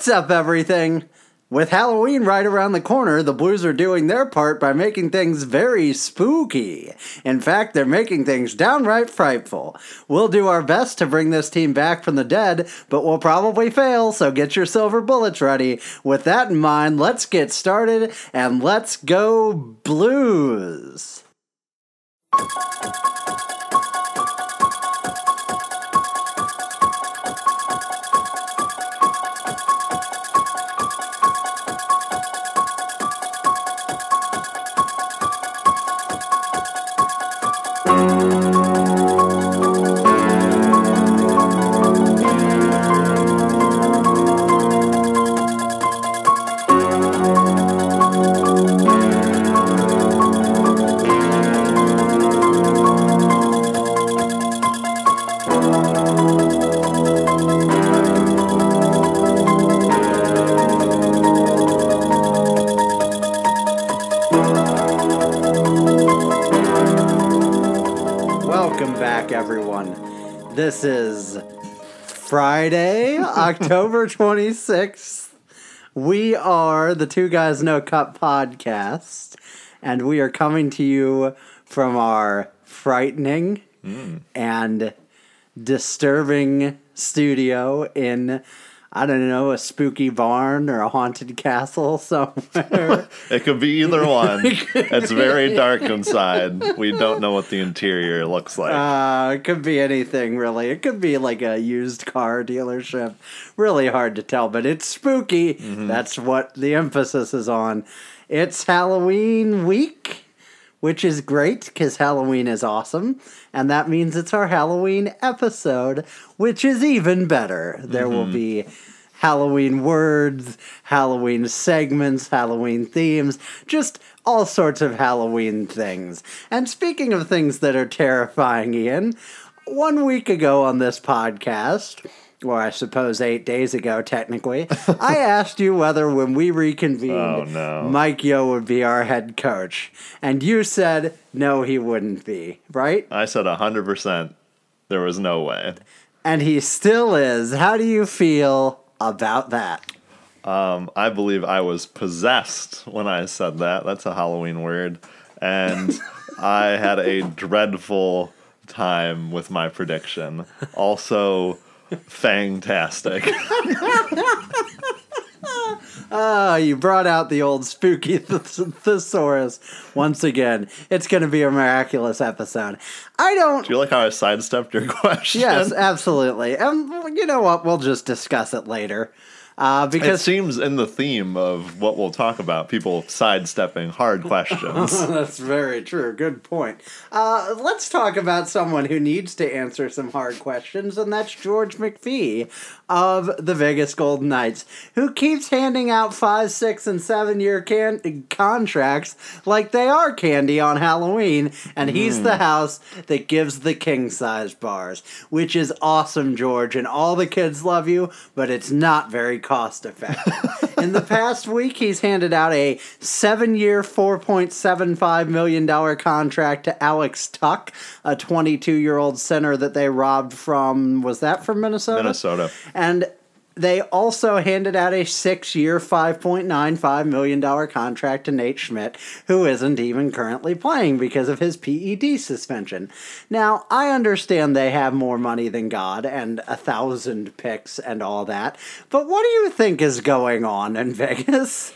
What's up, everything? With Halloween right around the corner, the Blues are doing their part by making things very spooky. In fact, they're making things downright frightful. We'll do our best to bring this team back from the dead, but we'll probably fail, so get your silver bullets ready. With that in mind, let's get started and let's go Blues! Friday, October 26th. We are the Two Guys No Cup podcast, and we are coming to you from our frightening mm. and disturbing studio in, I don't know, a spooky barn or a haunted castle somewhere. It could be either one. it's very dark inside. We don't know what the interior looks like. Uh, it could be anything, really. It could be like a used car dealership. Really hard to tell, but it's spooky. That's what the emphasis is on. It's Halloween week, which is great because Halloween is awesome. And that means it's our Halloween episode, which is even better. There will mm-hmm. be. Halloween words, Halloween segments, Halloween themes, just all sorts of Halloween things. And speaking of things that are terrifying, Ian, one week ago on this podcast, or I suppose eight days ago, technically, I asked you whether when we reconvened, Oh, no. Mike Yeo would be our head coach. And you said, no, he wouldn't be, right? I said 100% there was no way. And he still is. How do you feel about that? Um, I believe I was possessed when I said that. That's a Halloween word. And I had a dreadful time with my prediction. Also, fantastic. Ah, you brought out the old spooky th- thesaurus once again. It's going to be a miraculous episode. I don't. Do you like how I sidestepped your question? Yes, absolutely. And you know what? We'll just discuss it later. Uh, It because seems in the theme of what we'll talk about, people sidestepping hard questions. That's very true. Good point. Uh, let's talk about someone who needs to answer some hard questions, and that's George McPhee of the Vegas Golden Knights, who keeps handing out five, six, and seven year can- contracts like they are candy on Halloween, and he's hmm. the house that gives the king size bars, which is awesome, George, and all the kids love you, but it's not very cost effective. In the past week, he's handed out a seven year, $4.75 million contract to Alex Tuch, a 22 year old center that they robbed from, was that from Minnesota? Minnesota. And they also handed out a six year, $5.95 million contract to Nate Schmidt, who isn't even currently playing because of his PED suspension. Now, I understand they have more money than God and a thousand picks and all that, but what do you think is going on in Vegas?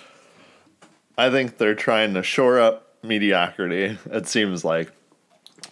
I think they're trying to shore up mediocrity. It seems like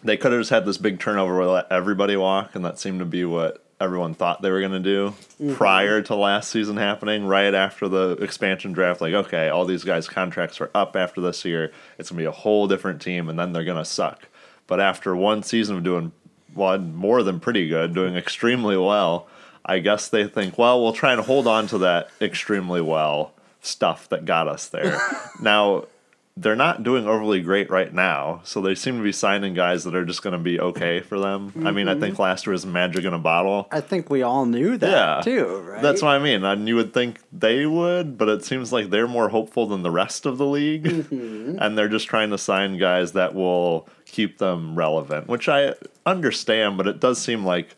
they could have just had this big turnover where let everybody walk, and that seemed to be what everyone thought they were going to do mm-hmm. prior to last season happening. Right after the expansion draft, like okay, all these guys' contracts are up after this year. It's going to be a whole different team, and then they're going to suck. But after one season of doing one more than pretty good, doing extremely well, I guess they think, well, we'll try and hold on to that extremely well stuff that got us there. now, they're not doing overly great right now, so they seem to be signing guys that are just going to be okay for them. I mean, I think mm-hmm. last year was magic in a bottle. I think we all knew that Yeah, too, right? That's what I mean. And you would think they would, but it seems like they're more hopeful than the rest of the league, mm-hmm. and they're just trying to sign guys that will keep them relevant, which I understand. But it does seem like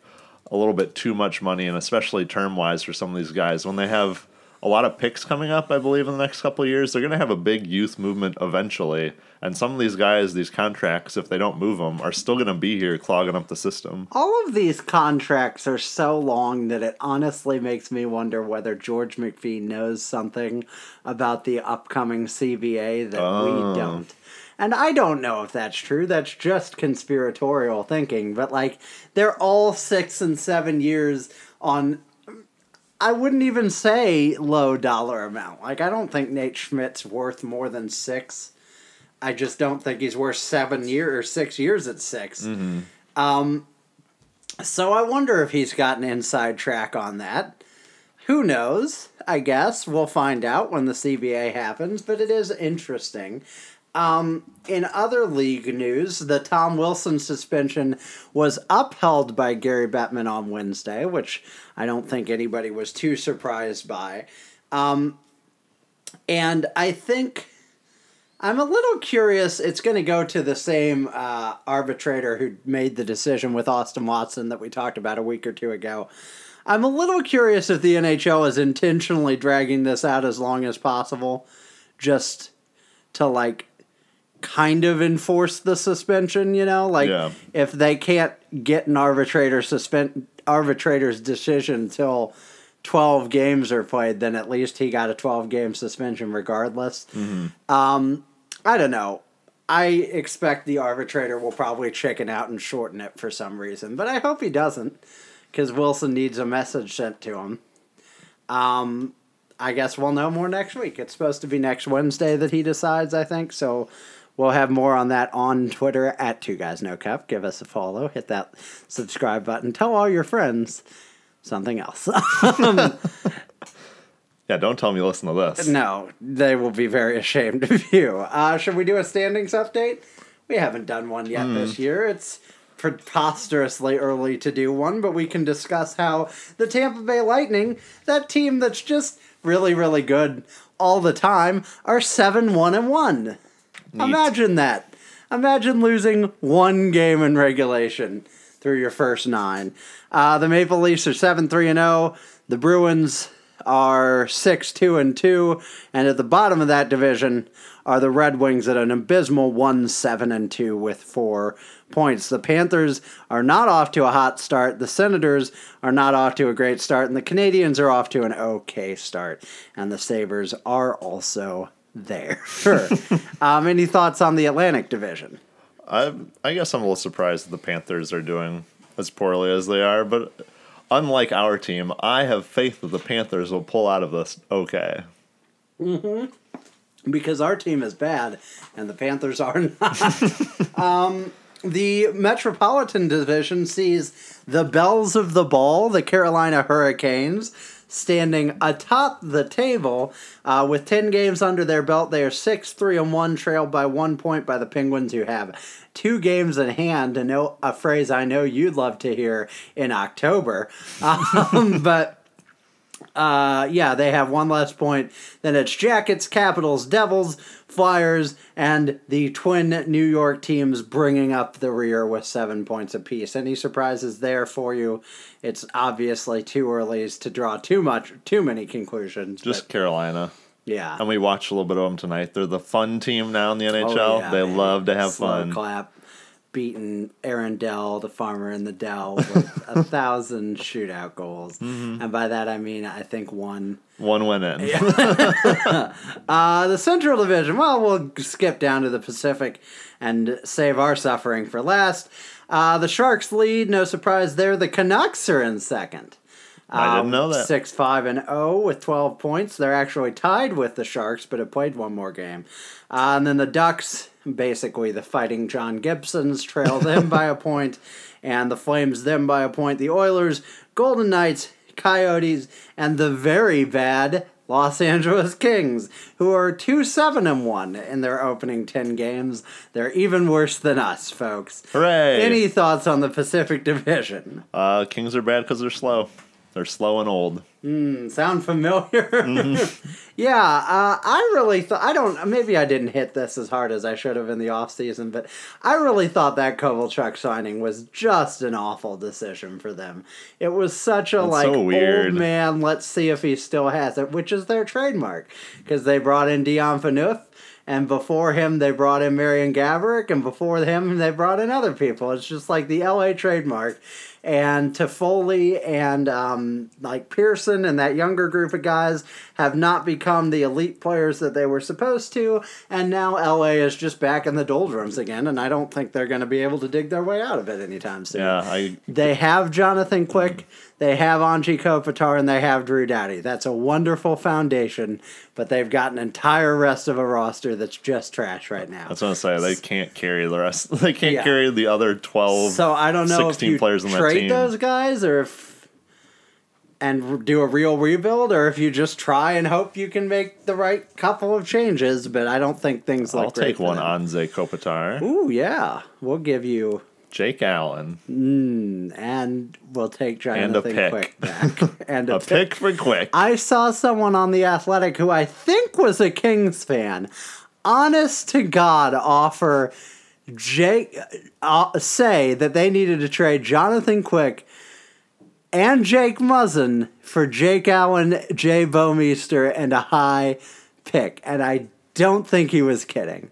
a little bit too much money, and especially term wise for some of these guys when they have a lot of picks coming up, I believe, in the next couple of years. They're going to have a big youth movement eventually. And some of these guys, these contracts, if they don't move them, are still going to be here clogging up the system. All of these contracts are so long that it honestly makes me wonder whether George McPhee knows something about the upcoming CBA that Oh. we don't. And I don't know if that's true. That's just conspiratorial thinking. But, like, they're all six and seven years on. I wouldn't even say low dollar amount. Like, I don't think Nate Schmidt's worth more than six. I just don't think he's worth seven year or six years at 6 Um, so I wonder if he's got an inside track on that. Who knows? I guess we'll find out when the CBA happens, but it is interesting. Um, in other league news, the Tom Wilson suspension was upheld by Gary Bettman on Wednesday, which I don't think anybody was too surprised by. Um, and I think I'm a little curious. It's going to go to the same uh, arbitrator who made the decision with Austin Watson that we talked about a week or two ago. I'm a little curious if the NHL is intentionally dragging this out as long as possible, just to like kind of enforce the suspension. You know, like Yeah. if they can't get an arbitrator suspend arbitrator's decision until 12 games are played, then at least he got a 12 game suspension regardless. Um, I don't know. I expect the arbitrator will probably chicken out and shorten it for some reason, but I hope he doesn't because Wilson needs a message sent to him. Um, I guess we'll know more next week. It's supposed to be next Wednesday that he decides, I think. So we'll have more on that on Twitter at Two Guys No Cup. Give us a follow, hit that subscribe button, tell all your friends something else. Yeah, don't tell me you listen to this. no, they will be very ashamed of you. Uh, should we do a standings update? We haven't done one yet this year. It's preposterously early to do one, but we can discuss how the Tampa Bay Lightning, that team that's just really, really good all the time, are 7 1 and 1. Imagine that. Imagine losing one game in regulation through your first nine. Uh, the Maple Leafs are 7 3 and 0. The Bruins are 6 2 and 2. And at the bottom of that division are the Red Wings at an abysmal 1 7 and 2 with four points. The Panthers are not off to a hot start. The Senators are not off to a great start. And the Canadiens are off to an okay start. And the Sabres are also there. Sure. um, any thoughts on the Atlantic Division? I I guess I'm a little surprised that the Panthers are doing as poorly as they are, but unlike our team, I have faith that the Panthers will pull out of this okay. Mm-hmm. because our team is bad and the Panthers are not. um, the Metropolitan Division sees the Bells of the Ball, the Carolina Hurricanes, standing atop the table uh, with 10 games under their belt. They are 6 3 and 1, trailed by one point by the Penguins, who have two games in hand, and know a phrase I know you'd love to hear in October. Um, but. Uh, yeah, they have one less point. Then it's Jackets, Capitals, Devils, Flyers, and the twin New York teams bringing up the rear with seven points apiece. Any surprises there for you? It's obviously too early to draw too much, too many conclusions. Just Carolina. yeah, And we watched a little bit of them tonight. They're the fun team now in the NHL. Oh, yeah, they man. love to have Slow fun. Clap, beating Aaron Dell, the farmer in the Dell, with a thousand shootout goals, Mm-hmm. and by that I mean I think one. One went in. Uh, the Central Division. Well, we'll skip down to the Pacific and save our suffering for last. Uh, the Sharks lead. No surprise there. The Canucks are in second. I didn't know that. Six five and zero with twelve points. They're actually tied with the Sharks, but have played one more game. Uh, and then the Ducks, basically the Fighting John Gibsons, trail them by a point, and the Flames them by a point. The Oilers, Golden Knights, Coyotes, and the very bad Los Angeles Kings, who are two seven and one in their opening ten games. They're even worse than us, folks. Hooray! Any thoughts on the Pacific Division? Uh, Kings are bad because they're slow. They're slow and old. Sound familiar? yeah, uh, I really thought I don't. Maybe I didn't hit this as hard as I should have in the off season, but I really thought that Kovalchuk signing was just an awful decision for them. It was such a like so weird. old man. Let's see if he still has it, which is their trademark because they brought in Dion Phaneuf. And before him, they brought in Marian Gaborik, and before him, they brought in other people. It's just like the LA trademark and Toffoli and um, like Pearson and that younger group of guys have not become the elite players that they were supposed to, and now LA is just back in the doldrums again, and I don't think they're going to be able to dig their way out of it anytime soon. Yeah, I They have Jonathan Quick, they have Anze Kopitar, and they have Drew Doughty. That's a wonderful foundation, but they've got an entire rest of a roster that's just trash right now. was gonna say they can't carry the rest. They can't Yeah. carry the other twelve. So I don't know 16 if you players on that trade team. those guys or if and do a real rebuild or if you just try and hope you can make the right couple of changes. But I don't think things look I'll take one. Anze Kopitar, Ooh, yeah, we'll give you Jake Allen, and we'll take And a Jonathan pick. Quick back and a, a pick for Quick. I saw someone on the Athletic who I think was a Kings fan. Honest to God, offer Jake uh, say that they needed to trade Jonathan Quick and Jake Muzzin for Jake Allen, Jay Bouwmeester, and a high pick, and I don't think he was kidding.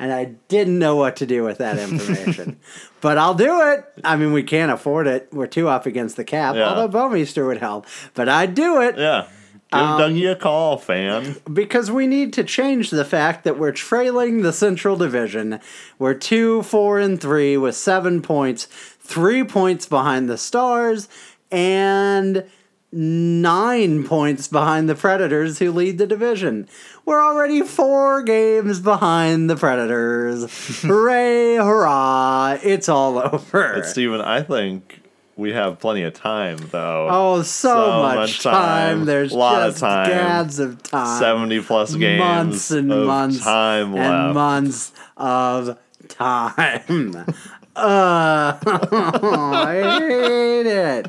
And I didn't know what to do with that information. but I'll do it. I mean, we can't afford it. We're too up against the cap, Yeah. although Bouwmeester would help. But I'd do it Yeah, give Um, Dougie a call, fan. because we need to change the fact that we're trailing the Central Division. We're two, four, and three with seven points, three points behind the Stars, and nine points behind the Predators, who lead the division. We're already four games behind the Predators. Hooray, hurrah! It's all over. But Steven, I think we have plenty of time though. Oh, so, So much, much time. time. There's Lot of just time. gads of time. 70 plus games months and of months time and left. months of time. uh, I hate it.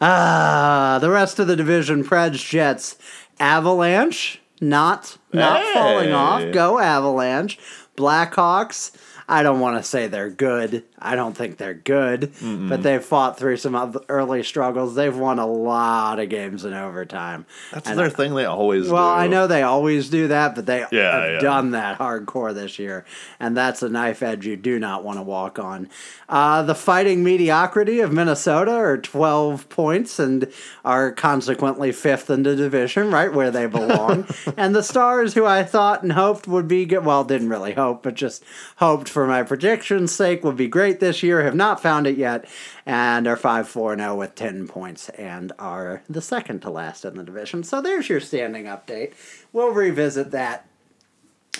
Ah, the rest of the division: Preds, Jets, Avalanche. Not not Hey. falling off. Go Avalanche. Blackhawks. I don't want to say they're good. I don't think they're good, but they've fought through some early struggles. They've won a lot of games in overtime. That's And their thing they always do. well, I know they always do that, but they Yeah, have yeah. done that hardcore this year, and that's a knife edge you do not want to walk on. Uh, the fighting mediocrity of Minnesota are 12 points and are consequently fifth in the division, right where they belong. and the Stars, who I thought and hoped would be good, well, didn't really hope, but just hoped for my prediction's sake would be great this year, have not found it yet, and are 5 4 now with 10 points and are the second to last in the division. So there's your standing update. We'll revisit that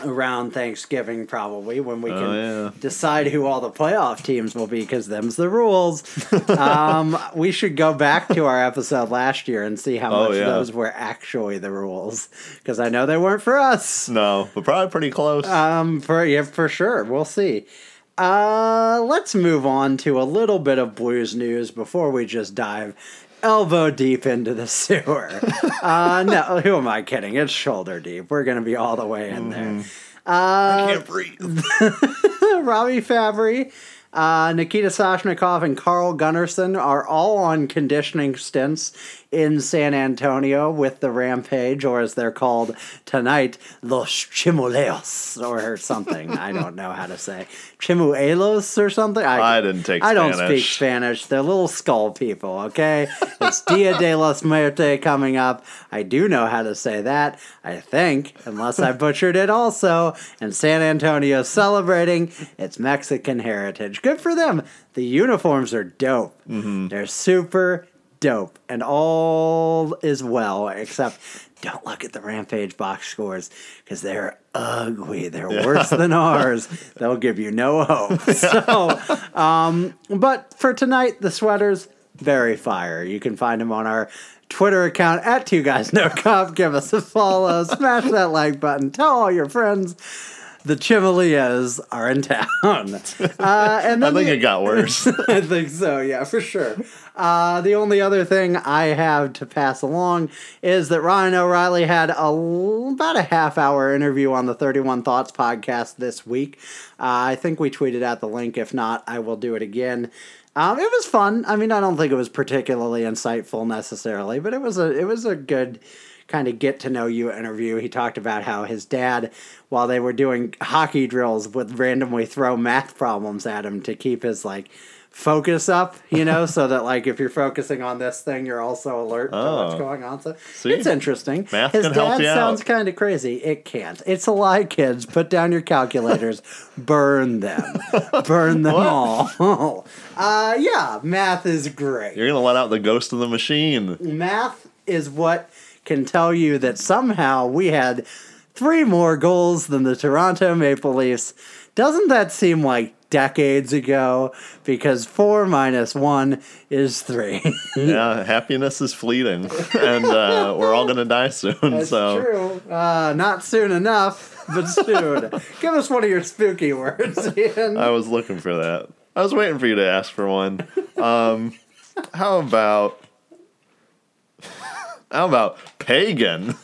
around Thanksgiving probably when we can Oh, yeah. decide who all the playoff teams will be because them's the rules. um, we should go back to our episode last year and see how Oh, much yeah. those were actually the rules because I know they weren't for us. No, but probably pretty close. Um, for yeah, for sure. We'll see. Uh, let's move on to a little bit of blues news before we just dive elbow deep into the sewer. uh, no, who am I kidding? It's shoulder deep. We're gonna be all the way in there. I can't breathe. Robbie Fabry, uh, Nikita Soshnikov, and Carl Gunnarsson are all on conditioning stints in San Antonio with the Rampage, or as they're called tonight, Los Chimuleos, or something. I don't know how to say. Chimuelos or something? I didn't take I don't speak Spanish. They're little skull people, okay? It's Dia de los Muertos coming up. I do know how to say that, I think, unless I butchered it also. And San Antonio celebrating its Mexican heritage. Good for them. The uniforms are dope. They're super dope. And all is well, except don't look at the Rampage box scores because they're ugly. They're worse than ours. They'll give you no hope. So, um, but for tonight, the sweaters, very fire. You can find them on our Twitter account at Two Guys No Cup. Give us a follow, smash that like button, tell all your friends. The Chimalias are in town. Uh, and I think the- it got worse. I think so, yeah, for sure. Uh, the only other thing I have to pass along is that Ryan O'Reilly had a, l- about a half hour interview on the 31 Thoughts podcast this week. Uh, I think we tweeted out the link. If not, I will do it again. Um, it was fun. I mean, I don't think it was particularly insightful necessarily, but it was a it was a good kind of get to know you interview. He talked about how his dad, while they were doing hockey drills, would randomly throw math problems at him to keep his like focus up, you know, so that like if you're focusing on this thing, you're also alert to what's Oh. going on. So See? it's interesting. Math his can dad help you sounds kind of crazy. It can't. It's a lie, kids. Put down your calculators. Burn them. Burn them all. uh, yeah, math is great You're gonna let out the ghost of the machine. math is what can tell you that somehow we had three more goals than the Toronto Maple Leafs. Doesn't that seem like decades ago? Because four minus one is three. yeah, happiness is fleeting, and uh, we're all gonna die soon. That's so true. Uh, not soon enough, but soon. Give us one of your spooky words, Ian. I was looking for that. I was waiting for you to ask for one. Um, how about how about pagan?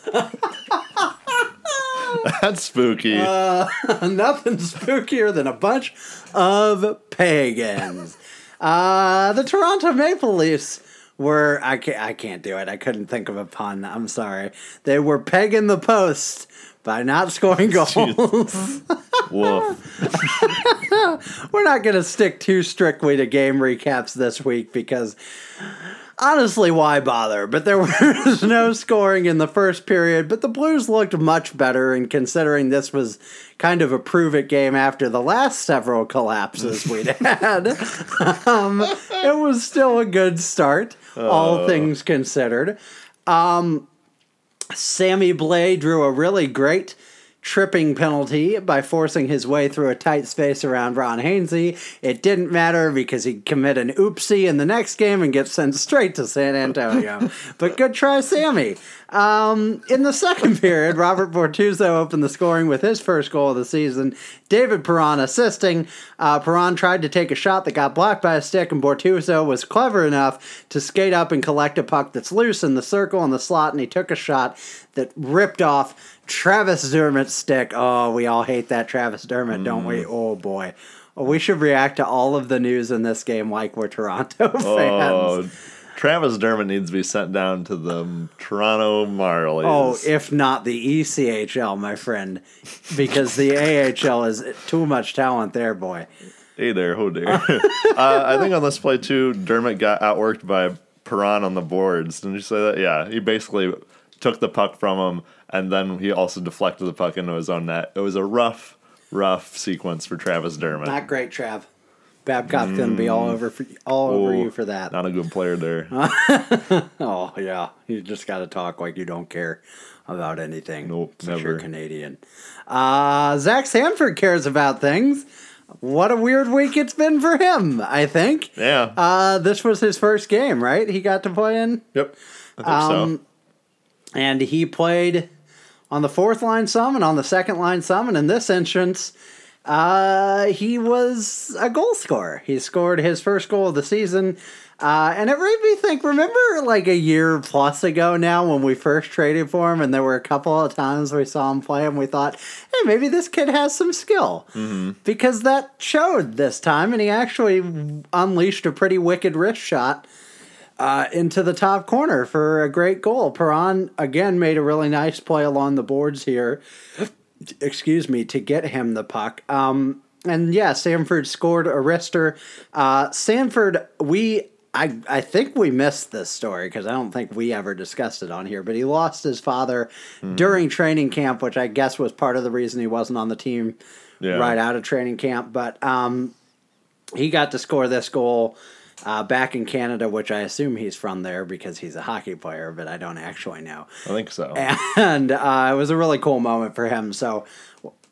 That's spooky. Nothing spookier than a bunch of pagans. Uh, the Toronto Maple Leafs were I can't I can't do it. I couldn't think of a pun. I'm sorry. They were pegging the post by not scoring goals. Woof. We're not going to stick too strictly to game recaps this week because honestly, why bother? But there was no scoring in the first period, but the Blues looked much better, and considering this was kind of a prove it game after the last several collapses we'd had, um, it was still a good start, all things considered. Sammy Blais drew a really great tripping penalty by forcing his way through a tight space around Ron Hainsey. It didn't matter because he'd commit an oopsie in the next game and get sent straight to San Antonio. but good try, Sammy. Um, in the second period, Robert Bortuzzo opened the scoring with his first goal of the season. David Perron assisting. Uh, Perron tried to take a shot that got blocked by a stick, and Bortuzzo was clever enough to skate up and collect a puck that's loose in the circle in the slot, and he took a shot that ripped off Travis Dermott's stick. Oh, we all hate that Travis Dermott, don't we? Oh boy. Well, we should react to all of the news in this game like we're Toronto fans. Oh, Travis Dermott needs to be sent down to the Toronto Marlies. Oh, if not the ECHL, my friend, because the AHL is too much talent there, boy. Hey there, ho there. uh, I think on this play too, Dermott got outworked by Perron on the boards. Didn't you say that? Yeah, he basically took the puck from him, and then he also deflected the puck into his own net. It was a rough, rough sequence for Travis Dermott. Not great, Trav. Babcock's gonna be all over for all over you for that. Not a good player there. Oh yeah, you just got to talk like you don't care about anything. Nope, since you're never. Canadian. Uh, Zach Sanford cares about things. What a weird week it's been for him. I think. yeah. Uh, this was his first game, right? He got to play in, yep. I think um, and he played on the fourth line some and on the second line some. And in this instance, uh, he was a goal scorer. He scored his first goal of the season. Uh, and it made me think, remember like a year plus ago now when we first traded for him, and there were a couple of times we saw him play and we thought, hey, maybe this kid has some skill. Because that showed this time, and he actually unleashed a pretty wicked wrist shot uh, into the top corner for a great goal. Perron again made a really nice play along the boards here. Excuse me to get him the puck. Um, and yeah, Sanford scored a wrister. Uh, Sanford, we. I, I think we missed this story because I don't think we ever discussed it on here, but he lost his father during training camp, which I guess was part of the reason he wasn't on the team Yeah. right out of training camp. But um, he got to score this goal uh, back in Canada, which I assume he's from there because he's a hockey player, but I don't actually know. I think so. And uh, it was a really cool moment for him. So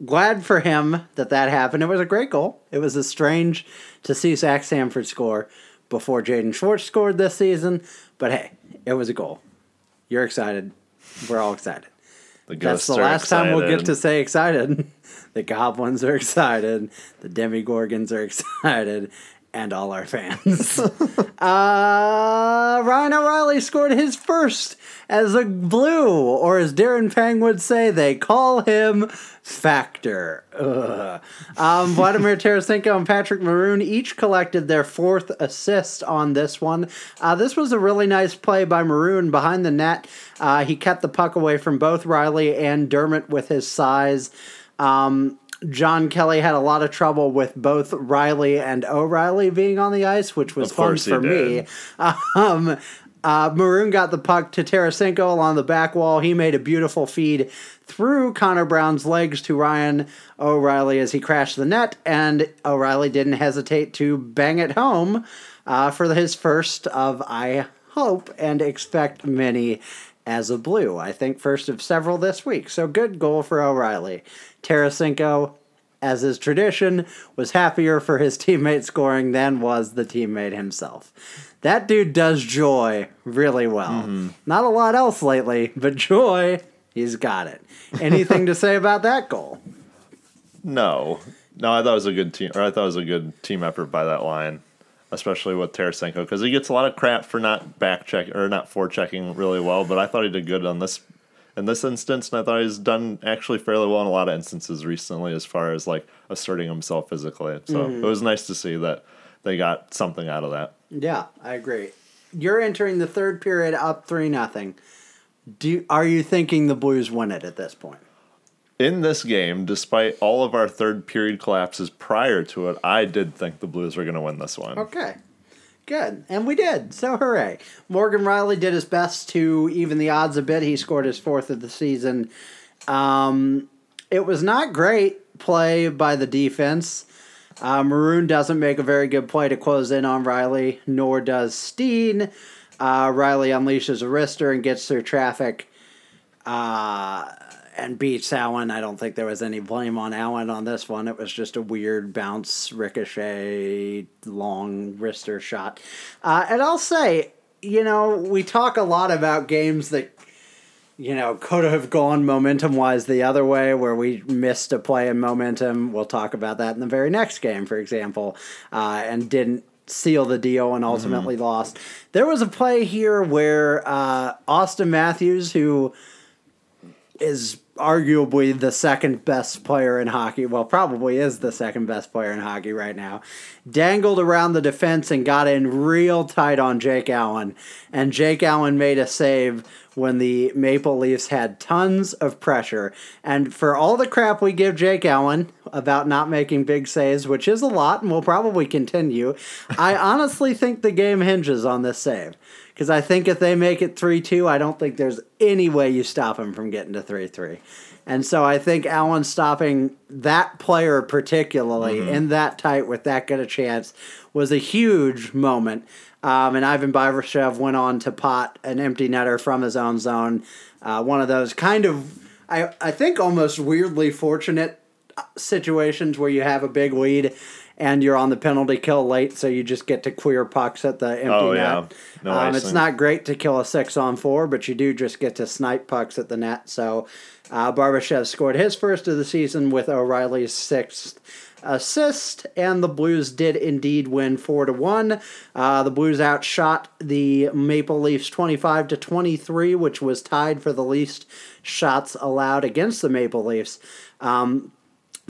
glad for him that that happened. It was a great goal. It was a strange to see Zach Sanford score before Jaden Schwartz scored this season, but hey, it was a goal. You're excited. We're all excited. The That's the last time we'll get to say excited. the goblins are excited. The Demogorgons are excited. And all our fans. uh, Ryan O'Reilly scored his first as a blue, or as Darren Pang would say, they call him Factor. Ugh. Um, Vladimir Tarasenko and Patrick Maroon each collected their fourth assist on this one. Uh, this was a really nice play by Maroon behind the net. Uh, he kept the puck away from both Rielly and Dermott with his size. Um, John Kelly had a lot of trouble with both Rielly and O'Reilly being on the ice, which was fun for me. Um, uh, Maroon got the puck to Tarasenko along the back wall. He made a beautiful feed through Connor Brown's legs to Ryan O'Reilly as he crashed the net, and O'Reilly didn't hesitate to bang it home uh, for his first of, I hope and expect many as a blue. I think first of several this week. So good goal for O'Reilly. Tarasenko, as is tradition, was happier for his teammate scoring than was the teammate himself. That dude does joy really well. Mm-hmm. Not a lot else lately, but joy, he's got it. Anything to say about that goal? No, no, I thought it was a good team, or I thought it was a good team effort by that line, especially with Tarasenko because he gets a lot of crap for not back check or not forechecking really well. But I thought he did good on this in this instance, and I thought he's done actually fairly well in a lot of instances recently as far as like asserting himself physically. So mm-hmm. it was nice to see that they got something out of that. Yeah, I agree. You're entering the third period up three nothing. Do are you thinking the Blues win it at this point? In this game, despite all of our third period collapses prior to it, I did think the Blues were going to win this one. Okay. Good. And we did. So hooray. Morgan Rielly did his best to even the odds a bit. He scored his fourth of the season. Um, it was not great play by the defense. Uh, Maroon doesn't make a very good play to close in on Rielly, nor does Steen. Uh, Rielly unleashes a wrister and gets through traffic uh, and beats Allen. I don't think there was any blame on Allen on this one. It was just a weird bounce, ricochet, long wrister shot. Uh, and I'll say, you know, we talk a lot about games that you know, could have gone momentum wise the other way where we missed a play in momentum. We'll talk about that in the very next game, for example, uh, and didn't seal the deal and ultimately lost. There was a play here where uh, Auston Matthews, who is arguably the second best player in hockey, well, probably is the second best player in hockey right now, dangled around the defense and got in real tight on Jake Allen. And Jake Allen made a save when the Maple Leafs had tons of pressure. And for all the crap we give Jake Allen about not making big saves, which is a lot and will probably continue, I honestly think the game hinges on this save. Because I think if they make it 3 2, I don't think there's any way you stop him from getting to 3 3. And so I think Allen stopping that player, particularly in that tight with that good a chance, was a huge moment. Um, and Ivan Barbashev went on to pot an empty netter from his own zone. Uh, one of those kind of, I, I think, almost weirdly fortunate uh, situations where you have a big lead and you're on the penalty kill late, so you just get to queer pucks at the empty Oh, net. yeah. No um, it's not great to kill a six on four, but you do just get to snipe pucks at the net. So uh, Barbashev scored his first of the season with O'Reilly's sixth assist, and the Blues did indeed win four to one. Uh, the Blues outshot the Maple Leafs twenty five to twenty three, which was tied for the least shots allowed against the Maple Leafs. Um,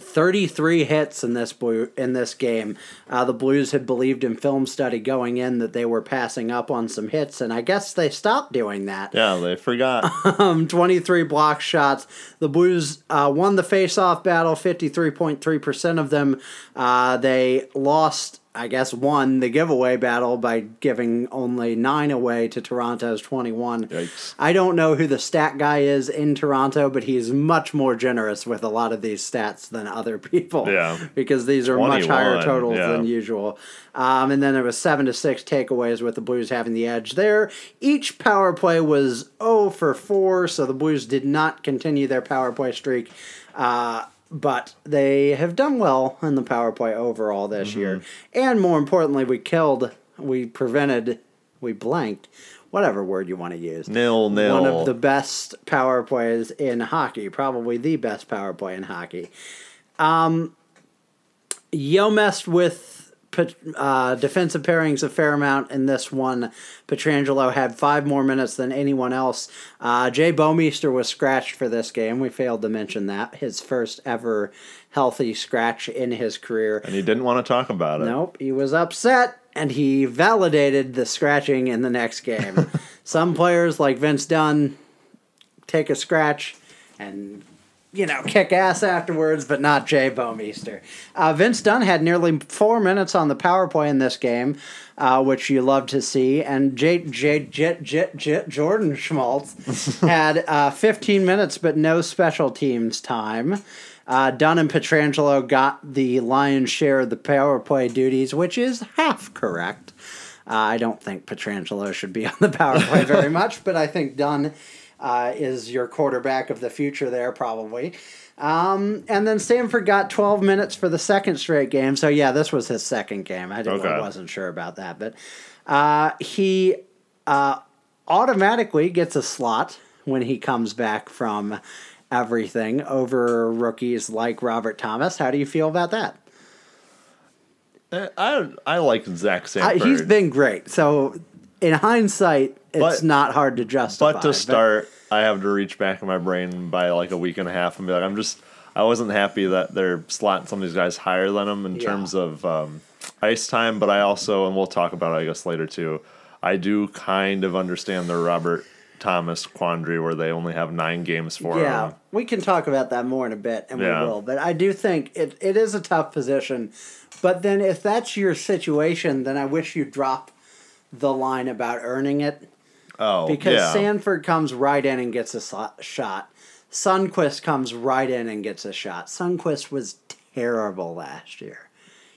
33 hits in this blue in this game. Uh, the Blues had believed in film study going in that they were passing up on some hits, and I guess they stopped doing that. Yeah, they forgot. Um, 23 block shots. The Blues uh, won the face-off battle, 53.3% of them. Uh, they lost, I guess, won the giveaway battle by giving only nine away to Toronto's 21. Yikes. I don't know who the stat guy is in Toronto, but he's much more generous with a lot of these stats than other people. Yeah. Because these are much higher totals yeah. than usual. Um, and then there was seven to six takeaways with the Blues having the edge there. Each power play was 0 for 4, so the Blues did not continue their power play streak. Uh, but they have done well in the power play overall this Mm-hmm. year. And more importantly, we killed, we prevented, we blanked whatever word you want to use. Nil nil. One of the best power plays in hockey, probably the best power play in hockey. Um, Yeo messed with uh, defensive pairings a fair amount in this one. Pietrangelo had five more minutes than anyone else. Uh, Jay Bouwmeester was scratched for this game. We failed to mention that. His first ever healthy scratch in his career. And he didn't want to talk about it. Nope, he was upset and he validated the scratching in the next game. Some players, like Vince Dunn, take a scratch and you know, kick ass afterwards, but not Jay Bouwmeester. Uh, Vince Dunn had nearly four minutes on the power play in this game, uh, which you love to see. And J, J, J, J, J, Jordan Schmaltz had uh, 15 minutes, but no special teams time. Uh, Dunn and Pietrangelo got the lion's share of the power play duties, which is half correct. Uh, I don't think Pietrangelo should be on the power play very much, but I think Dunn uh, is your quarterback of the future there, probably. Um, and then Sanford got 12 minutes for the second straight game. So, yeah, this was his second game. I, okay. I wasn't sure about that. But uh, he uh, automatically gets a slot when he comes back from everything over rookies like Robert Thomas. How do you feel about that? Uh, I I like Zach Sanford. he's been great. So in hindsight, it's but, not hard to justify. But to start, but, I have to reach back in my brain by like a week and a half and be like, I'm just, I wasn't happy that they're slotting some of these guys higher than them in yeah. terms of um, ice time. But I also, and we'll talk about it, I guess, later too. I do kind of understand the Robert Thomas quandary where they only have nine games for yeah, him. we can talk about that more in a bit, and yeah. we will. But I do think it, it is a tough position. But then, if that's your situation, then I wish you drop the line about earning it. Oh, because yeah. Sanford comes right in and gets a shot. Sundqvist comes right in and gets a shot. Sundqvist was terrible last year.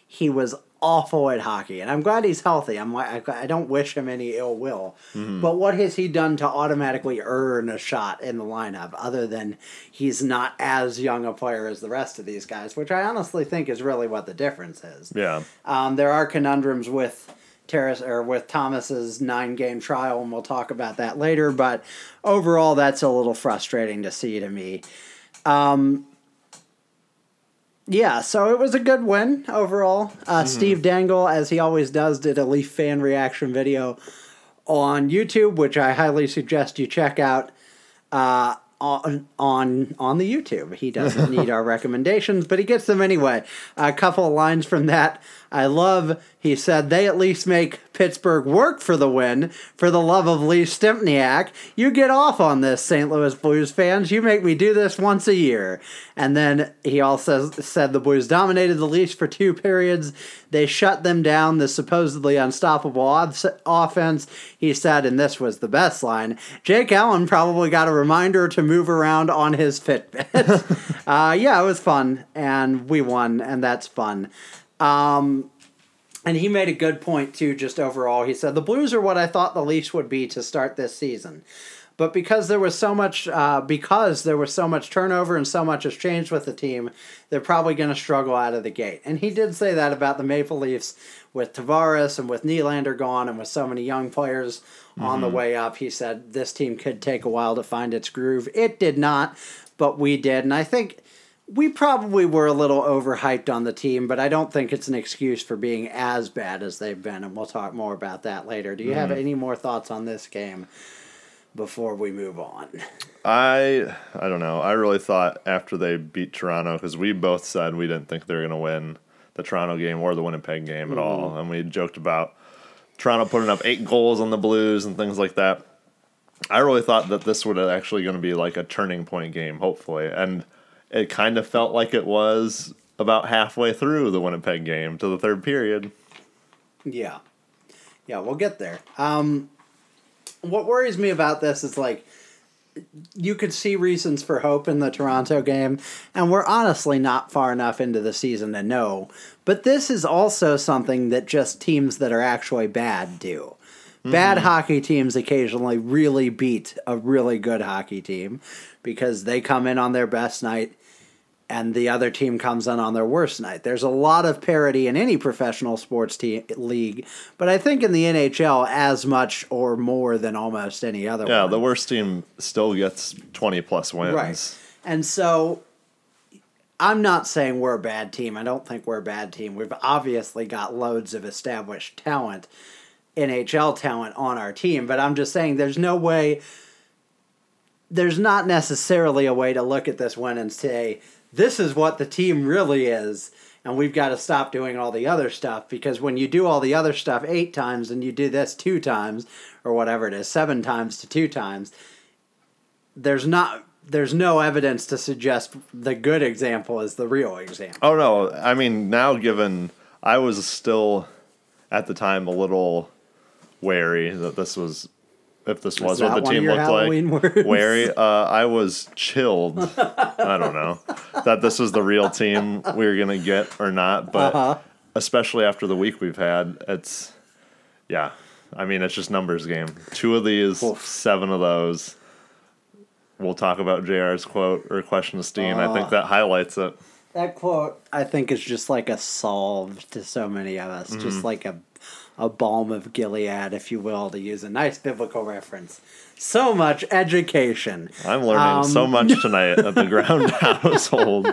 He was awful at hockey, and I'm glad he's healthy. I'm I don't wish him any ill will. Mm-hmm. But what has he done to automatically earn a shot in the lineup, other than he's not as young a player as the rest of these guys, which I honestly think is really what the difference is. Yeah. Um, there are conundrums with Terrace or with Thomas's nine game trial, and we'll talk about that later. But overall, that's a little frustrating to see to me. Um, yeah, so it was a good win overall. Uh, mm-hmm. Steve Dangle, as he always does, did a Leaf fan reaction video on YouTube, which I highly suggest you check out. Uh, on on on the YouTube. He doesn't need our recommendations, but he gets them anyway. A couple of lines from that I love, he said, they at least make Pittsburgh work for the win. For the love of Lee Stempniak, you get off on this, St. Louis Blues fans. You make me do this once a year. And then he also said the Blues dominated the Leafs for two periods. They shut them down, the supposedly unstoppable offense. He said, and this was the best line Jake Allen probably got a reminder to move around on his Fitbit. uh, yeah, it was fun, and we won, and that's fun. Um, and he made a good point too, just overall. He said, The Blues are what I thought the Leafs would be to start this season. But because there was so much, uh, because there was so much turnover and so much has changed with the team, they're probably going to struggle out of the gate. And he did say that about the Maple Leafs with Tavares and with Nylander gone and with so many young players mm-hmm. on the mm-hmm. way up. He said this team could take a while to find its groove. It did not, but we did. And I think we probably were a little overhyped on the team, but I don't think it's an excuse for being as bad as they've been, and we'll talk more about that later. Do you mm have mm-hmm. any more thoughts on this game before we move on? I I don't know. I really thought after they beat Toronto because we both said we didn't think they were going to win the Toronto game or the Winnipeg game at mm-hmm. all, and we joked about Toronto putting up eight goals on the Blues and things like that. I really thought that this would actually going to be like a turning point game, hopefully, and it kind of felt like it was about halfway through the Winnipeg game to the third period. Yeah. Yeah, we'll get there. Um, what worries me about this is like you could see reasons for hope in the Toronto game, and we're honestly not far enough into the season to know. But this is also something that just teams that are actually bad do. Mm-hmm. Bad hockey teams occasionally really beat a really good hockey team because they come in on their best night and the other team comes in on their worst night. There's a lot of parity in any professional sports te- league, but I think in the NHL as much or more than almost any other Yeah, one. the worst team still gets 20 plus wins. Right. And so I'm not saying we're a bad team. I don't think we're a bad team. We've obviously got loads of established talent, NHL talent on our team, but I'm just saying there's no way there's not necessarily a way to look at this win and say this is what the team really is and we've got to stop doing all the other stuff because when you do all the other stuff 8 times and you do this 2 times or whatever it is 7 times to 2 times there's not there's no evidence to suggest the good example is the real example. Oh no, I mean now given I was still at the time a little wary that this was if this was what the team looked Halloween like. words? Wary, uh, I was chilled. I don't know that this was the real team we were gonna get or not, but Uh-huh. especially after the week we've had, it's yeah. I mean, it's just numbers game. Two of these, Oof. seven of those. We'll talk about JR's quote or question of Steen. I Uh. think that highlights it. That quote I think is just like a solve to so many of us, just like a a balm of Gilead, if you will, to use a nice biblical reference. So much education. I'm learning so Um, much tonight at the ground household.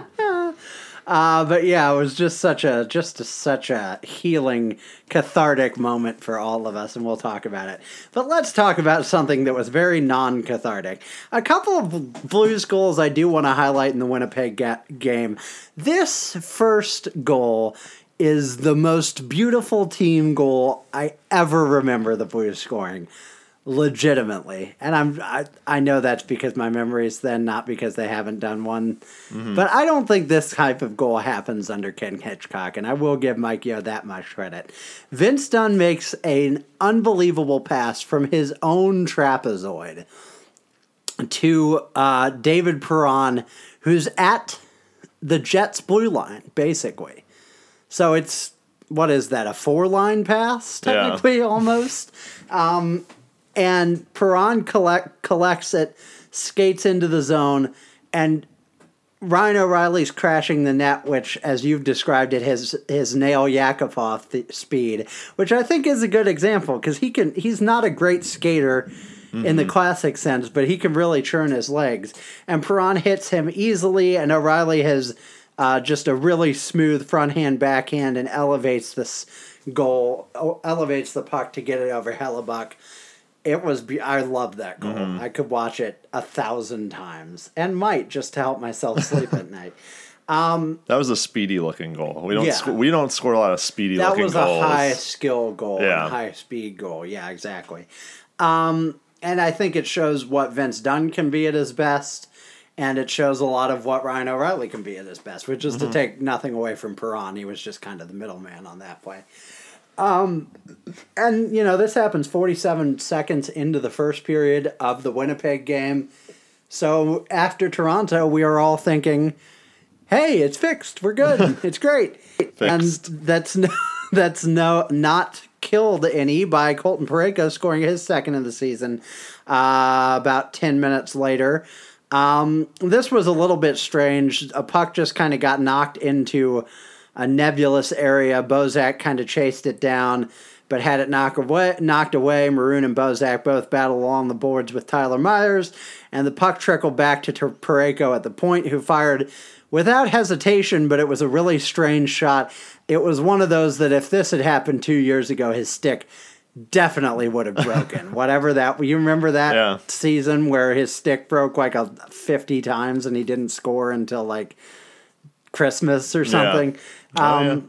Uh, but yeah, it was just such a just a, such a healing, cathartic moment for all of us, and we'll talk about it. But let's talk about something that was very non-cathartic. A couple of Blues goals I do want to highlight in the Winnipeg ga- game. This first goal is the most beautiful team goal I ever remember the Blues scoring legitimately. And i'm I, I know that's because my memory is then not because they haven't done one. But i don't think this type of goal happens under ken hitchcock and i will give Mike Yeo that much credit. Vince dunn makes an unbelievable pass from his own trapezoid to uh, david perron who's at the jets blue line basically so it's what is that a four line pass Yeah. technically almost um, and Perron collect, collects it, skates into the zone, and Ryan O'Reilly's crashing the net, which, as you've described it, his his nail Yakupov th- speed, which I think is a good example because he can he's not a great skater in the classic sense, but he can really churn his legs. And Perron hits him easily, and O'Reilly has uh, just a really smooth front hand backhand and elevates this goal, elevates the puck to get it over Hellebuyck. It was. Be- I love that goal. I could watch it a thousand times, and might just to help myself sleep at night. That was a speedy looking goal. We don't Yeah. sc- we don't score a lot of speedy That looking was goals. a high skill goal, Yeah. high speed goal. Yeah, exactly. Um, and I think it shows what Vince Dunn can be at his best, and it shows a lot of what Ryan O'Reilly can be at his best, which is to take nothing away from Perron. He was just kind of the middleman on that play. Um, and you know this happens 47 seconds into the first period of the Winnipeg game. So after Toronto, we are all thinking, "Hey, it's fixed. We're good. it's great." And that's no, that's no not killed any by Colton Parayko scoring his second of the season uh, about 10 minutes later. Um, this was a little bit strange. A puck just kind of got knocked into a nebulous area. Bozak kind of chased it down, but had it knocked away. Knocked away. Maroon and Bozak both battled along the boards with Tyler Myers, and the puck trickled back to Parayko at the point, who fired without hesitation. But it was a really strange shot. It was one of those that if this had happened two years ago, his stick definitely would have broken. Whatever that you remember that Yeah. season where his stick broke like a 50 times and he didn't score until like Christmas or something. Oh, Um, yeah.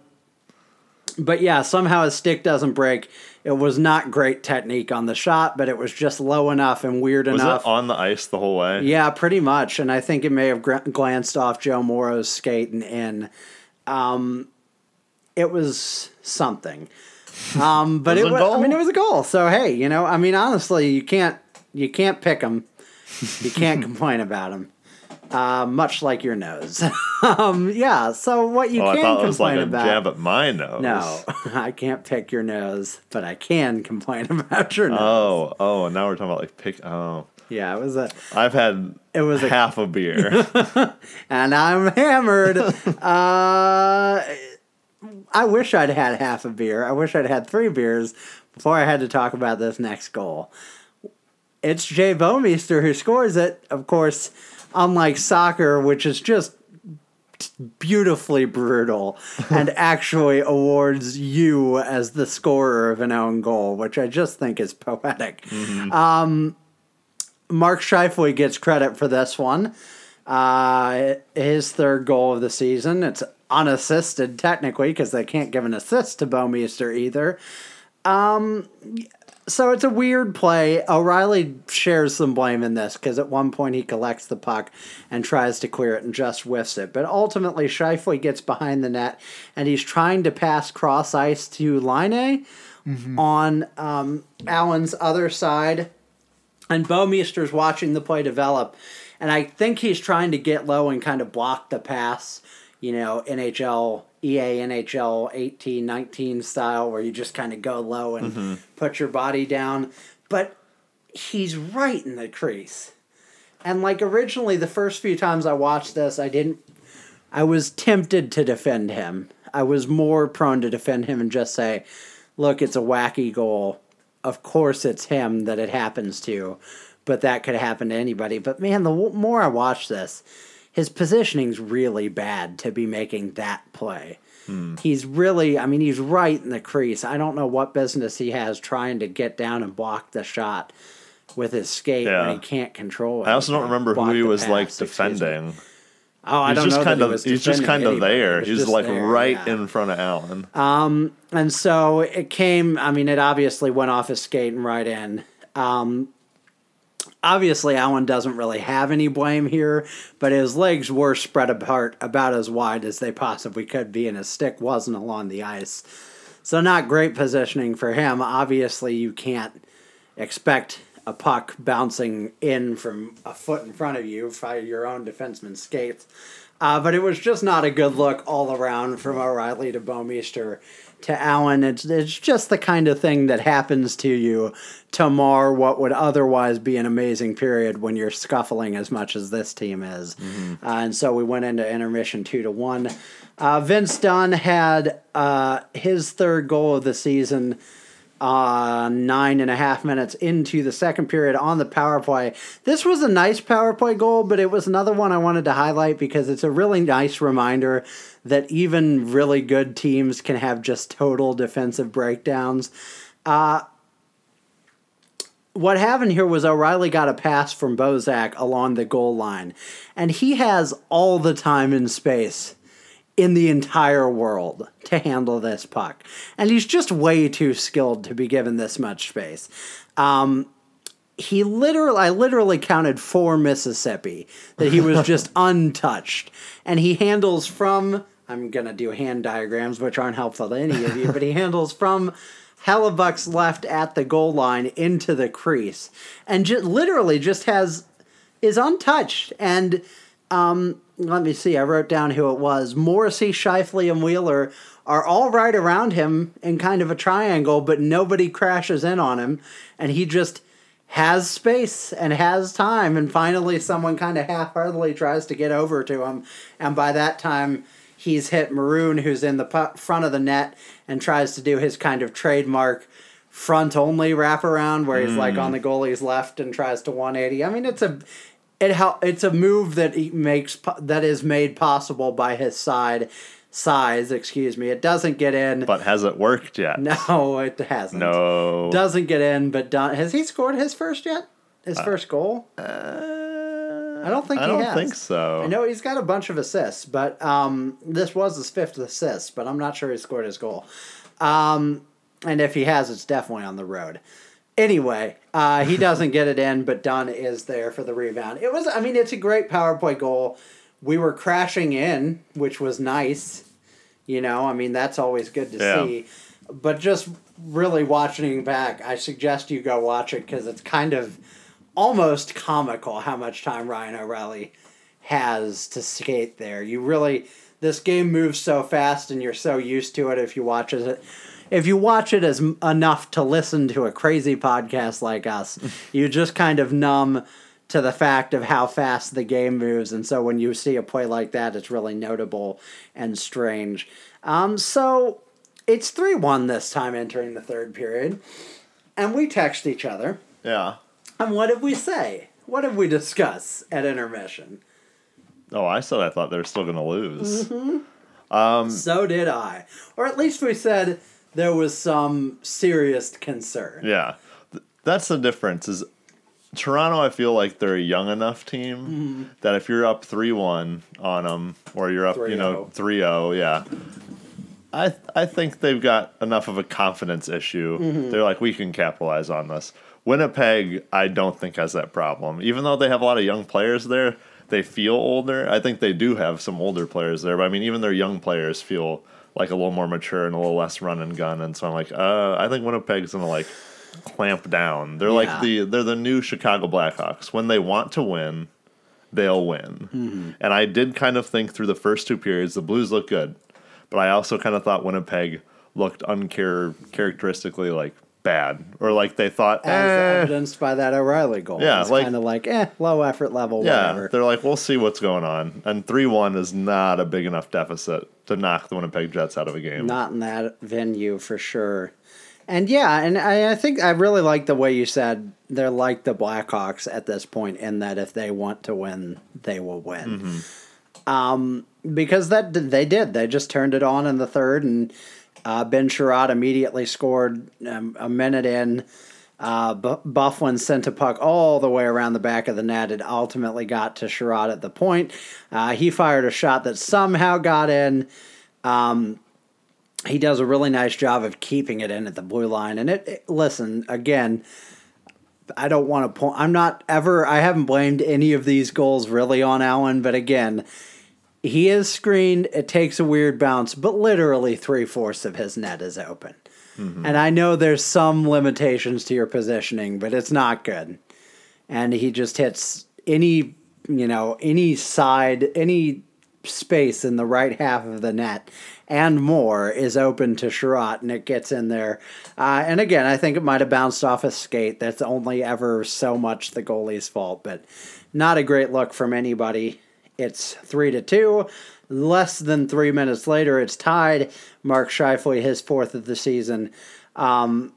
But yeah, somehow his stick doesn't break. It was not great technique on the shot, but it was just low enough and weird Was enough. it on the ice the whole way? Yeah, pretty much. And I think it may have gr- glanced off Joe Morrow's skate and in. Um, it was something. Um, but It it was a was, I goal? mean, it was a goal. So hey, you know, I mean, honestly, you can't you can't pick them. You can't complain about them. Uh, much like your nose. um, yeah. So what you Oh, I can thought it was like a about? jab at my nose. no, I can't pick your nose, but I can complain about your nose. Oh, oh, and now we're talking about like pick. Oh, Yeah, it was a I've had It was a- half a beer. and I'm hammered. uh, I wish I'd had half a beer. I wish I'd had three beers before I had to talk about this next goal. It's Jay Bouwmeester who scores it. Of course, unlike soccer, which is just beautifully brutal and actually awards you as the scorer of an own goal, which I just think is poetic. Um, Mark Scheifele gets credit for this one. Uh, his third goal of the season. It's unassisted technically because they can't give an assist to Bouwmeester either. Um, so it's a weird play. O'Reilly shares some blame in this because at one point he collects the puck and tries to clear it and just whiffs it. But ultimately, Scheifele gets behind the net and he's trying to pass cross ice to Line on um, Allen's other side. And Bouwmeester's watching the play develop. And I think he's trying to get low and kind of block the pass, you know, NHL, EA NHL 18, 19 style, where you just kind of go low and mm-hmm. put your body down. But he's right in the crease. And like originally, the first few times I watched this, I didn't, I was tempted to defend him. I was more prone to defend him and just say, look, it's a wacky goal. Of course, it's him that it happens to, but that could happen to anybody. But man, the more I watch this, his positioning's really bad to be making that play. He's really, I mean, he's right in the crease. I don't know what business he has trying to get down and block the shot with his skate Yeah. when he can't control it. I also don't remember who he was like pass, me. defending. Oh, I He's don't just know. kind of he he's just kind of there. He's just like there, right yeah. in front of Allen. Um, And so it came, I mean, it obviously went off his skate and right in. Um, obviously, Allen doesn't really have any blame here, but his legs were spread apart about as wide as they possibly could be, and his stick wasn't along the ice. So, not great positioning for him. Obviously, you can't expect a puck bouncing in from a foot in front of you by your own defenseman's skates. Uh, but it was just not a good look all around from O'Reilly to Bouwmeester to Allen. It's, it's just the kind of thing that happens to you to mar what would otherwise be an amazing period when you're scuffling as much as this team is. Uh, and so we went into intermission two to one. Uh, Vince Dunn had uh, his third goal of the season uh, nine and a half minutes into the second period on the power play. This was a nice power play goal, but it was another one I wanted to highlight because it's a really nice reminder that even really good teams can have just total defensive breakdowns. Uh, what happened here was O'Reilly got a pass from Bozak along the goal line, and he has all the time and space in the entire world to handle this puck. And he's just way too skilled to be given this much space. Um, he literally, I literally counted four Mississippi that he was just untouched. And he handles from, I'm going to do hand diagrams, which aren't helpful to any of you, but he handles from Hellebuyck's left at the goal line into the crease and literally just has, is untouched. And, um, let me see. I wrote down who it was. Morrissey, Scheifele, and Wheeler are all right around him in kind of a triangle, but nobody crashes in on him, and he just has space and has time. And finally, someone kind of half-heartedly tries to get over to him, and by that time, he's hit Maroon, who's in the front of the net, and tries to do his kind of trademark front only wraparound where he's like on the goalie's left and tries to 180. I mean, it's a it hel- it's a move that he makes that is made possible by his side size, excuse me. It doesn't get in. But has it worked yet? no, it hasn't. No. Doesn't get in, but done. Has he scored his first yet? His first goal? Uh, I don't think I don't has. think so. I know he's got a bunch of assists, but um, this was his fifth assist, but I'm not sure he scored his goal. Um, and if he has, it's definitely on the road. Anyway, uh, he doesn't get it in, but Dunn is there for the rebound. It was, I mean, it's a great power play goal. We were crashing in, which was nice. You know, I mean, that's always good to Yeah. see. But just really watching back, I suggest you go watch it because it's kind of almost comical how much time Ryan O'Reilly has to skate there. You really this game moves so fast and you're so used to it if you watch it if you watch it as enough to listen to a crazy podcast like us, you just kind of numb to the fact of how fast the game moves, and so when you see a play like that, it's really notable and strange. Um, so it's three one this time entering the third period, and we text each other. Yeah. And what did we say? What did we discuss at intermission? Oh, I said I thought they were still going to lose. so did I. Or at least we said there was some serious concern. Yeah. Th- That's the difference is Toronto I feel like they're a young enough team Mm-hmm. that if you're up 3-1 on them or you're up, you know, 3-0, yeah. I I think they've got enough of a confidence issue. Mm-hmm. They're like we can capitalize on this. Winnipeg I don't think has that problem. Even though they have a lot of young players there, they feel older. I think they do have some older players there, but I mean even their young players feel like a little more mature and a little less run and gun and so I'm like, uh I think Winnipeg's to like clamp down. They're Yeah. like the they're the new Chicago Blackhawks. When they want to win, they'll win. Mm-hmm. And I did kind of think through the first two periods, the Blues look good, but I also kind of thought Winnipeg looked uncharacteristically like bad, or like they thought, As eh, evidenced by that O'Reilly goal. Yeah, it's like- kind of like, eh, low effort level, yeah, whatever. they're like, we'll see what's going on. And three one is not a big enough deficit to knock the Winnipeg Jets out of a game. Not in that venue for sure. And yeah, and I, I think I really like the way you said they're like the Blackhawks at this point in that if they want to win, they will win. Um, because that they did. They just turned it on in the third, and uh, Ben Chiarot immediately scored um, a minute in. Uh, Bu- Byfuglien sent a puck all the way around the back of the net. It ultimately got to Sherrod at the point. Uh, he fired a shot that somehow got in he does a really nice job of keeping it in at the blue line. And it, it- listen again. I don't want to point. I'm not ever. I haven't blamed any of these goals really on Allen, but again, he is screened. It takes a weird bounce, but literally three fourths of his net is open. And I know there's some limitations to your positioning, but it's not good. And he just hits any, you know, any side, any space in the right half of the net and more is open to Chiarot, and it gets in there. Uh, and again, I think it might have bounced off a skate. That's only ever so much the goalie's fault, but not a great look from anybody. It's three to two. Less than three minutes later, it's tied. Mark Scheifele, his fourth of the season. Um,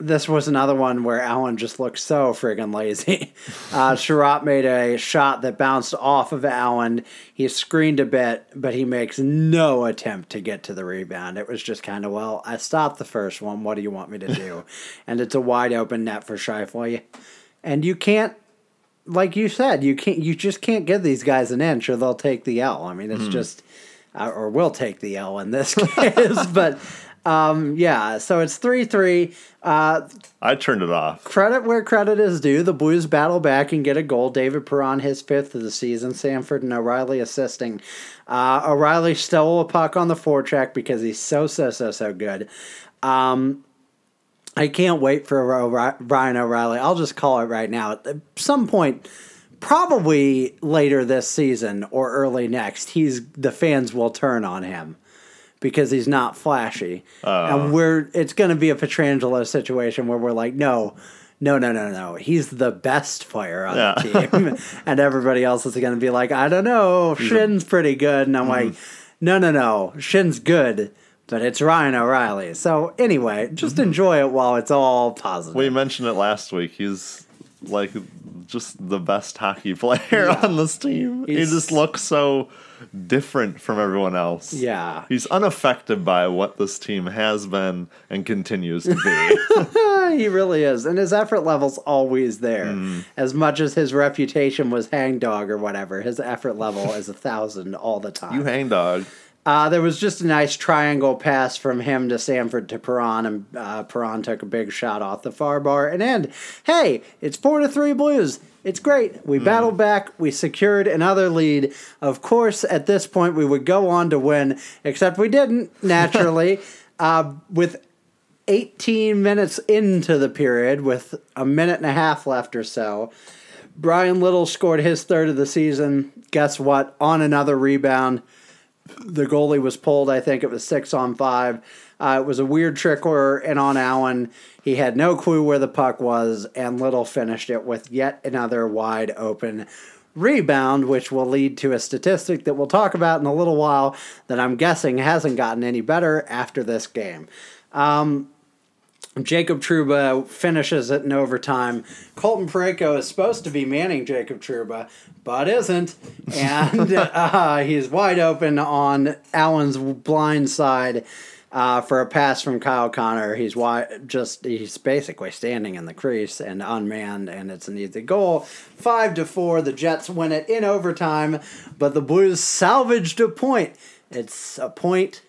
this was another one where Allen just looked so friggin' lazy. Uh, Chiarot made a shot that bounced off of Allen. He screened a bit, but he makes no attempt to get to the rebound. It was just kind of, well, I stopped the first one. What do you want me to do? and it's a wide open net for Scheifele. And you can't, like you said, you can't, you just can't give these guys an inch or they'll take the L. I mean, it's just, uh, or will take the L in this case. but um, yeah, so it's 3 3. Uh, I turned it off. credit where credit is due. The Blues battle back and get a goal. David Perron, his fifth of the season. Sanford and O'Reilly assisting. Uh, O'Reilly stole a puck on the forecheck because he's so, so, so, so good. Um, I can't wait for Brian O'Reilly. I'll just call it right now. At some point, probably later this season or early next, he's the fans will turn on him because he's not flashy, and uh. we're it's going to be a Pietrangelo situation where we're like, no. No, no, no, no. He's the best player on Yeah. the team. and everybody else is going to be like, I don't know. Schenn's pretty good. And I'm mm-hmm. like, no, no, no. Schenn's good, but it's Ryan O'Reilly. So, anyway, just enjoy it while it's all positive. We mentioned it last week. He's like just the best hockey player on this team. He's- he just looks so different from everyone else. Yeah. He's unaffected by what this team has been and continues to be. he really is. And his effort level's always there. Mm-hmm. As much as his reputation was hangdog or whatever, his effort level is a thousand all the time. you hang dog. Uh, there was just a nice triangle pass from him to Sanford to Perron, and uh, Perron took a big shot off the far bar and end. Hey, it's four to three Blues. It's great. We battled back. We secured another lead. Of course, at this point, we would go on to win, except we didn't, naturally. uh, with 18 minutes into the period, with a minute and a half left or so, Bryan Little scored his third of the season. Guess what? On another rebound the goalie was pulled. I think it was six on five. Uh, it was a weird trick trickler, and on Allen, he had no clue where the puck was, and Little finished it with yet another wide open rebound, which will lead to a statistic that we'll talk about in a little while that I'm guessing hasn't gotten any better after this game. Um, Jacob Trouba finishes it in overtime. Colton Parayko is supposed to be manning Jacob Trouba, but isn't. And uh, he's wide open on Allen's blind side uh, for a pass from Kyle Connor. He's wide, just he's basically standing in the crease and unmanned, and it's an easy goal. Five to four, the Jets win it in overtime, but the Blues salvaged a point. It's a point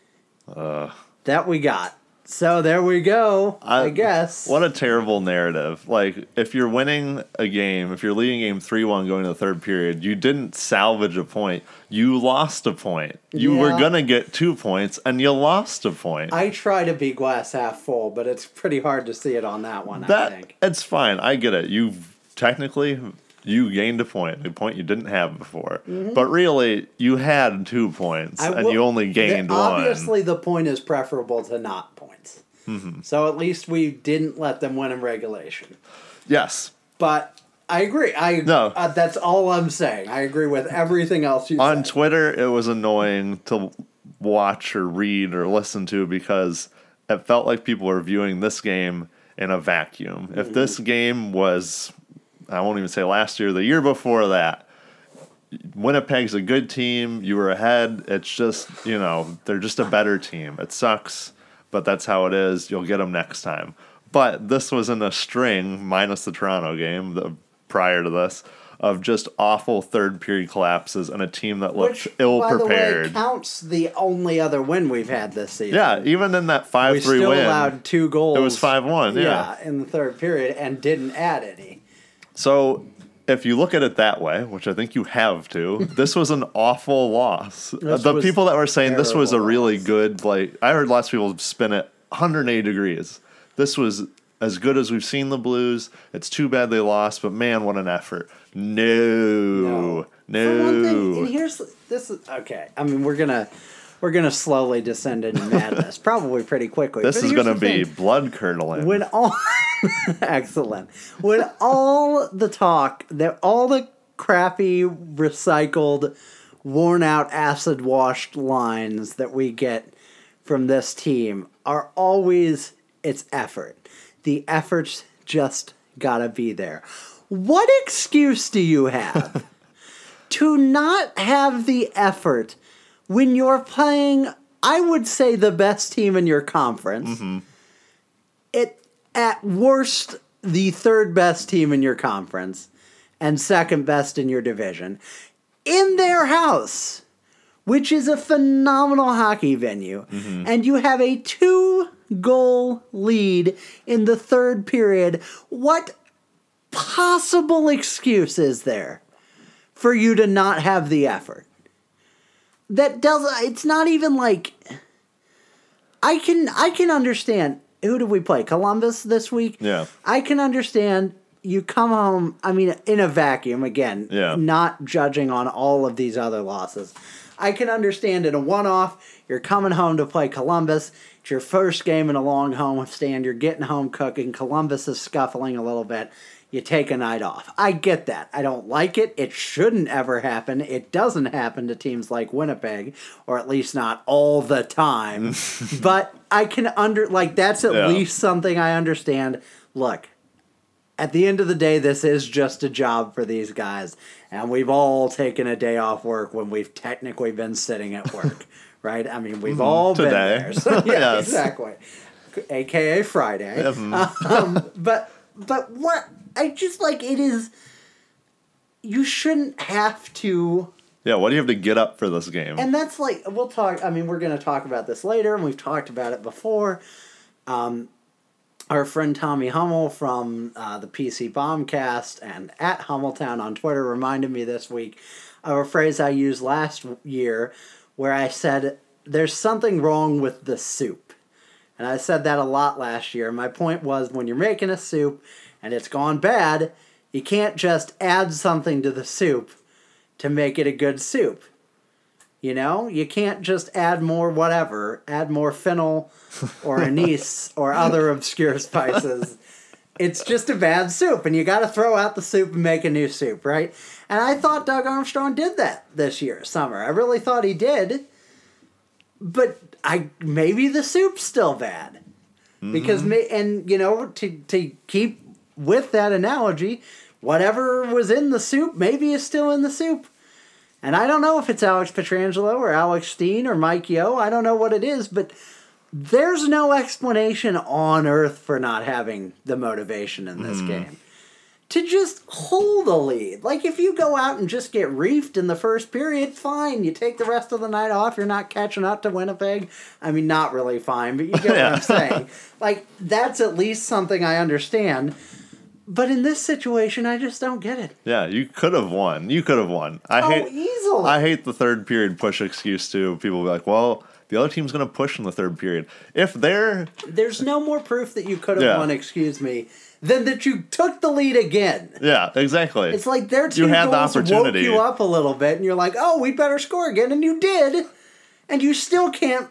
Uh, that we got. So there we go. I, guess. What a terrible narrative. Like, if you're winning a game, if you're leading game 3 1 going to the third period, you didn't salvage a point. You lost a point. You were going to get two points, and you lost a point. I try to be glass half full, but it's pretty hard to see it on that one. I that think. It's fine. I get it. You technically. You gained a point, a point you didn't have before. But really, you had two points, Mm-hmm. I and will- you only the- gained one. Mm-hmm. Obviously, the point is preferable to not points. So at least we didn't let them win in regulation. Yes. But I agree. I No. Uh, that's all I'm saying. I agree with everything else you said. on said. Twitter, it was annoying to watch or read or listen to because it felt like people were viewing this game in a vacuum. If this game was, I won't even say last year, the year before that, Winnipeg's a good team. You were ahead. It's just, you know, they're just a better team. It sucks, but that's how it is. You'll get them next time. But this was in a string, minus the Toronto game the, prior to this, of just awful third period collapses and a team that looked Which, ill by the way, prepared. counts the only other win we've had this season. Yeah, even in that 5 we 3 still win, allowed two goals. it was 5 1. Yeah. in the third period and didn't add any. So if you look at it that way, which I think you have to, this was an awful loss. This the people that were saying this was a really loss. good, like I heard lots of people spin it 180 degrees. This was as good as we've seen the Blues. It's too bad they lost, but man, what an effort! No, no. For one thing, and here's this is okay. I mean, we're gonna we're gonna slowly descend into madness, probably pretty quickly. this But is going to be thing. blood curdling. when all excellent when all the talk that all the crappy recycled worn out acid washed lines that we get from this team are always its effort the effort's just gotta be there what excuse do you have to not have the effort when you're playing i would say the best team in your conference mm-hmm. it at worst the third best team in your conference and second best in your division. In their house which is a phenomenal hockey venue mm-hmm. and you have a two goal lead in the third period what possible excuse is there for you to not have the effort that does it's not even like I can I can understand who did we play? Columbus this week? Yeah. I can understand you come home, I mean in a vacuum again, Yeah. not judging on all of these other losses. I can understand in a one-off, you're coming home to play Columbus. It's your first game in a long home stand. You're getting home cooking. Columbus is scuffling a little bit. You take a night off. I get that. I don't like it. It shouldn't ever happen. It doesn't happen to teams like Winnipeg, or at least not all the time. but I can under like that's at Yeah. least something I understand. Look, at the end of the day, this is just a job for these guys, and we've all taken a day off work when we've technically been sitting at work, right? I mean, we've all Today. been there. So, yeah, Yes. exactly. AKA Friday. Um, but but what I just like it is. You shouldn't have to yeah, what do you have to get up for this game? and that's like we'll talk. I mean, we're going to talk about this later, and we've talked about it before. Um, our friend Tommy Hummel from uh, the PC Bombcast and at Hummeltown on Twitter reminded me this week of a phrase I used last year, where I said, "There's something wrong with the soup," and I said that a lot last year. My point was, when you're making a soup and it's gone bad, you can't just add something to the soup to make it a good soup You know, you can't just add more whatever, add more fennel or anise or other obscure spices. It's just a bad soup, and you got to throw out the soup and make a new soup, right? And I thought Doug Armstrong did that this year, summer. I really thought he did, but I maybe the soup's still bad because mm-hmm. may, and you know to to keep with that analogy, whatever was in the soup maybe is still in the soup. And I don't know if it's Alex Pietrangelo or Alex Steen or Mike Yeo. I don't know what it is, but there's no explanation on earth for not having the motivation in this hmm. game. To just hold a lead. Like if you go out and just get reefed in the first period, fine. You take the rest of the night off. You're not catching up to Winnipeg. I mean, not really fine, but you get what I'm saying. Like that's at least something I understand. But in this situation, I just don't get it. Yeah, you could have won. You could have won. I Oh, hate easily. I hate the third period push excuse too. People be like, "Well, the other team's going to push in the third period." If they're There's no more proof that you could have Yeah. won, excuse me, than that you took the lead again. yeah, exactly. It's like their two You had the opportunity. woke you up a little bit, and you're like, "Oh, we better score again," and you did, and you still can't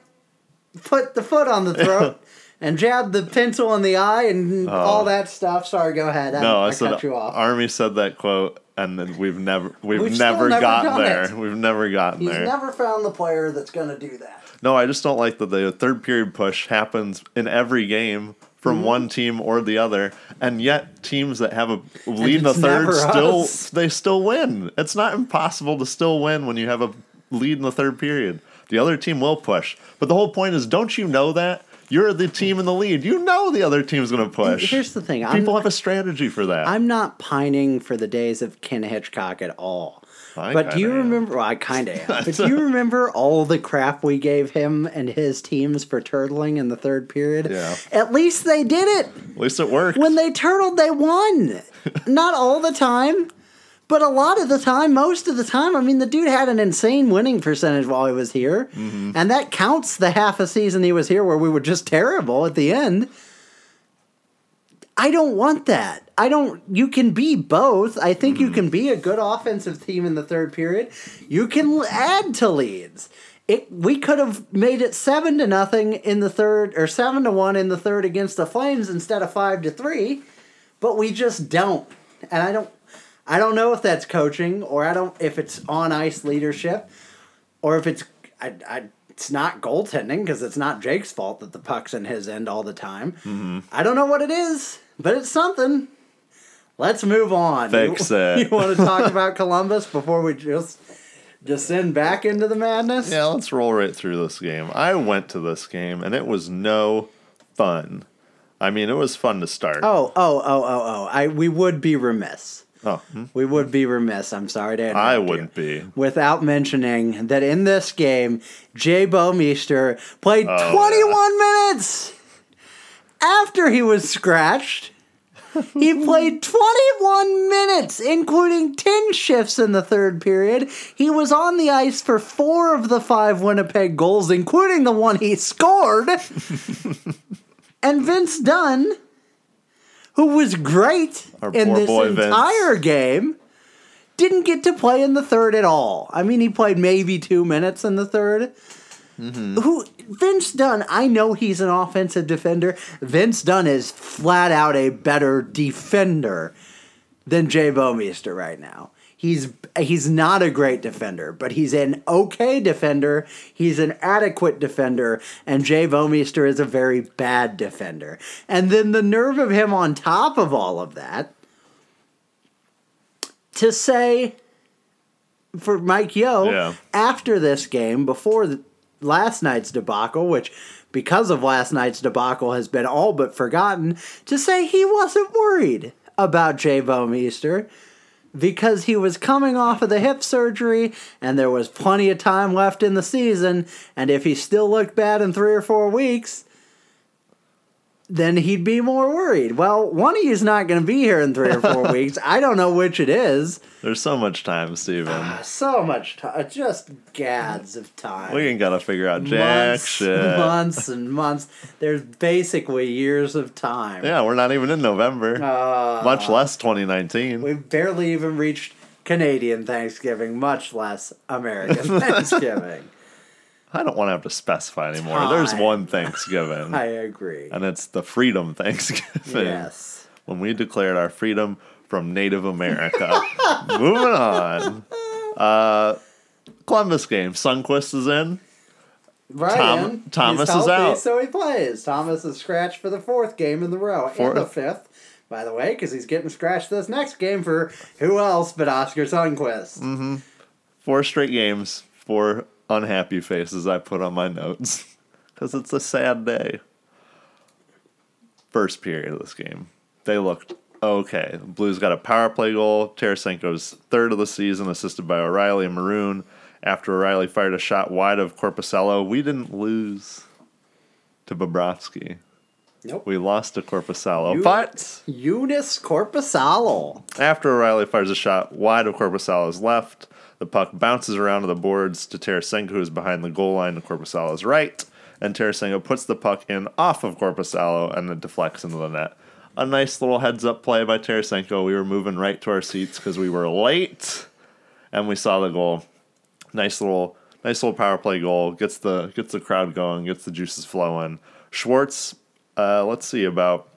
put the foot on the throat and jab the pencil in the eye and all that stuff. Sorry, go ahead. I, no, I, I, said cut you off. Army said that quote, and then we've never we've, We've never, never gotten there. it. We've never gotten there. He's there. never found the player that's going to do that. No, I just don't like that the third period push happens in every game from Mm-hmm. one team or the other, and yet teams that have a lead in the third still us. they still win. It's not impossible to still win when you have a lead in the third period. The other team will push, but the whole point is, don't you know that you're the team in the lead? You know the other team's going to push. Here's the thing: I'm, People have a strategy for that. I'm not pining for the days of Ken Hitchcock at all. I but do you am. remember? Well, I kind of am. But do you remember all the crap we gave him and his teams for turtling in the third period? Yeah. At least they did it. At least it worked. When they turtled, they won. Not all the time, but a lot of the time, most of the time. I mean, the dude had an insane winning percentage while he was here, Mm-hmm. and that counts the half a season he was here where we were just terrible at the end. I don't want that. I don't. You can be both. I think you can be a good offensive team in the third period. You can add to leads. It. We could have made it seven to nothing in the third, or seven to one in the third against the Flames instead of five to three, but we just don't. And I don't. I don't know if that's coaching or I don't if it's on ice leadership or if it's I, I it's not goaltending because it's not Jake's fault that the puck's in his end all the time. Mm-hmm. I don't know what it is, but it's something. Let's move on. Fix you, it. You want to talk about Columbus before we just descend back into the madness? Yeah, let's roll right through this game. I went to this game and it was no fun. I mean, it was fun to start. Oh, oh, oh, oh, oh. I we would be remiss. Oh. We would be remiss. I'm sorry to interrupt I wouldn't be. without mentioning that in this game, Jay Bouwmeester played Oh, 21 minutes after he was scratched. He played 21 minutes, including 10 shifts in the third period. He was on the ice for four of the five Winnipeg goals, including the one he scored. and Vince Dunn, who was great Our in this boy Vince. entire game, didn't get to play in the third at all. I mean, he played maybe two minutes in the 3rd Mm-hmm. Who Vince Dunn? I know he's an offensive defender. Vince Dunn is flat out a better defender than Jay Bouwmeester right now. He's he's not a great defender, but he's an okay defender. He's an adequate defender, and Jay Bouwmeester is a very bad defender. And then the nerve of him on top of all of that to say for Mike Yeo Yeah. after this game, before the, last night's debacle, which because of last night's debacle has been all but forgotten, to say he wasn't worried about Jay Bouwmeester because he was coming off of the hip surgery and there was plenty of time left in the season, and if he still looked bad in three or four weeks, then he'd be more worried. Well, one of you's not going to be here in three or four weeks. I don't know which it is. There's so much time, Steven. So much time, just gads of time. we ain't got to figure out jack months, shit. months and months. There's basically years of time. Yeah, we're not even in November, Uh, much less 2019. We've barely even reached Canadian Thanksgiving, much less American Thanksgiving. I don't want to have to specify anymore. There's one Thanksgiving, I agree. and it's the Freedom Thanksgiving. Yes. When we declared our freedom from Native America. Moving on. Uh, Columbus game. Sundqvist is in. Right. Tom- Thomas He's is out. So he plays. Thomas is scratched for the fourth game in the row. Fourth. And the fifth, by the way, because he's getting scratched this next game for who else but Oskar Sundqvist. Mm-hmm. Four straight games. Four unhappy faces I put on my notes. Because it's a sad day. First period of this game. They looked okay. The Blues got a power play goal. Tarasenko's third of the season, assisted by O'Reilly and Maroon. After O'Reilly fired a shot wide of Korpisalo, we didn't lose to Bobrovsky. Nope. We lost to Korpisalo. You- But Joonas Korpisalo. after O'Reilly fires a shot wide of Korpisalo's left, the puck bounces around to the boards to Tarasenko, who's behind the goal line to Korpisalo's right, and Tarasenko puts the puck in off of Korpisalo and it deflects into the net. A nice little heads up play by Tarasenko. We were moving right to our seats because we were late, and we saw the goal. Nice little, nice little power play goal. Gets the gets the crowd going. Gets the juices flowing. Schwartz, uh, let's see about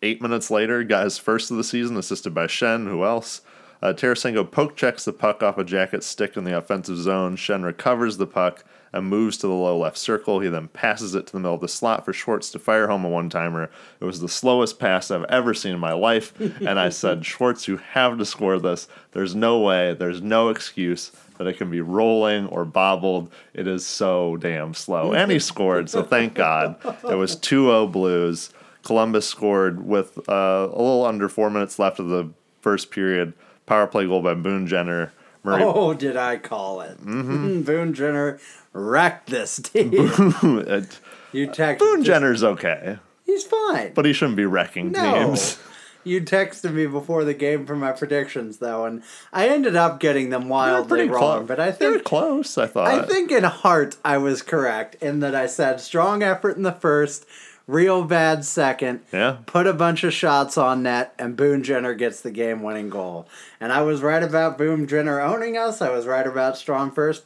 Eight minutes later, got his first of the season, assisted by Schenn. Who else? Uh, Tarasenko poke checks the puck off a jacket stick in the offensive zone. Schenn recovers the puck and moves to the low left circle. He then passes it to the middle of the slot for Schwartz to fire home a one timer. It was the slowest pass I've ever seen in my life. and I said, Schwartz, you have to score this. There's no way, there's no excuse that it can be rolling or bobbled. It is so damn slow. And he scored, so thank God. It was 2 0 Blues. Columbus scored with uh, a little under four minutes left of the first period. Power play goal by Boone Jenner. Murray Oh, did I call it? Mm-hmm. Boone Jenner wrecked this team. it- you text Boone just- Jenner's okay, He's fine. but he shouldn't be wrecking No. teams. You texted me before the game for my predictions, though, and I ended up getting them wildly wrong. close. But I think close. I thought. I think in heart I was correct in that I said strong effort in the first, real bad second. Yeah. Put a bunch of shots on net, and Boone Jenner gets the game-winning goal. And I was right about Boone Jenner owning us. I was right about strong first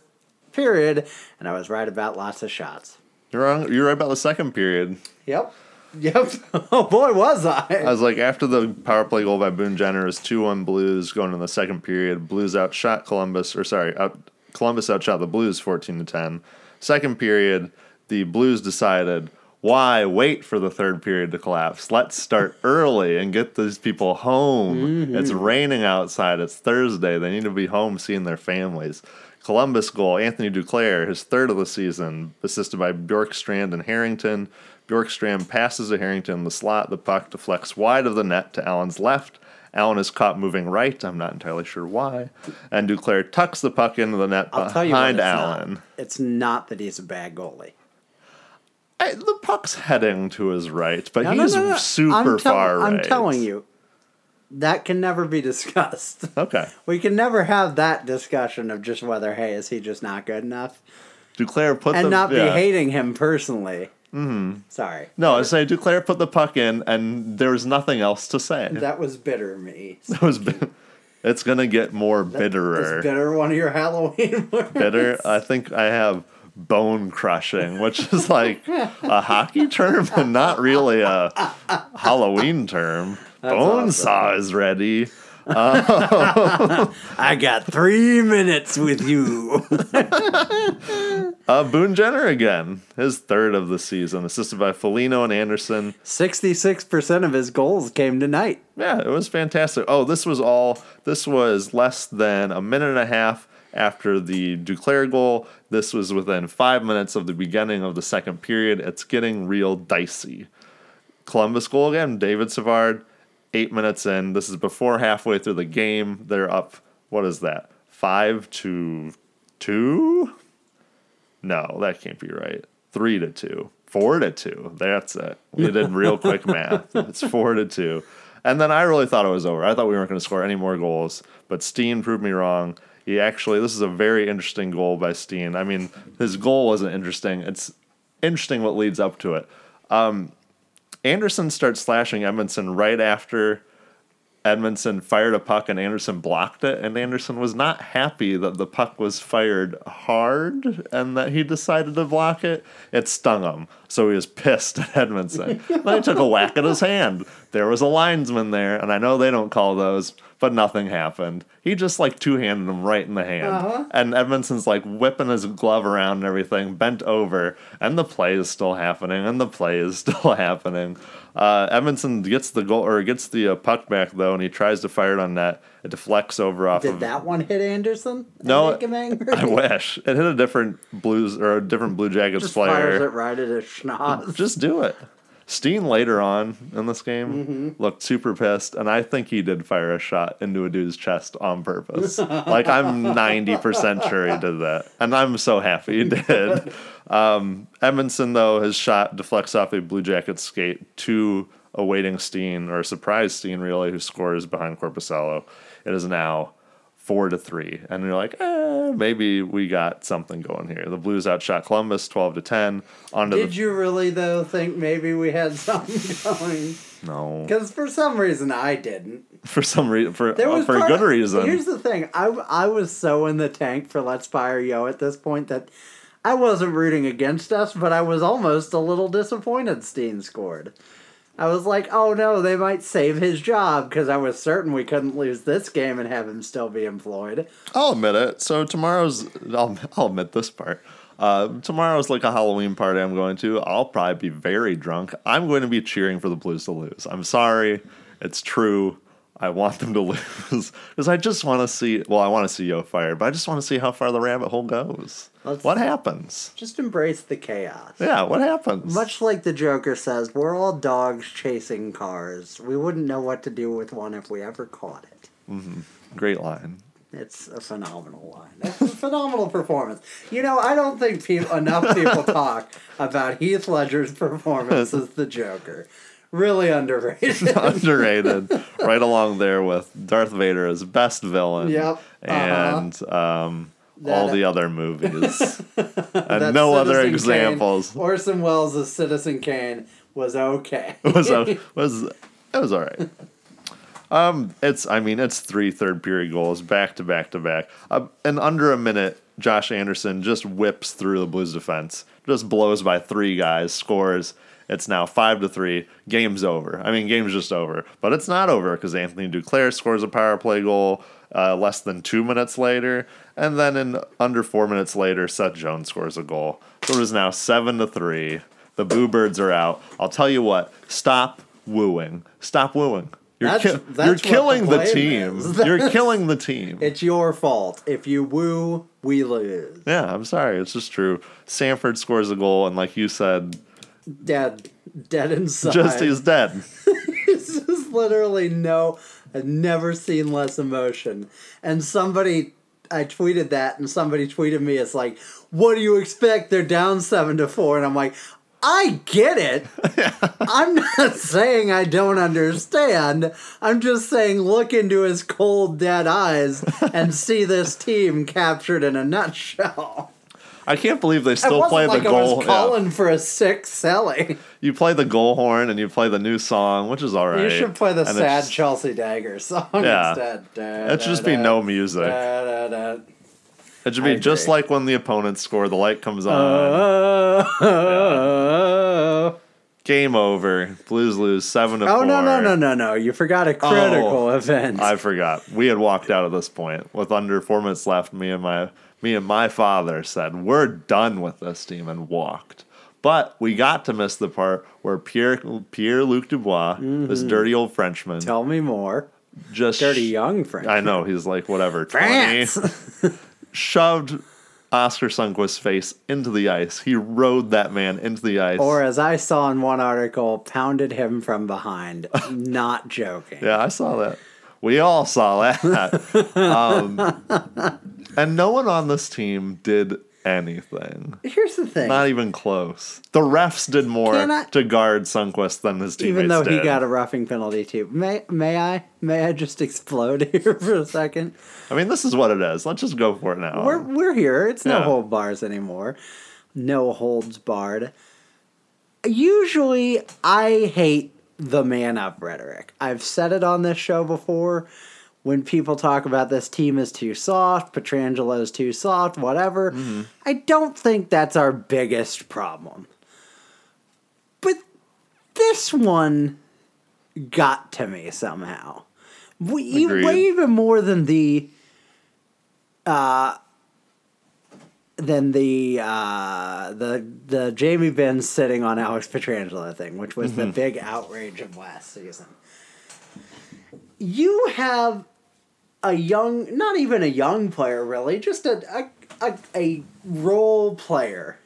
period, and I was right about lots of shots. You're wrong. You're right about the second period. Yep. Yep. Oh boy, was I. I was like, after the power play goal by Boone Jenner is two one Blues going in the second period. Blues outshot Columbus, or sorry, out, Columbus outshot the Blues fourteen to ten. Second period, the Blues decided, why wait for the third period to collapse? Let's start early and get these people home. Mm-hmm. It's raining outside. It's Thursday. They need to be home seeing their families. Columbus goal, Anthony Duclair, his third of the season, assisted by Bjorkstrand and Harrington. Bjorkstrand passes to Harrington in the slot. The puck deflects wide of the net to Allen's left. Allen is caught moving right. I'm not entirely sure why. And Duclair tucks the puck into the net I'll tell you what behind it's Allen. not. It's not that he's a bad goalie. I- the puck's heading to his right, but No, he's no, no. super tell- far right. I'm telling you, that can never be discussed. Okay. We can never have that discussion of just whether, hey, is he just not good enough? Duclair put And the not yeah. be hating him personally. Mm-hmm. Sorry. No, I say Duclair put the puck in, and there was nothing else to say. That was bitter me. That was. It's gonna get more Is bitterer. bitter one of your Halloween words? bitter. I think I have bone crushing, which is like a hockey term and not really a Halloween term. bone awesome. saw is ready. I got three minutes with you. Uh, Boone Jenner again, his third of the season, assisted by Foligno and Anderson. 66% of his goals came tonight. Yeah, it was fantastic. Oh, this was all. This was less than a minute and a half after the Duclair goal. This was within five minutes of the beginning of the second period. It's getting real dicey. Columbus goal again. David Savard, eight minutes in. This is before halfway through the game. They're up. What is that? Five to two? No, that can't be right. Three to two. Four to two. That's it. We did real quick math. It's four to two. And then I really thought it was over. I thought we weren't going to score any more goals, but Steen proved me wrong. He actually, this is a very interesting goal by Steen. I mean, his goal wasn't interesting. It's interesting what leads up to it. Um, Anderson starts slashing Edmundson right after Edmundson fired a puck and Anderson blocked it, and Anderson was not happy that the puck was fired hard and that he decided to block it. It stung him, so he was pissed at Edmundson. then he took a whack at his hand. There was a linesman there, and I know they don't call those, but nothing happened. He just like two handed him right in the hand. And Edmundson's like whipping his glove around and everything, bent over, and the play is still happening, and the play is still happening. Uh, Edmundson gets the goal or gets the uh, puck back though, and he tries to fire it on net. It deflects over off Did of. that one hit Anderson? No, make him angry? I wish it hit a different Blues or a different Blue Jackets Just player. fires it right at his schnoz. Just do it. Steen later on in this game Mm-hmm. looked super pissed, and I think he did fire a shot into a dude's chest on purpose. like I'm ninety percent sure he did that, and I'm so happy he did. Um, Edmundson though, his shot deflects off a Blue Jackets skate to a waiting Steen or a surprise Steen really, who scores behind Korpisalo. It is now four to three, and you're like, eh, maybe we got something going here. The Blues outshot Columbus twelve to ten. Onto Did the you really though think maybe we had something going? no Because for some reason I didn't. for some reason for There uh, was for a good of- reason. Here's the thing: I I was so in the tank for Let's Fire Yeo at this point that I wasn't rooting against us, but I was almost a little disappointed Steen scored. I was like, oh no, they might save his job because I was certain we couldn't lose this game and have him still be employed. I'll admit it. So tomorrow's I'll I'll admit this part. Uh, tomorrow's like a Halloween party I'm going to. I'll probably be very drunk. I'm going to be cheering for the Blues to lose. I'm sorry. It's true. I want them to lose because I just want to see. Well, I want to see Yeo fired, but I just want to see how far the rabbit hole goes. Let's- what happens? Just embrace the chaos. Yeah, what happens? Much like the Joker says, we're all dogs chasing cars. We wouldn't know what to do with one if we ever caught it. Mm-hmm. Great line. It's a phenomenal line. It's a phenomenal performance. You know, I don't think peop enough people talk about Heath Ledger's performance as the Joker. Really underrated. underrated, right along there with Darth Vader as best villain. Yep, uh-huh. And um, all the other movies. and no other examples. Kane, Orson Welles as Citizen Kane was okay. was a, was it was all right. Um, it's I mean it's three third period goals back to back to back. Uh, in under a minute, Josh Anderson just whips through the Blues defense, just blows by three guys, scores. It's now five to three. Game's over. I mean, game's just over, but it's not over because Anthony Duclair scores a power play goal uh, less than two minutes later, and then in under four minutes later, Seth Jones scores a goal. So it is now seven to three. The Boo Birds are out. I'll tell you what. Stop wooing. Stop wooing. You're, That's- ki- that's you're what the killing the, team. You're killing the team. It's your fault. If you woo, we lose. yeah, I'm sorry. It's just true. Sanford scores a goal, and like you said, Dead. Dead inside. just he's dead. This is literally no. I've never seen less emotion. And somebody, I tweeted that, and somebody tweeted me. It's like, what do you expect? They're down seven to four, and I'm like, I get it. I'm not saying I don't understand. I'm just saying look into his cold, dead eyes and see this team captured in a nutshell. I can't believe they still play like the I goal. was yeah. calling for a sick Selly. You play the goal horn and you play the new song, which is all right. You should play the And sad it's- Chelsea Dagger song Yeah. instead. It should just be no music. Da, da, da. It should be just like when the opponents score, the light comes on. Oh, Game over. Blues lose seven to oh four. no no no no no! You forgot a critical oh, event. I forgot. We had walked out at this point with under four minutes left. Me and my me and my father said, "We're done with this team," and walked. But we got to miss the part where Pierre Pierre Luc Dubois, this dirty old Frenchman, Mm-hmm. Tell me more. just Dirty young French. I know he's like whatever France. shoved Oskar Sundqvist's face into the ice. He rode that man into the ice. Or as I saw in one article, pounded him from behind. Not joking. Yeah, I saw that. We all saw that. um, and no one on this team did anything. Here's the thing. Not even close. The refs did more I- to guard Sundqvist than his teammates even though he got a roughing penalty too. May may I may I just explode here for a second? I mean, this is what it is. Let's just go for it now. We're we're here. It's no Yeah. hold bars anymore. No holds barred. Usually, I hate the man up rhetoric. I've said it on this show before. When people talk about this team is too soft, Pietrangelo is too soft, whatever, I don't think that's our biggest problem. But this one got to me somehow. We, way even more than the uh than the uh the the Jamie Benn sitting on Alex Pietrangelo thing, which was the big outrage of last season. You have a young not even a young player really, just a a, a, a role player.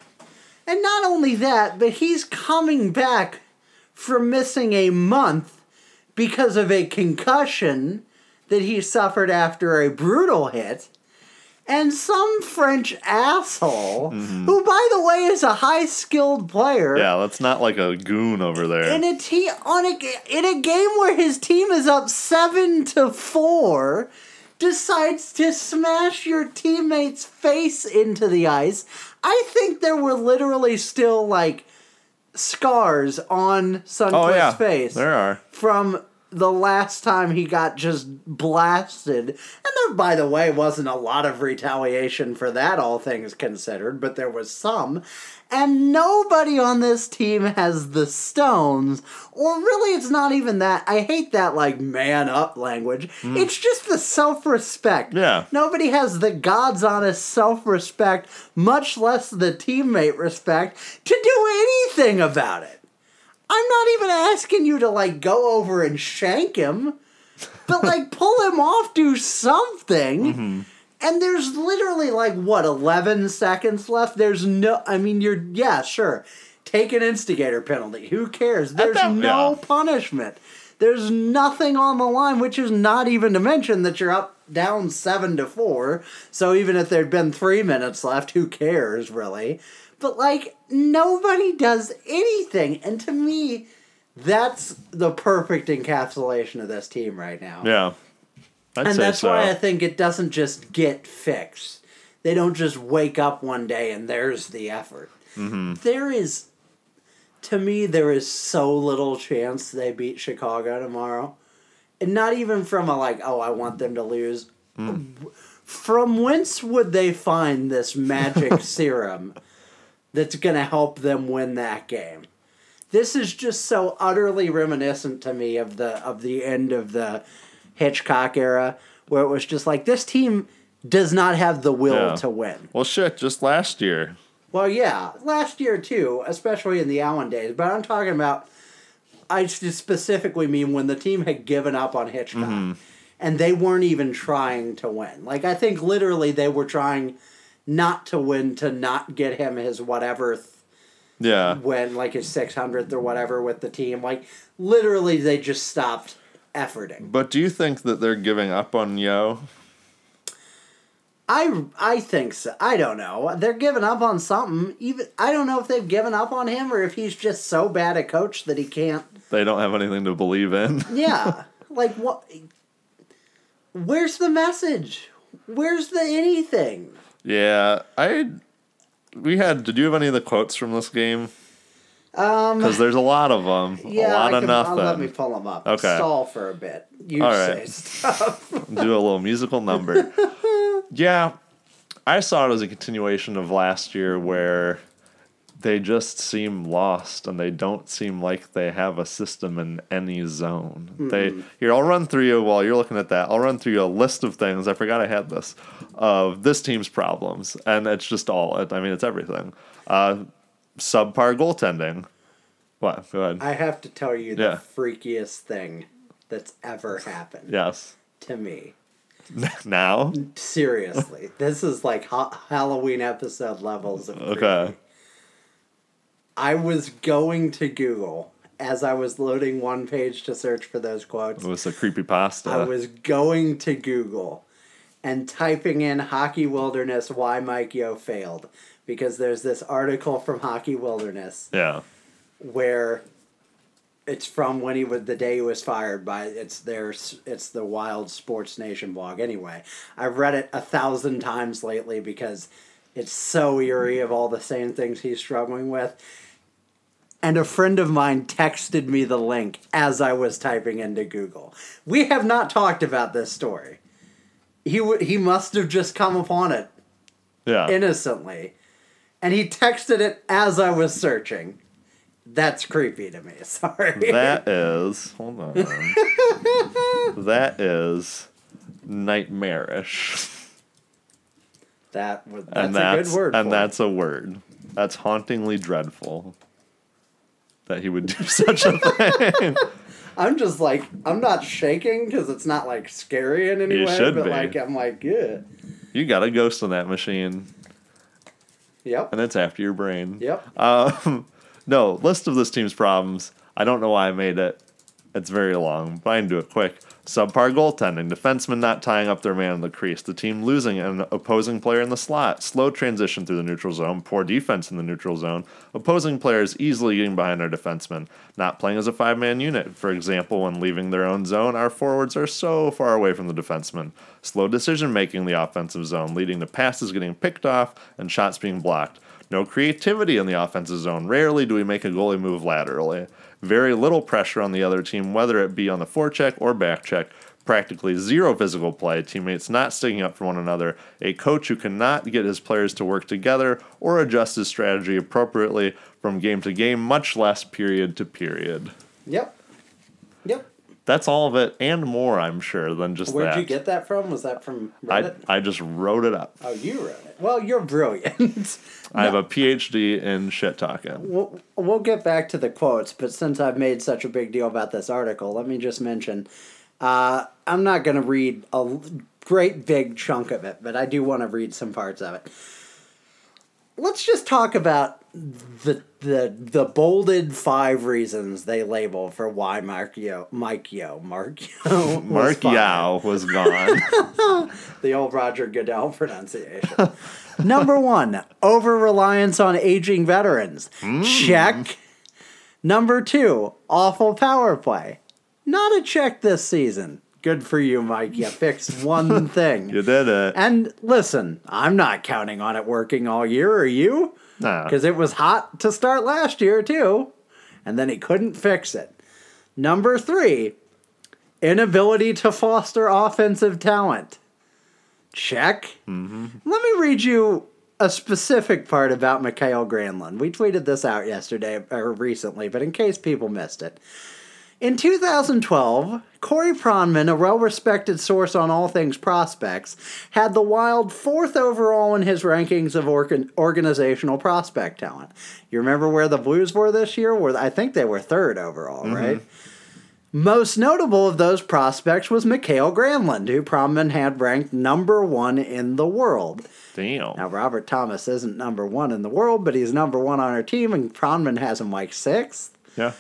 And not only that, but he's coming back from missing a month because of a concussion that he suffered after a brutal hit. And some French asshole, who, by the way, is a high skilled player, Yeah, that's not like a goon over there. in a te- on a in a game where his team is up seven to four, decides to smash your teammate's face into the ice. I think there were literally still like scars on Sundqvist's oh yeah, face there are. from the last time he got just blasted. And there, by the way, wasn't a lot of retaliation for that, all things considered, but there was some. And nobody on this team has the stones, or really, it's not even that. I hate that, like, man up language. Hmm. It's just the self respect. Yeah. Nobody has the God's honest self respect, much less the teammate respect, to do anything about it. I'm not even asking you to like go over and shank him, but like pull him off, do something. Mm-hmm. And there's literally like what 11 seconds left. There's no I mean you're yeah, sure. Take an instigator penalty. Who cares? There's that- no yeah. punishment. There's nothing on the line, which is not even to mention that you're up down 7 to 4. So even if there'd been 3 minutes left, who cares really? But like nobody does anything. And to me, that's the perfect encapsulation of this team right now. Yeah, I'd and that's so. why I think it doesn't just get fixed. They don't just wake up one day and there's the effort. Mm-hmm. There is, to me, there is so little chance they beat Chicago tomorrow. And not even from a like, oh, I want them to lose. Mm. From whence would they find this magic serum that's going to help them win that game? This is just so utterly reminiscent to me of the of the end of the Hitchcock era, where it was just like this team does not have the will to win. well, shit, just last year. Well, yeah, last year too, especially in the Allen days. But I'm talking about. I specifically mean when the team had given up on Hitchcock, mm-hmm. and they weren't even trying to win. Like I think literally they were trying not to win to not get him his whatever th- Yeah, when like his 600th or whatever with the team. Like literally they just stopped efforting. but do you think that they're giving up on Yeo? I I think so. I don't know. They're giving up on something. Even I don't know if they've given up on him or if he's just so bad a coach that he can't. They don't have anything to believe in. Yeah. like what Where's the message? Where's the anything? Yeah, I. We had. Did you have any of the quotes from this game? Um Because there's a lot of them. yeah, a lot I of can, I'll let me pull them up. Okay. Stall for a bit. You All say stuff. do a little musical number. yeah, I saw it as a continuation of last year where they just seem lost and they don't seem like they have a system in any zone. They here, I'll run through you while you're looking at that. I'll run through you a list of things. I forgot I had this of this team's problems, and it's just all. it. I mean, it's everything. Uh, subpar goaltending. What? Go ahead. I have to tell you the Yeah. freakiest thing that's ever happened yes. to me. now. Seriously, this is like ha- Halloween episode levels of creepy. Okay. I was going to Google as I was loading one page to search for those quotes. It was a creepy pasta. I was going to Google and typing in Hockey Wilderness why Mike Yeo failed because there's this article from Hockey Wilderness yeah. where it's from when he was the day he was fired by it's their it's the Wild Sports Nation blog anyway. I've read it a thousand times lately because it's so eerie of all the same things he's struggling with. And a friend of mine texted me the link as I was typing into Google. We have not talked about this story. He w- he must have just come upon it Yeah. innocently, and he texted it as I was searching. That's creepy to me. Sorry. that is hold on. that is nightmarish. that was that's, and that's a good word. and that's a word. That's hauntingly dreadful. That he would do such a thing. I'm just like I'm not shaking because it's not like scary in any You way. should but be. like I'm like yeah. You got a ghost in that machine, Yep. and it's after your brain. Yep. Um, no, list of this team's problems. I don't know why I made it. It's very long, can do it quick. Subpar goaltending, defensemen not tying up their man in the crease, the team losing an opposing player in the slot, slow transition through the neutral zone, poor defense in the neutral zone, opposing players easily getting behind our defensemen, not playing as a five man unit. For example, when leaving their own zone, our forwards are so far away from the defensemen, slow decision making in the offensive zone, leading to passes getting picked off and shots being blocked. No creativity in the offensive zone. Rarely do we make a goalie move laterally. Very little pressure on the other team, whether it be on the forecheck or back check. Practically zero physical play, teammates not sticking up for one another, a coach who cannot get his players to work together or adjust his strategy appropriately from game to game, much less period to period. Yep. Yep. That's all of it and more, I'm sure, than just Where'd that. you get that from? Was that from I, I just wrote it up. oh, you wrote it. Well, you're brilliant. I have a PhD in shit talking. we'll, we'll get back to the quotes, but since I've made such a big deal about this article, let me just mention uh, I'm not going to read a great big chunk of it, but I do want to read some parts of it. Let's just talk about the the the bolded five reasons they label for why Mark Yeo Mike Yeo Mark Yeo was Mark was gone. the old Roger Goodell pronunciation. Number one, over reliance on aging veterans. Mm. Check. Number two, awful power play. Not a check this season. Good for you, Mike. You fixed one thing. you did it. And listen, I'm not counting on it working all year, are you? Nah. Because it was hot to start last year, too. And then he couldn't fix it. Number three, inability to foster offensive talent. Check. Mm-hmm. Let me read you a specific part about Mikael Granlund. We tweeted this out yesterday or recently, but in case people missed it. In 2012, Corey Pronman, a well respected source on all things prospects, had the Wild fourth overall in his rankings of organ- organizational prospect talent. You remember where the Blues were this year? Where I think they were third overall, right? Most notable of those prospects was Mikael Granlund, who Pronman had ranked number one in the world. Damn. Now, Robert Thomas isn't number one in the world, but he's number one on our team, and Pronman has him like sixth. Yeah.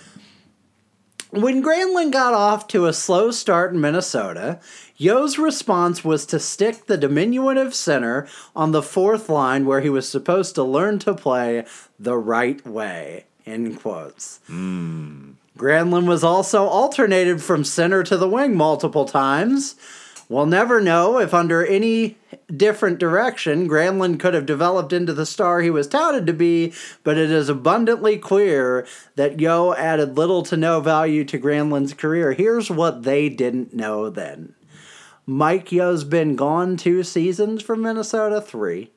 When Granlund got off to a slow start in Minnesota, Yeo's response was to stick the diminutive center on the fourth line where he was supposed to learn to play the right way. In quotes. Hmm. Granlund was also alternated from center to the wing multiple times. We'll never know if, under any different direction, Granlund could have developed into the star he was touted to be, but it is abundantly clear that Yeo added little to no value to Granlund's career. Here's what they didn't know then Mike Yeo's been gone two seasons from Minnesota, three,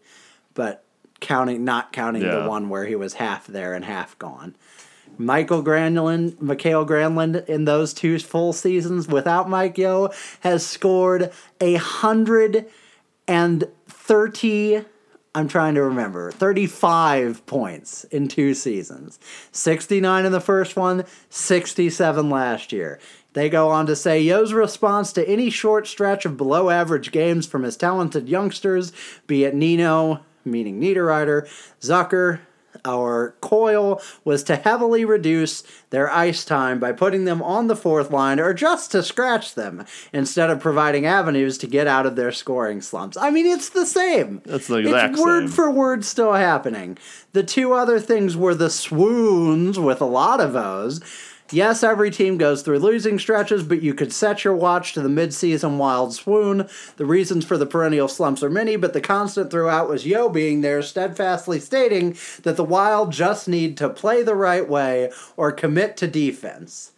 but counting not counting Yeah. the one where he was half there and half gone. Michael Granlund, Mikael Granlund, in those two full seasons without Mike Yeo, has scored a hundred and thirty. I'm trying to remember. 35 points in two seasons. 69 in the first one, 67 last year. They go on to say Yeo's response to any short stretch of below average games from his talented youngsters, be it Nino, meaning Niederreiter, Zucker, or Coyle, was to heavily reduce their ice time by putting them on the fourth line or just to scratch them instead of providing avenues to get out of their scoring slumps. I mean, it's the same. It's the exact it's word same. for word still happening. The two other things were the swoons with a lot of O's Yes, every team goes through losing stretches, but you could set your watch to the midseason wild swoon. The reasons for the perennial slumps are many, but the constant throughout was Yeo being there, steadfastly stating that the Wild just need to play the right way or commit to defense.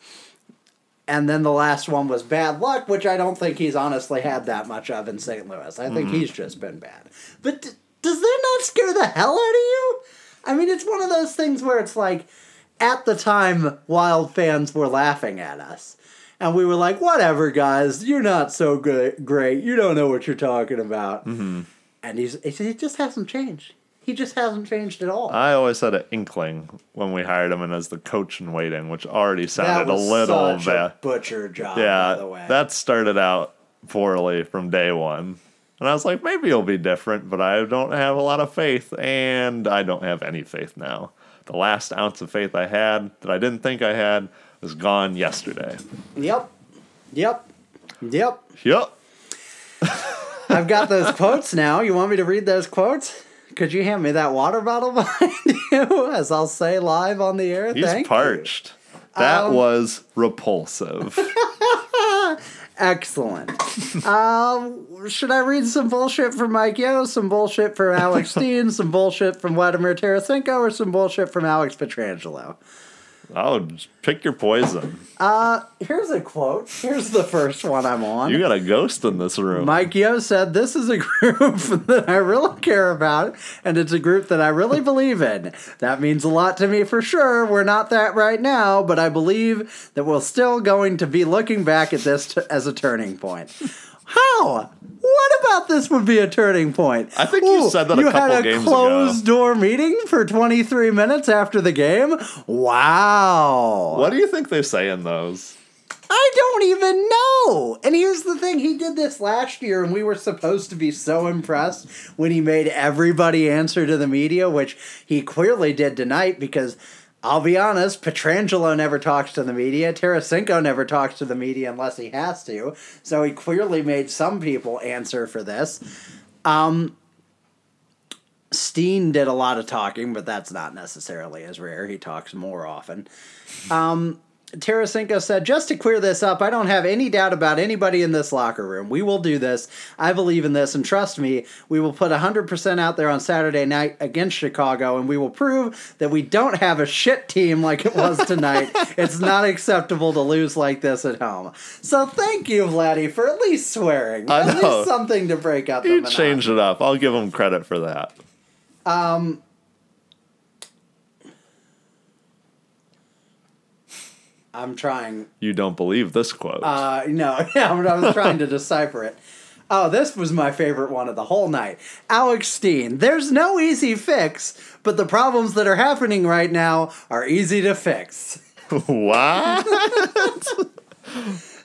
And then the last one was bad luck, which I don't think he's honestly had that much of in St. Louis. I think mm-hmm. he's just been bad. But d- does that not scare the hell out of you? I mean, it's one of those things where it's like, at the time, Wild fans were laughing at us. And we were like, whatever, guys, you're not so good, great. You don't know what you're talking about. Mm-hmm. And he's, he just hasn't changed. He just hasn't changed at all. I always had an inkling when we hired him in as the coach in waiting, which already sounded a little such butcher job, by the way. Yeah, that started out poorly from day one. And I was like, maybe it'll be different, but I don't have a lot of faith, and I don't have any faith now. The last ounce of faith I had that I didn't think I had was gone yesterday. Yep. Yep. Yep. Yep. I've got those quotes now. You want me to read those quotes? Could you hand me that water bottle behind you, as I'll say live on the air? He's Thank you. parched. That Um, was repulsive. Excellent. um, should I read some bullshit from Mike Yeo, some bullshit from Alex Steen, some bullshit from Vladimir Tarasenko, or some bullshit from Alex Pietrangelo? Oh, pick your poison. Uh, here's a quote. Here's the first one I'm on. You got a ghost in this room. Mike Yeo said, This is a group that I really care about, and it's a group that I really believe in. That means a lot to me for sure. We're not that right now, but I believe that we're still going to be looking back at this t- as a turning point. How? What about this would be a turning point? I think you said that a you couple had a games closed door meeting for 23 minutes after the game? Wow. what do you think they say in those? I don't even know. And here's the thing he did this last year, and we were supposed to be so impressed when he made everybody answer to the media, which he clearly did tonight because. I'll be honest, Pietrangelo never talks to the media. Tarasenko never talks to the media unless he has to. So he clearly made some people answer for this. Um, Steen did a lot of talking, but that's not necessarily as rare. He talks more often. Um, Tarasenko said, just to clear this up, I don't have any doubt about anybody in this locker room. We will do this. I believe in this, and trust me, we will put 100% out there on Saturday night against Chicago, and we will prove that we don't have a shit team like it was tonight. it's not acceptable to lose like this at home. So thank you, Vladdy, for at least swearing. I at know. least something to break up He changed it up. I'll give him credit for that. Um, I'm trying You don't believe this quote. Uh, no, yeah, I was trying to decipher it. Oh, this was my favorite one of the whole night. Alex Steen. There's no easy fix, but the problems that are happening right now are easy to fix. what?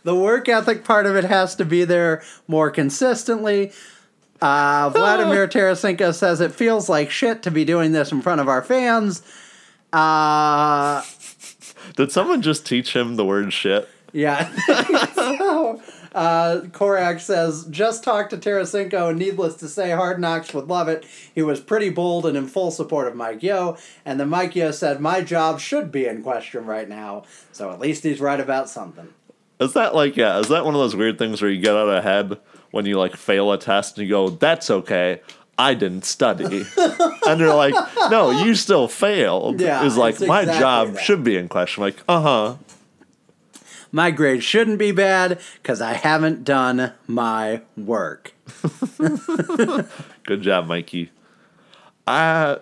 The work ethic part of it has to be there more consistently. Uh, Vladimir Tarasenko says it feels like shit to be doing this in front of our fans. Uh, Did someone just teach him the word shit? Yeah. so, uh, Korac says, just talked to Tarasenko, and needless to say, Hard Knocks would love it. He was pretty bold and in full support of Mike Yeo. And then Mike Yeo said, my job should be in question right now. So at least he's right about something. Is that like yeah? Is that one of those weird things where you get out ahead when you like fail a test and you go, "That's okay, I didn't study," and they're like, "No, you still failed." Yeah, is like my exactly job that. should be in question. Like, uh huh. My grade shouldn't be bad because I haven't done my work. Good job, Mikey. I.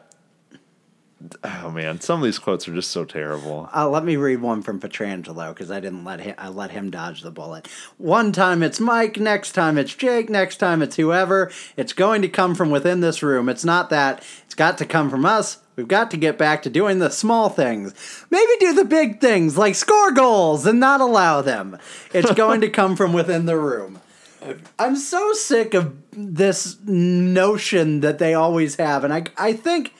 Oh man, some of these quotes are just so terrible. Uh, let me read one from Pietrangelo because I didn't let him. I let him dodge the bullet. One time it's Mike, next time it's Jake, next time it's whoever. It's going to come from within this room. It's not that. It's got to come from us. We've got to get back to doing the small things. Maybe do the big things like score goals and not allow them. It's going to come from within the room. I'm so sick of this notion that they always have, and I I think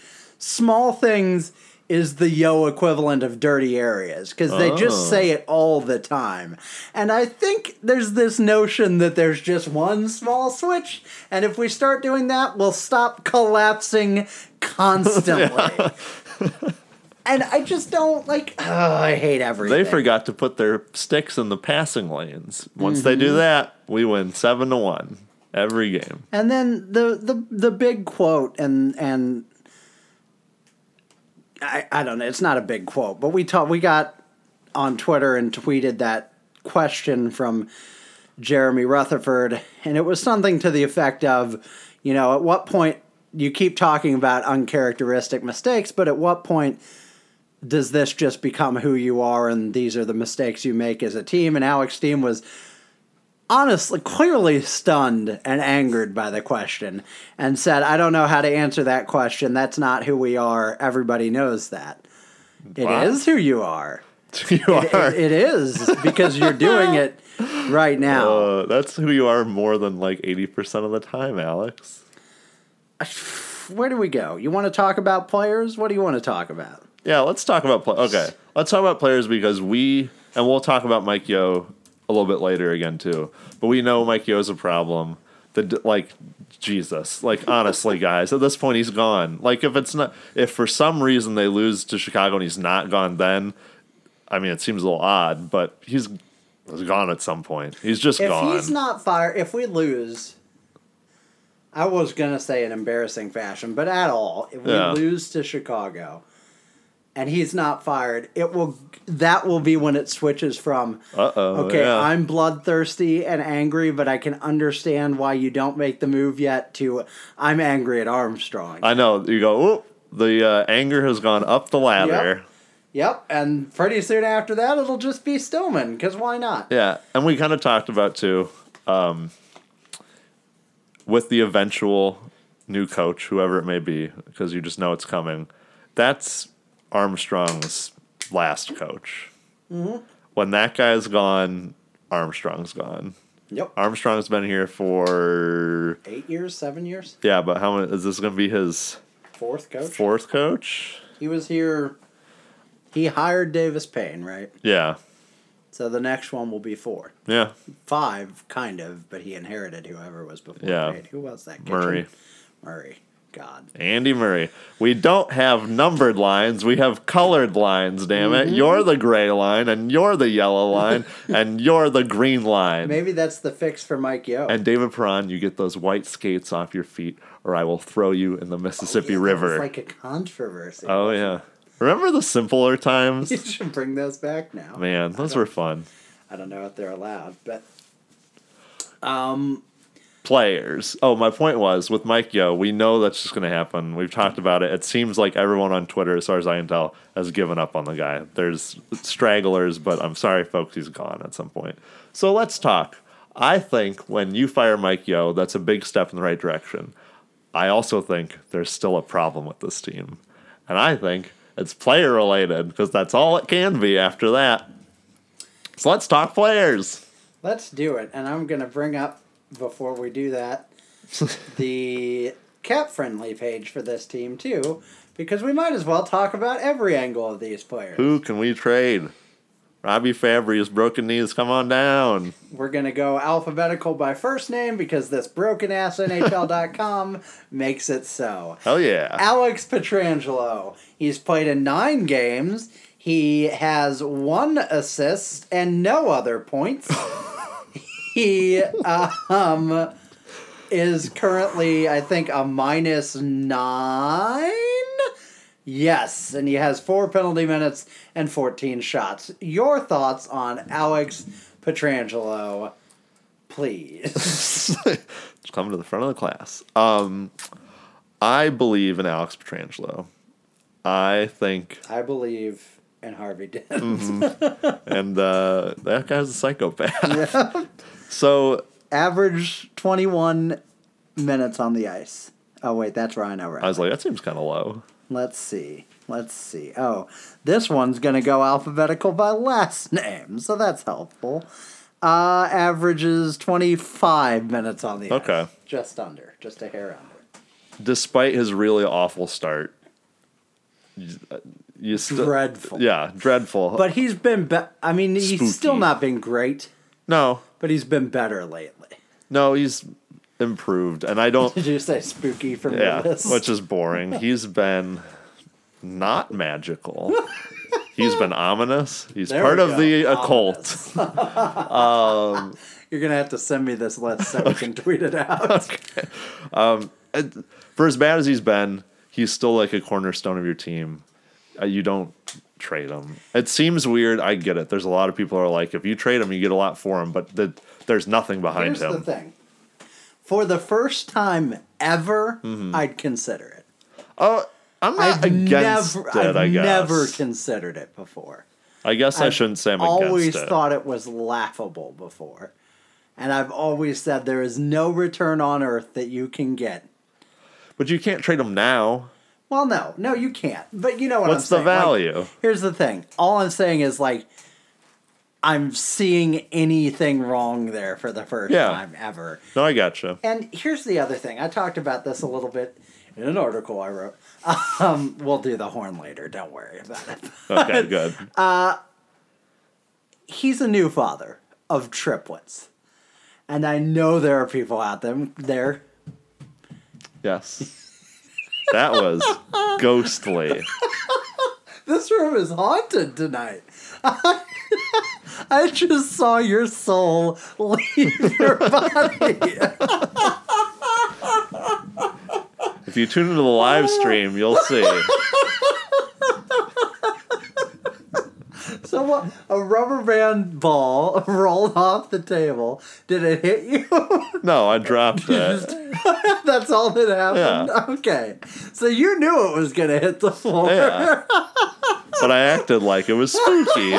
small things is the Yeo equivalent of dirty areas because they Oh. just say it all the time. And I think there's this notion that there's just one small switch, and if we start doing that, we'll stop collapsing constantly. and I just don't like. Oh, I hate everything. They forgot to put their sticks in the passing lanes. Once they Mm-hmm. do that, we win seven to one every game. And then the the the big quote and and I I don't know. It's not a big quote, but we talked. We got on Twitter and tweeted that question from Jeremy Rutherford, and it was something to the effect of, you know, at what point you keep talking about uncharacteristic mistakes, but at what point does this just become who you are and these are the mistakes you make as a team? And Alex Steen was honestly clearly stunned and angered by the question and said, I don't know how to answer that question. That's not who we are. Everybody knows that. It is Wow. who you are. you It- are. it is because you're doing it right now. uh, that's who you are more than like eighty percent of the time, Alex. Where do we go? You want to talk about players? What do you want to talk about? Yeah, let's talk about play- okay. Let's talk about players because we and we'll talk about Mike Yeo a little bit later again too. But we know Mike Yeo's a problem. The like Jesus, like honestly, guys, at this point he's gone. Like if it's not, if for some reason they lose to Chicago and he's not gone, then I mean it seems a little odd, but he's he's gone at some point. He's just gone. If gone. he's not fired, if we lose, I was gonna say an embarrassing fashion, but at all, if we Yeah. lose to Chicago, and he's not fired, it will. That will be when it switches from uh oh. okay, yeah. I'm bloodthirsty and angry, but I can understand why you don't make the move yet. To I'm angry at Armstrong. I know. You go. Oop, the uh, anger has gone up the ladder. Yep, and pretty soon after that, it'll just be Stillman, because why not? Yeah, and we kind of talked about too, um, with the eventual new coach, whoever it may be, because you just know it's coming. That's Armstrong's last coach. Mm-hmm. When that guy's gone, Armstrong's gone. Yep. Armstrong's been here for Eight years, seven years, yeah, but how many is this going to be his fourth coach. fourth coach? He was here. He hired Davis Payne, right? Yeah, So the next one will be four, yeah, five, kind of, but he inherited whoever was before Yeah. Payne. Who was that? Kitchen? Murray. Murray. God. Andy Murray. We don't have numbered lines. We have colored lines, damn it. You're the gray line, and you're the yellow line, and you're the green line. Maybe that's the fix for Mike Yeo. And David Perron, you get those white skates off your feet, or I will throw you in the Mississippi Yeah, River. was like a controversy. oh, yeah. Remember the simpler times? You should bring those back now. Man, those were fun. I don't know if they're allowed, but um, Players. Oh, my point was with Mike Yeo, we know that's just going to happen. We've talked about it. It seems like everyone on Twitter, as far as I can tell, has given up on the guy. There's stragglers, but I'm sorry, folks, he's gone at some point. So let's talk. I think when you fire Mike Yeo, that's a big step in the right direction. I also think there's still a problem with this team. And I think it's player related because that's all it can be after that. So let's talk players. let's do it. And I'm gonna bring up before we do that the cap friendly page for this team too, because we might as well talk about every angle of these players. Who can we trade? Robby Fabbri's broken knees. Come on down. We're gonna go alphabetical by first name because this broken ass NHL.com makes it so. Hell yeah. Alex Pietrangelo. He's played in nine games. He has one assist and no other points. he um, is currently, I think, a minus nine. Yes, and he has four penalty minutes and 14 shots. Your thoughts on Alex Pietrangelo, please. Just come to the front of the class. Um, I believe in Alex Pietrangelo. I think, I believe in Harvey Dent. and uh, that guy's a psychopath. so Average 21 minutes on the ice. Oh, wait, that's Ryan right? I was like, that seems kind of low. Let's see. Let's see. Oh, this one's going to go alphabetical by last name, so that's helpful. Uh, averages 25 minutes on the Okay. ice. Okay. Just under. Just a hair under. Despite his really awful start, you, you still Dreadful. Yeah, dreadful. But he's been, be- I mean, he's Spooky. still not been great, no, but he's been better lately. no, he's improved, and I don't. Did you say spooky from Yeah, your list? which is boring. He's been not magical. He's been ominous. He's There part of go. the occult. Ominous. You're gonna have to send me this list so we can tweet it out. And For as bad as he's been, he's still like a cornerstone of your team. Uh, you don't trade him. It seems weird. I get it. There's a lot of people who are like, if you trade him, you get a lot for him, but the, there's nothing behind Here's him. the thing. For the first time ever, Mm-hmm. I'd consider it. Oh, I'm not I've against never, it. I've I guess. never considered it before. I guess I I've shouldn't say I'm always against it. thought it was laughable before. And I've always said there is no return on earth that you can get. but you can't trade him now. Well, no, no, you can't. But you know what What's I'm the saying. Like, value? here's the thing. All I'm saying is like, I'm seeing anything wrong there for the first Yeah. time ever. No, I gotcha. And here's the other thing. I talked about this a little bit in an article I wrote. Um, we'll do the horn later. Don't worry about it. Okay, good. He's a new father of triplets. And I know there are people out there, there Yes. That was ghostly. This room is haunted tonight. I just saw your soul leave your body. If you tune into the live stream, you'll see. So what? A rubber band ball rolled off the table. Did it hit you? No, I dropped it. That's all that happened. Yeah. Okay. So you knew it was gonna hit the floor. Yeah. But I acted like it was spooky.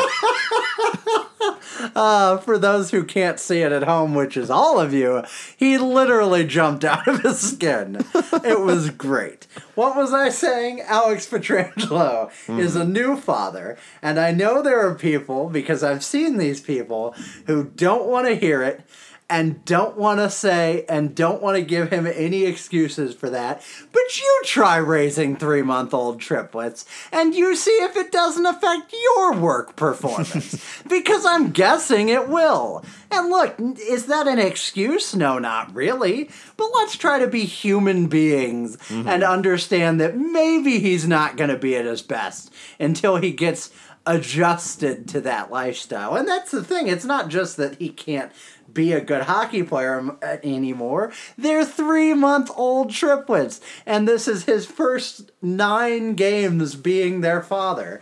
Uh, for those who can't see it at home, which is all of you, he literally jumped out of his skin. it was great. What was I saying? Alex Pietrangelo is a new father, and I know there are people, because I've seen these people, who don't want to hear it and don't want to say and don't want to give him any excuses for that. But you try raising three month old triplets and you see if it doesn't affect your work performance. because I'm guessing it will. And look, is that an excuse? No, not really. But let's try to be human beings mm-hmm. and understand that maybe he's not going to be at his best until he gets adjusted to that lifestyle. And that's the thing, it's not just that he can't be a good hockey player uh, anymore. They're three month old triplets, and this is his first nine games being their father.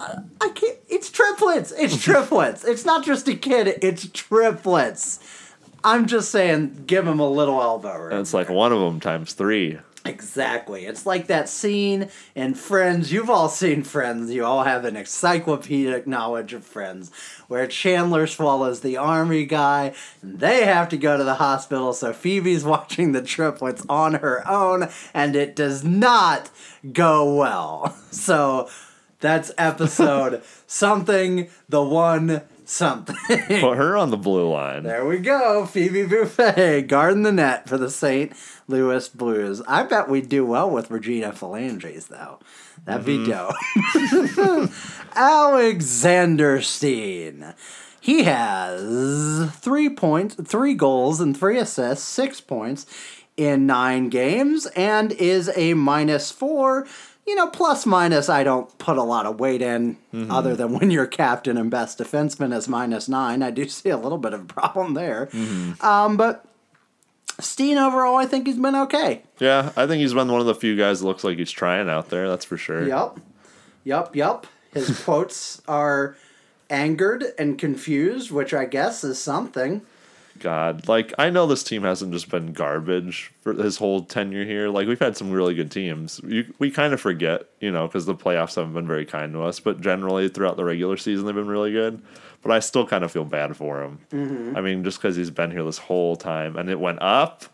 I can't. It's triplets. It's triplets. It's not just a kid. It's triplets. I'm just saying, give him a little elbow room. It's like one of them times three. Exactly. It's like that scene in Friends. You've all seen Friends. You all have an encyclopedic knowledge of Friends, where Chandler swallows the army guy, and they have to go to the hospital. So Phoebe's watching the triplets on her own, and it does not go well. So that's episode something, the one something. Put her on the blue line. There we go. Phoebe Buffay guarding the net for the St. Louis Blues. I bet we'd do well with Regina Phalanges, though. That'd be mm-hmm. dope. Alexander Steen. He has three points, three goals, and three assists, six points in nine games, and is a minus four. You know, plus minus, I don't put a lot of weight in, other than when your captain and best defenseman is minus nine. I do see a little bit of a problem there. Um, but Steen overall, I think he's been okay. Yeah, I think he's been one of the few guys that looks like he's trying out there. That's for sure. Yup. Yup, yup. His quotes are angered and confused, which I guess is something. God, like I know this team hasn't just been garbage for his whole tenure here. Like we've had some really good teams. You, we kind of forget, you know, because the playoffs haven't been very kind to us. But generally, throughout the regular season, they've been really good. But I still kind of feel bad for him. Mm-hmm. I mean, just because he's been here this whole time, and it went up,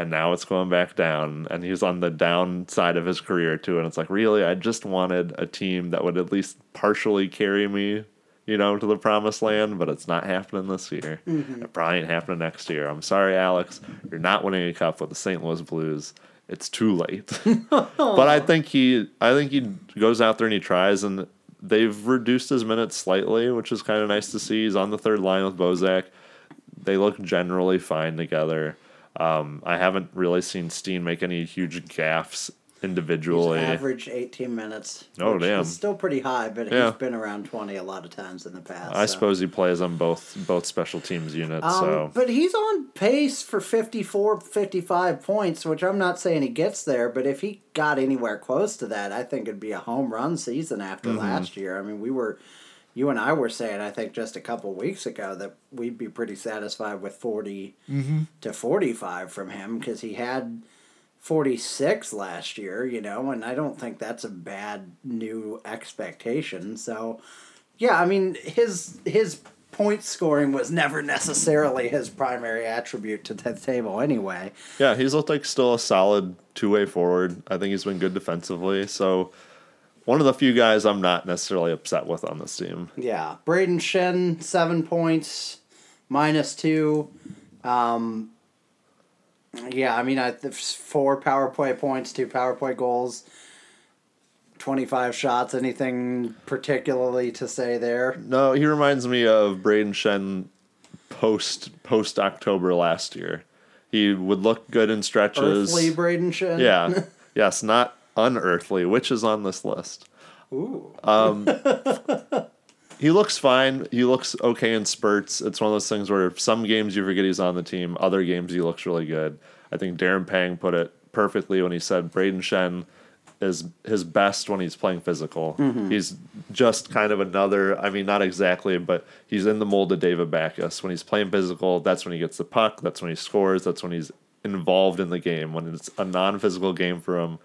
and now it's going back down, and he's on the downside of his career too. And it's like, really, I just wanted a team that would at least partially carry me you know, to the promised land, but it's not happening this year. Mm-hmm. It probably ain't happening next year. I'm sorry, Alex. You're not winning a cup with the St. Louis Blues. It's too late. but I think he I think he goes out there and he tries and they've reduced his minutes slightly, which is kind of nice to see. He's on the third line with Bozak. They look generally fine together. Um, I haven't really seen Steen make any huge gaffes individually. Average 18 minutes. Oh, damn. is still pretty high, but Yeah. he's been around 20 a lot of times in the past. I so. suppose he plays on both both special teams units. Um, so But he's on pace for 54, 55 points, which I'm not saying he gets there, but if he got anywhere close to that, I think it'd be a home run season after Mm-hmm. last year. I mean, we were, you and I were saying, I think just a couple weeks ago, that we'd be pretty satisfied with 40 Mm-hmm. to 45 from him because he had 46 last year, you know, and I don't think that's a bad new expectation. So, yeah, I mean, his his point scoring was never necessarily his primary attribute to the table anyway. yeah, he's looked like still a solid two way forward. I think he's been good defensively. So one of the few guys I'm not necessarily upset with on this team. Yeah, Brayden Schenn seven points, minus two. Um, yeah, I mean, I four power play points, two power play goals, twenty five shots. Anything particularly to say there? No, he reminds me of Brayden Schenn post post October last year. He would look good in stretches. Earthly Brayden Schenn. Yeah. yes, not unearthly, which is on this list. Ooh. Um, he looks fine. He looks okay in spurts. It's one of those things where some games you forget he's on the team, other games he looks really good. I think Darren Pang put it perfectly when he said Brayden Schenn is his best when he's playing physical. Mm-hmm. He's just kind of another, I mean, not exactly, but he's in the mold of David Backes. When he's playing physical, that's when he gets the puck, that's when he scores, that's when he's involved in the game. When it's a non physical game for him,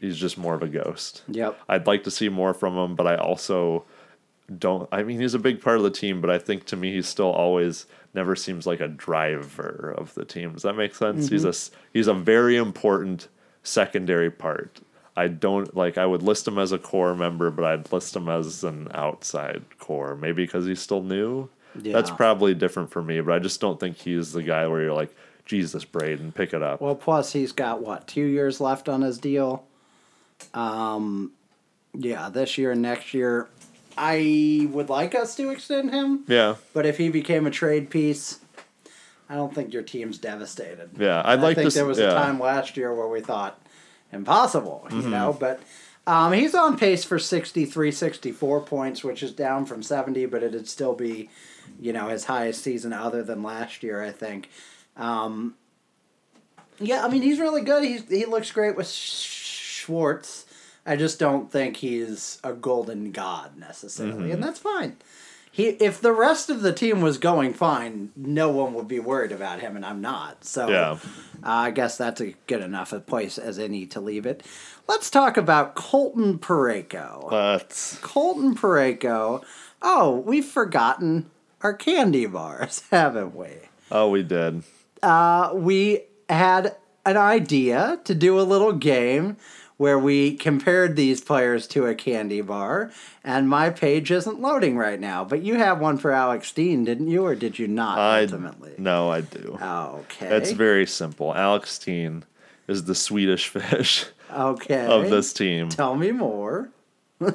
he's just more of a ghost. Yep. I'd like to see more from him, but I also don't. I mean, he's a big part of the team, but I think to me, he's still always never seems like a driver of the team. Does that make sense? He's mm-hmm. a he's a very important secondary part. I don't like. I would list him as a core member, but I'd list him as an outside core. Maybe because he's still new. Yeah. That's probably different for me, but I just don't think he's the guy where you're like, Jesus, Brayden, pick it up. Well, plus he's got what two years left on his deal. Um, yeah, this year and next year, I would like us to extend him. yeah, But if he became a trade piece, I don't think your team's devastated. yeah. I'd I like think to. there was yeah. a time last year where we thought impossible, you Mm-hmm. know, but um, he's on pace for 63, 64 points, which is down from 70, but it'd still be, you know, his highest season other than last year, I think. Um, yeah, I mean, he's really good. He's, he looks great with Schwartz. I just don't think he's a golden god necessarily, Mm-hmm. and that's fine. He, if the rest of the team was going fine, no one would be worried about him, and I'm not. So Yeah. uh, I guess that's a good enough a place as any to leave it. Let's talk about Colton Parayko. But Colton Parayko. Oh, we've forgotten our candy bars, haven't we? oh, we did. Uh, we had an idea to do a little game where we compared these players to a candy bar, and my page isn't loading right now. But you have one for Alex Steen, didn't you, or did you not I ultimately? no, I do. Okay. It's very simple. Alex Steen is the Swedish fish okay. of this team. Tell me more.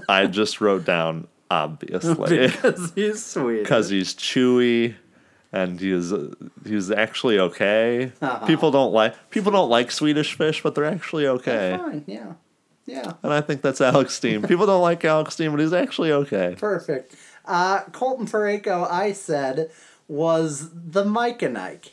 I just wrote down obviously because he's sweet. because he's chewy and he's he's actually okay. People don't like people don't like Swedish fish, but they're actually okay. Fine, yeah. Yeah. And I think that's Alex Steen. People don't like Alex Steen, but he's actually okay. Perfect. Uh, Colton Parayko, I said, was the Mike and Ike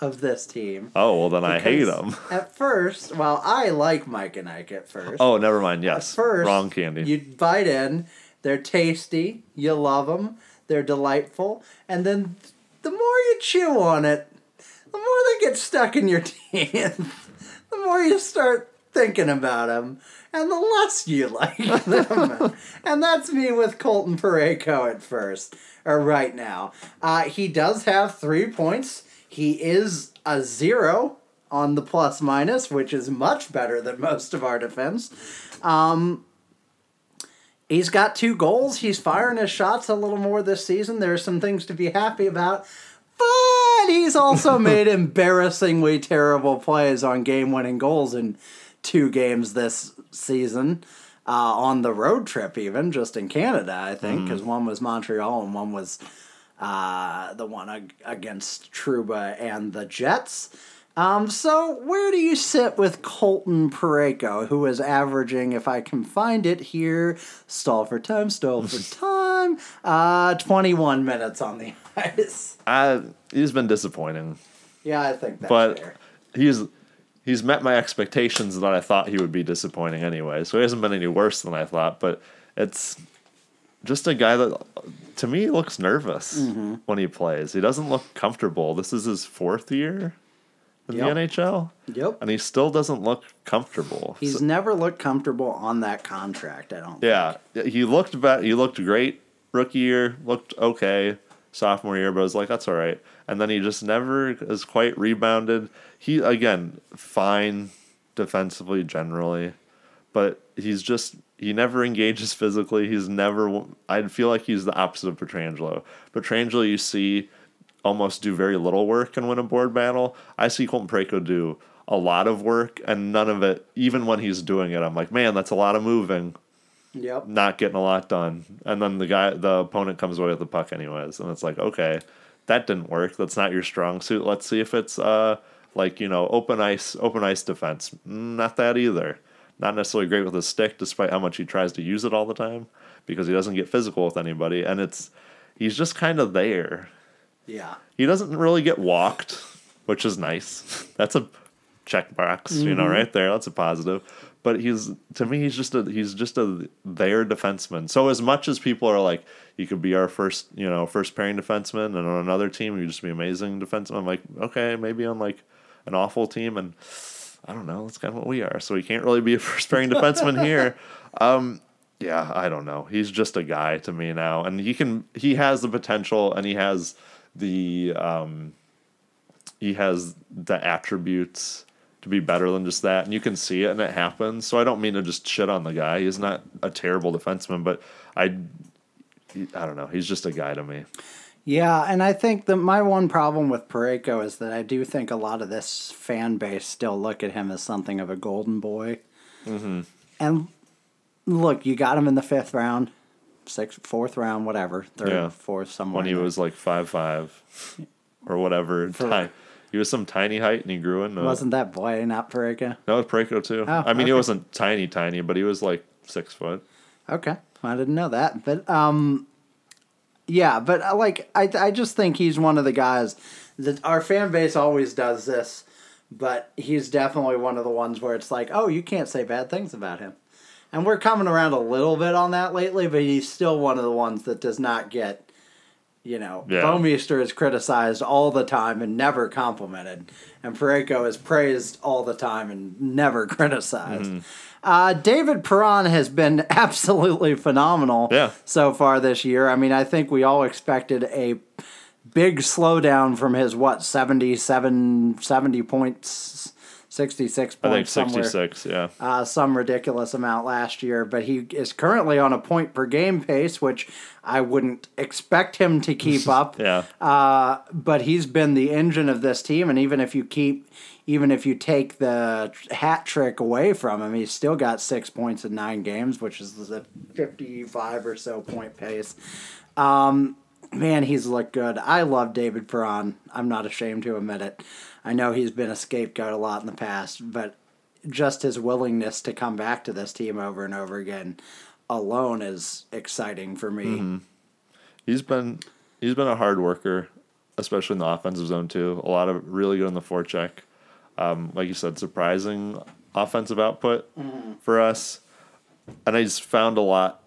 of this team. Oh well, then I hate him. At first, well, I like Mike and Ike at first. Oh, never mind. Yes, first, wrong candy. You bite in, they're tasty, you love them, they're delightful, and then the more you chew on it, the more they get stuck in your teeth. the more you start thinking about them, and the less you like them. and that's me with Colton Parayko at first, or right now. Uh, he does have three points. He is a zero on the plus minus, which is much better than most of our defense. Um, he's got two goals. He's firing his shots a little more this season. There are some things to be happy about. But he's also made embarrassingly terrible plays on game winning goals in two games this season. Uh, on the road trip, even just in Canada, I think, because one was Montreal and one was uh, the one ag- against Trouba and the Jets. Um, so where do you sit with Colton Parayko, who is averaging, if I can find it here, stall for time, stall for time, uh, 21 minutes on the ice. I, he's been disappointing, Yeah, I think that's but fair. he's he's met my expectations that I thought he would be disappointing anyway. So he hasn't been any worse than I thought. But it's just a guy that, to me, looks nervous Mm-hmm. when he plays. He doesn't look comfortable. This is his fourth year in Yep. the NHL, Yep. and he still doesn't look comfortable. He's So- never looked comfortable on that contract, I don't yeah, he looked bad. He looked great rookie year. Looked okay sophomore year, but I was like, that's all right. And then he just never is quite rebounded. He again fine defensively generally, but he's just he never engages physically. He's never. I feel like he's the opposite of Pietrangelo. Pietrangelo, you see almost do very little work and win a board battle. I see Colton Parayko do a lot of work and none of it. Even when he's doing it, I'm like, man, that's a lot of moving Yep. not getting a lot done. And then the guy, the opponent comes away with the puck anyways, and it's like, okay, that didn't work. That's not your strong suit. Let's see if it's uh like you know open ice, open ice defense. Not that either. Not necessarily great with his stick, despite how much he tries to use it all the time, because he doesn't get physical with anybody, and it's he's just kind of there. Yeah. He doesn't really get walked, which is nice. That's a check box, you know, right there. That's a positive. But he's to me, he's just a he's just a there defenseman. So as much as people are like, he could be our first, you know, first pairing defenseman, and on another team, he'd just be amazing defenseman. I'm like, okay, maybe on like an awful team, and I don't know. That's kind of what we are. So he can't really be a first pairing defenseman here. Um, yeah, I don't know. He's just a guy to me now, and he can he has the potential, and he has the um, he has the attributes to be better than just that, and you can see it, and it happens. So I don't mean to just shit on the guy. He's not a terrible defenseman, but I, I don't know. He's just a guy to me. Yeah, and I think that my one problem with Parayko is that I do think a lot of this fan base still look at him as something of a golden boy. Mm-hmm. And look, you got him in the fifth round, sixth, fourth round, whatever, third, Yeah. fourth, somewhere. When he was like five five, or whatever. Ti- he was some tiny height, and he grew in. wasn't that boy not Parayko? No, it was Parayko too. Oh, I mean, he wasn't tiny, tiny, but he was like six foot. Okay, I didn't know that, but um, yeah, but uh, like I, I just think he's one of the guys that our fan base always does this, but he's definitely one of the ones where it's like, oh, you can't say bad things about him, and we're coming around a little bit on that lately, but he's still one of the ones that does not get. You know, Yeah. Bouwmeester is criticized all the time and never complimented, and Parayko is praised all the time and never criticized. Uh, David Perron has been absolutely phenomenal Yeah. so far this year. I mean, I think we all expected a big slowdown from his, what, 77, 70 points, 66 I think points somewhere. sixty six. Yeah. Uh, some ridiculous amount last year, but he is currently on a point per game pace, which I wouldn't expect him to keep up. Yeah. Uh, but he's been the engine of this team, and even if you keep, even if you take the hat trick away from him, he's still got six points in nine games, which is a fifty-five or so point pace. Um, man, he's looked good. I love David Perron. I'm not ashamed to admit it. I know he's been a scapegoat a lot in the past, but just his willingness to come back to this team over and over again alone is exciting for me. He's been he's been a hard worker, especially in the offensive zone too. A lot of really good in the forecheck. Um, like you said, surprising offensive output for us, and I just found a lot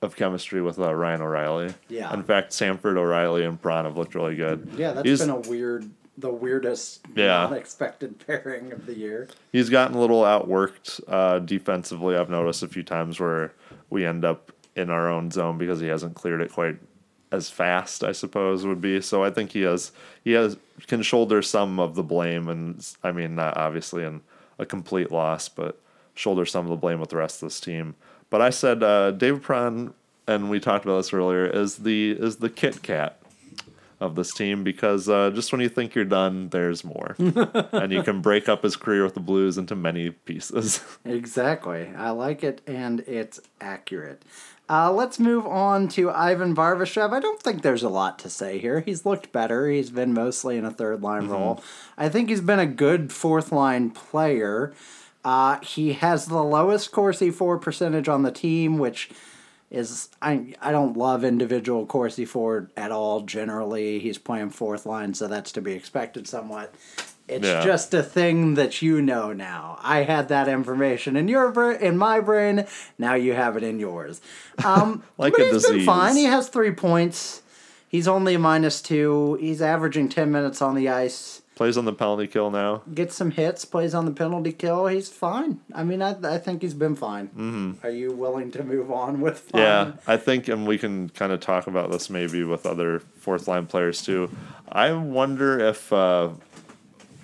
of chemistry with uh, Ryan O'Reilly. Yeah. In fact, Sanford, O'Reilly, and Braun have looked really good. Yeah, that's He's- been a weird, the weirdest, Yeah. unexpected pairing of the year. he's gotten a little outworked uh, defensively. I've noticed a few times where we end up in our own zone because he hasn't cleared it quite as fast, I suppose would be. So I think he has he has can shoulder some of the blame, and I mean not obviously in a complete loss, but shoulder some of the blame with the rest of this team. But I said uh, David Perron, and we talked about this earlier, is the is the Kit Kat of this team because uh, just when you think you're done, there's more, and you can break up his career with the Blues into many pieces. Exactly. I like it, and it's accurate. Uh, let's move on to Ivan Barbashev. I don't think there's a lot to say here. He's looked better. He's been mostly in a third line role. I think he's been a good fourth line player. Uh, he has the lowest Corsi for percentage on the team, which is I I don't love individual Corsi Ford at all. Generally, he's playing fourth line, so that's to be expected somewhat. It's Yeah. just a thing that you know now. I had that information in your bra- in my brain. Now you have it in yours. Um, Like but a he's been fine. He has three points. He's only a minus two. He's averaging ten minutes on the ice. Plays on the penalty kill now. Gets some hits. Plays on the penalty kill. He's fine. I mean, I, I think he's been fine. Mm-hmm. Are you willing to move on with fine? Yeah, I think, and we can kind of talk about this maybe with other fourth line players too. I wonder if uh,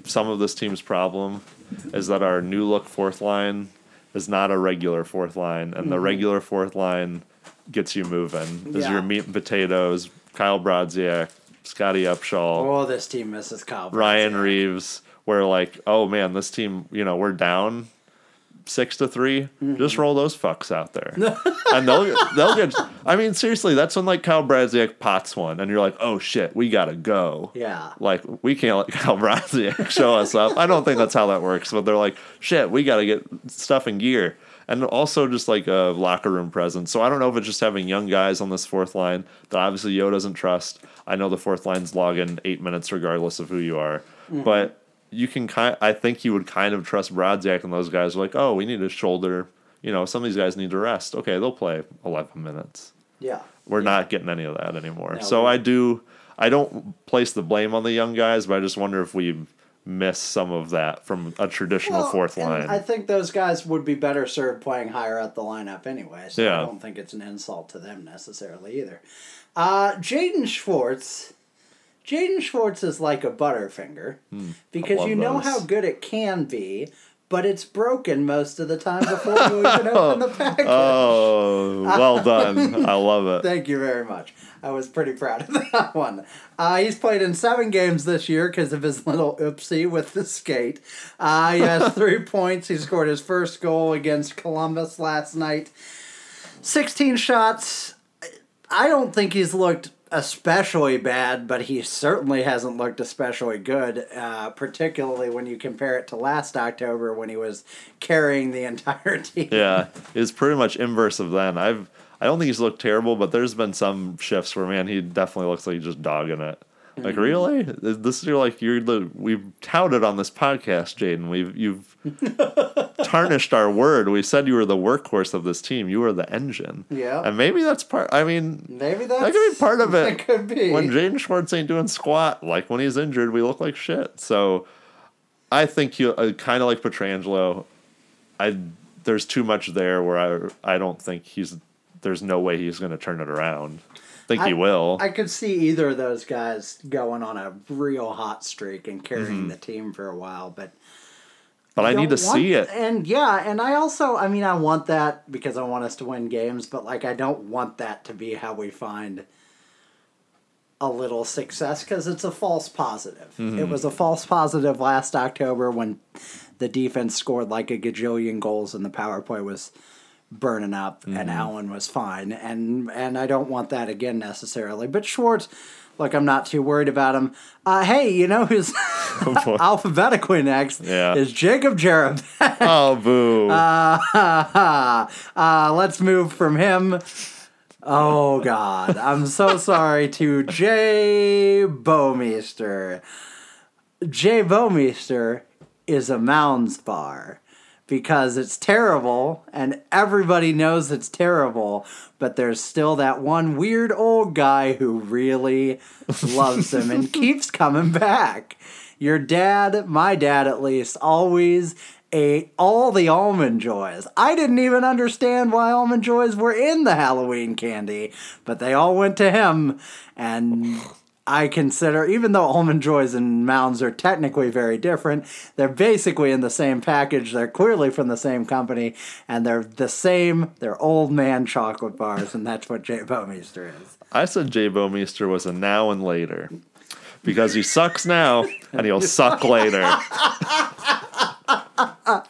some of this team's problem is that our new look fourth line is not a regular fourth line, and the regular fourth line gets you moving. Is Yeah. your meat and potatoes, Kyle Brodziak, Scottie Upshall, Oh, this team misses Kyle. Ryan. Reaves, where like, oh man, this team, you know, we're down six to 3 Mm-hmm. Just roll those fucks out there, and they'll they'll get. I mean, seriously, that's when like Kyle Brodziak pots one, and you're like, oh shit, we gotta go. Yeah. Like we can't let Kyle Brodziak show us up. I don't think that's how that works, but they're like, shit, we gotta get stuff in gear. And also just like a locker room presence. So I don't know if it's just having young guys on this fourth line that obviously Yeo doesn't trust. I know the fourth line's logging eight minutes regardless of who you are. Mm. But you can kind I think you would kind of trust Brodziak and those guys are like, oh, we need a shoulder. You know, some of these guys need to rest. Okay, they'll play eleven minutes. Yeah. We're not getting any of that anymore. No, so I do I don't place the blame on the young guys, but I just wonder if we miss some of that from a traditional Well, fourth line. I think those guys would be better served playing higher up the lineup anyway. So I don't think it's an insult to them necessarily either. Uh, Jaden Schwartz. Jaden Schwartz is like a Butterfinger because Hmm. love you know how good it can be, but it's broken most of the time before you even open the package. oh, well done. I love it. Thank you very much. I was pretty proud of that one. Uh, he's played in seven games this year because of his little oopsie with the skate. Uh, he has three points. He scored his first goal against Columbus last night. 16 shots. I don't think he's looked especially bad, but he certainly hasn't looked especially good, uh, particularly when you compare it to last October when he was carrying the entire team. Yeah, it's pretty much inverse of then. I've I don't think he's looked terrible, but there's been some shifts where man, he definitely looks like he's just dogging it. Like Mm-hmm. really, Is this you're like you're the we've touted on this podcast, Jaden. We've you've tarnished our word. We said you were the workhorse of this team. You were the engine. Yeah. and maybe that's part. I mean, Maybe that's that could be part of it. That could be. When Jaden Schwartz ain't doing squat, like when he's injured, we look like shit. So I think you uh, kind of like Pietrangelo. I there's too much there where I I don't think he's there's no way he's going to turn it around. I think he will. I could see either of those guys going on a real hot streak and carrying the team for a while, but but I need to want- see it. And yeah, and I also, I mean, I want that because I want us to win games, but like, I don't want that to be how we find a little success because it's a false positive. Mm-hmm. It was a false positive last October when the defense scored like a gajillion goals and the power play was burning up Mm-hmm. and Allen was fine and and I don't want that again necessarily. But Schwartz, look, I'm not too worried about him. Uh, hey, you know who's alphabetically next Yeah. is Jacob Jarab. oh boo! uh, let's move from him. Oh God, I'm so sorry to Jay Bouwmeester. Jay Bouwmeester is a Mounds bar because it's terrible and everybody knows it's terrible, but there's still that one weird old guy who really loves him and keeps coming back. Your dad, my dad at least, always ate all the almond joys. I didn't even understand why almond joys were in the Halloween candy, but they all went to him and I consider, even though almond joys and mounds are technically very different, they're basically in the same package. They're clearly from the same company, and they're the same. They're old man chocolate bars, and that's what J. Bouwmeester is. I said Jay Bouwmeester was a now and later because he sucks now and he'll suck later.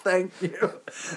Thank you.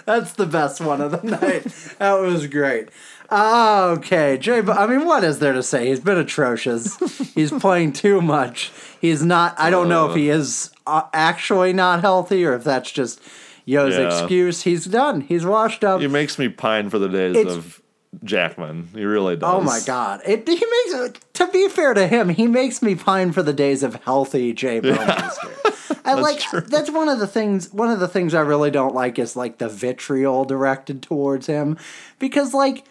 That's the best one of the night. That was great. Okay, Jay. I mean, what is there to say? He's been atrocious. He's playing too much. He's not. I don't know if he is uh, actually not healthy or if that's just Yeo's Yeah. excuse. He's done. He's washed up. He makes me pine for the days It's- of Jackman. He really does. Oh my god! It he makes. To be fair to him, he makes me pine for the days of healthy Jay Bouwmeester. I like true. that's one of the things. One of the things I really don't like is like the vitriol directed towards him, because like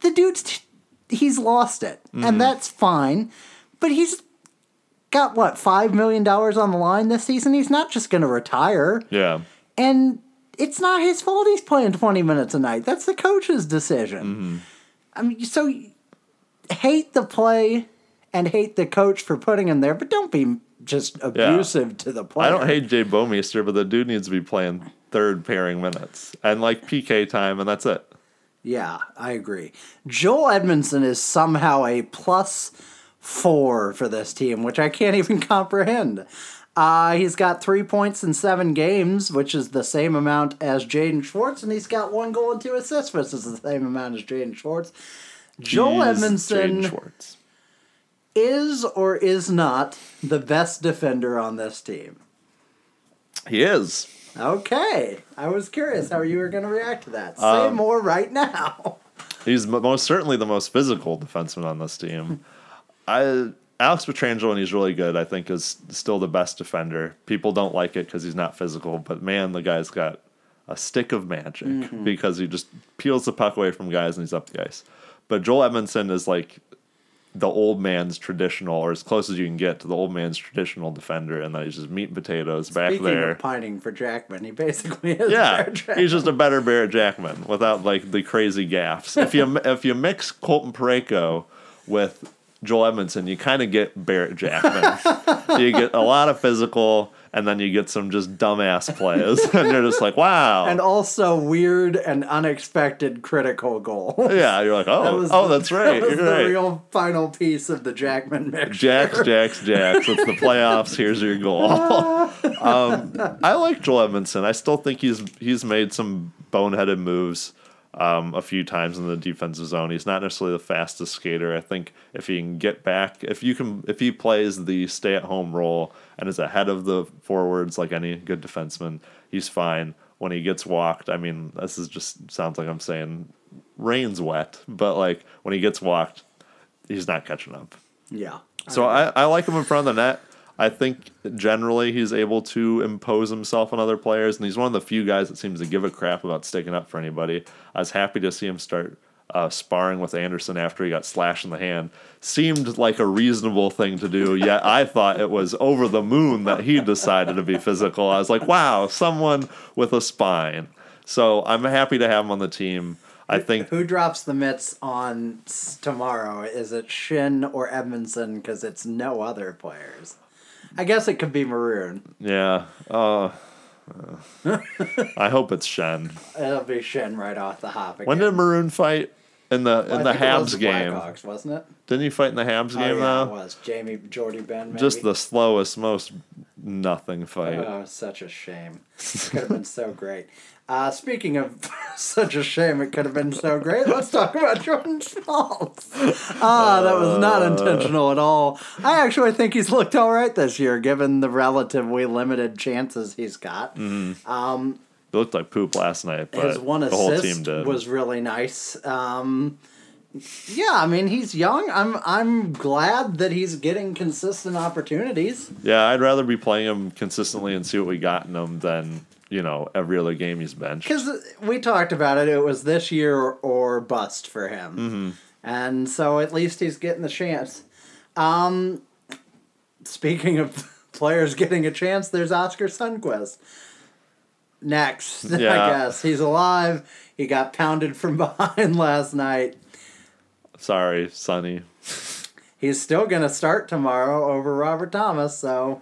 the dude's t- he's lost it, Mm-hmm. and that's fine, but he's got what five million dollars on the line this season. He's not just going to retire, Yeah. and it's not his fault he's playing 20 minutes a night. That's the coach's decision. I mean, so hate the play and hate the coach for putting him there, but don't be just abusive to the player. I don't hate Jay Bouwmeester, but the dude needs to be playing third pairing minutes and like PK time, and that's it. Yeah, I agree. Joel Edmundson is somehow a plus four for this team, which I can't even comprehend. Uh, he's got three points in seven games, which is the same amount as Jaden Schwartz, and he's got one goal and two assists, which is the same amount as Jaden Schwartz. Joel Jeez, Edmundson Schwartz. is or is not the best defender on this team. He is. Okay, I was curious how you were going to react to that. Say Um, more right now. He's mo- most certainly the most physical defenseman on this team. I Alex Pietrangelo, and he's really good. I think is still the best defender. People don't like it because he's not physical, but man, the guy's got a stick of magic because he just peels the puck away from guys and he's up the ice. But Joel Edmundson is like the old man's traditional, or as close as you can get to the old man's traditional defender, and then he's just meat and potatoes back there. of pining for Jackman, he basically is. Yeah, he's just a better Barrett Jackman without like the crazy gaffes. If you if you mix Colton Parayko with Joel Edmundson, you kind of get Barrett Jackman. you get a lot of physical, and then you get some just dumbass plays, and you're just like, wow. and also weird and unexpected critical goal. yeah, you're like, That oh, was oh, the- that's right. That was You're the right. real final piece of the Jackman mixture. Jacks, Jacks, Jacks. It's the playoffs. Here's your goal. um, I like Joel Edmundson. I still think he's he's made some boneheaded moves um, a few times in the defensive zone. He's not necessarily the fastest skater. I think if he can get back, if you can, if he plays the stay-at-home role and is ahead of the forwards like any good defenseman, he's fine. When he gets walked, I mean, this is just sounds like I'm saying rain's wet, but like when he gets walked, he's not catching up. Yeah. So I, I like him in front of the net. I think generally he's able to impose himself on other players, and he's one of the few guys that seems to give a crap about sticking up for anybody. I was happy to see him start uh, sparring with Anderson after he got slashed in the hand. Seemed like a reasonable thing to do, yet I thought it was over the moon that he decided to be physical. I was like, wow, someone with a spine. So I'm happy to have him on the team. I think Who drops the mitts on tomorrow? Is it Schenn or Edmundson? Because it's no other players. I guess it could be Maroon. Yeah. Uh, uh, I hope it's Schenn. It'll be Schenn right off the hop. Again. When did Maroon fight in the Well, in the it Habs the game? Blackhawks, wasn't it? Didn't he fight in the Habs Oh, game yeah, it though? was. Jamie Jordie Benn. Maybe? Just the slowest, most nothing fight. Oh, such a shame. It could have been so great. Uh, speaking of such a shame, it could have been so great. Let's talk about Jordan Schmaltz. Ah, that was not intentional at all. I actually think he's looked all right this year, given the relatively limited chances he's got. it looked like poop last night, but His one the whole team did. was really nice. Um, yeah, I mean he's young. I'm I'm glad that he's getting consistent opportunities. yeah, I'd rather be playing him consistently and see what we got in him than you know every other game he's benched. Because we talked about it, it was this year or bust for him, Mm-hmm. and so at least he's getting the chance. Um, speaking of players getting a chance, there's Oskar Sundqvist. Next, Yeah. I guess he's alive. He got pounded from behind last night. Sorry, Sonny. He's still going to start tomorrow over Robert Thomas, so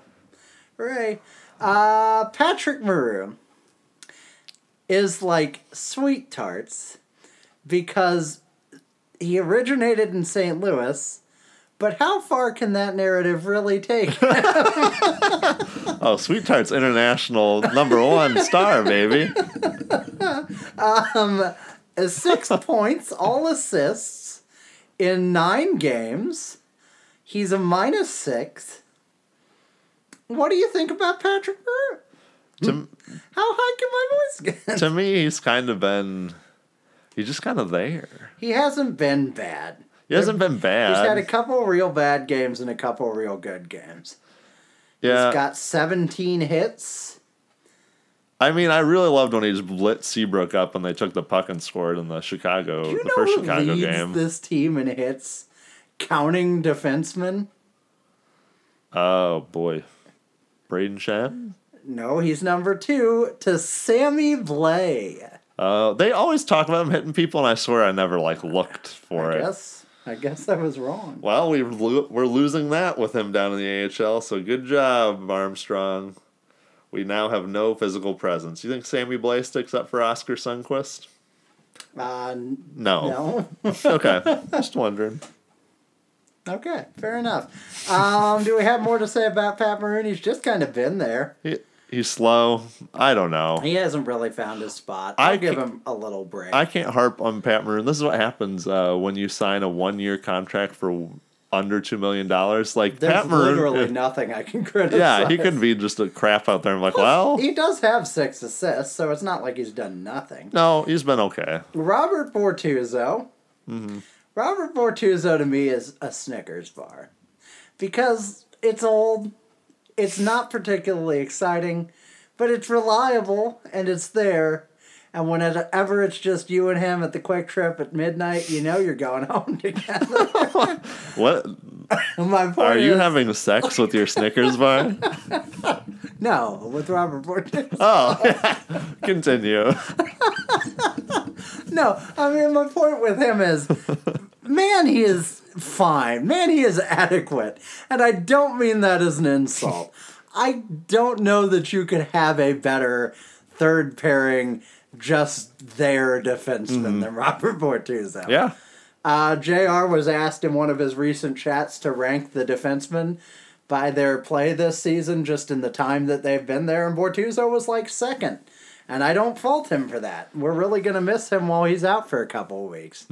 hooray. Uh, Patrick Maroon is like sweet tarts because he originated in St. Louis, but how far can that narrative really take? Oh, Sweet Tart's international number one star, baby. Six points, all assists in nine games. He's a minus six. What do you think about Patrick Maroon? To, How high can my voice get? to me, he's kind of been. He's just kind of there. He hasn't been bad. He hasn't been bad. He's had a couple real bad games and a couple real good games. yeah, He's got 17 hits. I mean, I really loved when he just lit Seabrook up and they took the puck and scored in the Chicago, Do you the know first who Chicago leads game. this team in hits? Counting defensemen? Oh boy, Brayden Schenn. No, he's number two to Sammy Blais. Uh, they always talk about him hitting people, and I swear I never like looked for I it. guess I guess I was wrong. Well, we lo- we're losing that with him down in the AHL. So good job, Armstrong. We now have no physical presence. You think Sammy Blais sticks up for Oskar Sundqvist? Uh, n- No. no. okay, just wondering. Okay, fair enough. Um, do we have more to say about Pat Maroon? He's just kind of been there. He, he's slow. I don't know. He hasn't really found his spot. I I'll give him a little break. I can't harp on Pat Maroon. This is what happens uh, when you sign a one-year contract for under two million dollars. Like There's Pat Maroon, literally nothing I can criticize. yeah, he could be just a crap out there. I'm like, well, He does have six assists, so it's not like he's done nothing. no, he's been okay. Robert Bortuzzo. Mm-hmm. Robert Bortuzzo to me is a Snickers bar because it's old, it's not particularly exciting, but it's reliable and it's there. And whenever it's just you and him at the QuikTrip at midnight, you know you're going home together. What My point are you having sex with your Snickers bar? No, with Robert Bortuzzo. Oh, continue. No, I mean my point with him is, man, he is fine. Man, he is adequate, and I don't mean that as an insult. I don't know that you could have a better third pairing, just their defenseman than Robert Bortuzzo. Yeah. Uh, Jr. was asked in one of his recent chats to rank the defensemen by their play this season, just in the time that they've been there, and Bortuzzo was like second. And I don't fault him for that. We're really going to miss him while he's out for a couple of weeks,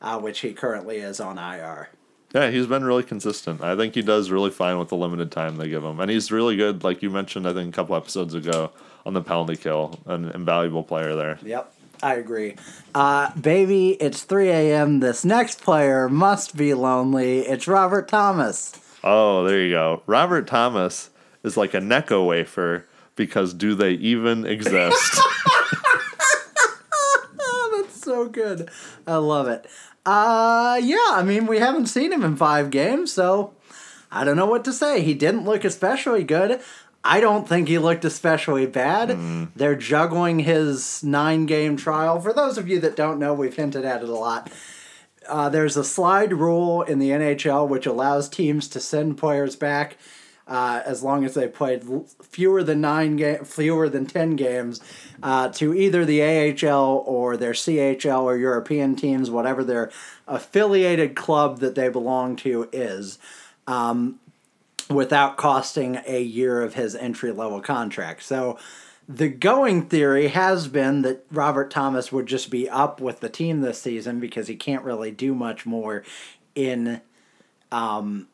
uh, which he currently is on IR. Yeah, he's been really consistent. I think he does really fine with the limited time they give him. And he's really good, like you mentioned, I think a couple episodes ago, on the penalty kill. An invaluable player there. Yep, I agree. Uh, baby, it's 3 a.m. This next player must be lonely. It's Robert Thomas. Oh, there you go. Robert Thomas is like a Necco wafer because do they even exist? That's so good. I love it. Uh, yeah, I mean, we haven't seen him in five games, so I don't know what to say. He didn't look especially good. I don't think he looked especially bad. They're juggling his nine game trial. For those of you that don't know, we've hinted at it a lot. Uh, there's a slide rule in the NHL which allows teams to send players back uh, as long as they played l- fewer than nine ga- fewer than ten games uh, to either the AHL or their CHL or European teams, whatever their affiliated club that they belong to is, um, without costing a year of his entry level contract. So. The going theory has been that Robert Thomas would just be up with the team this season because he can't really do much more in um,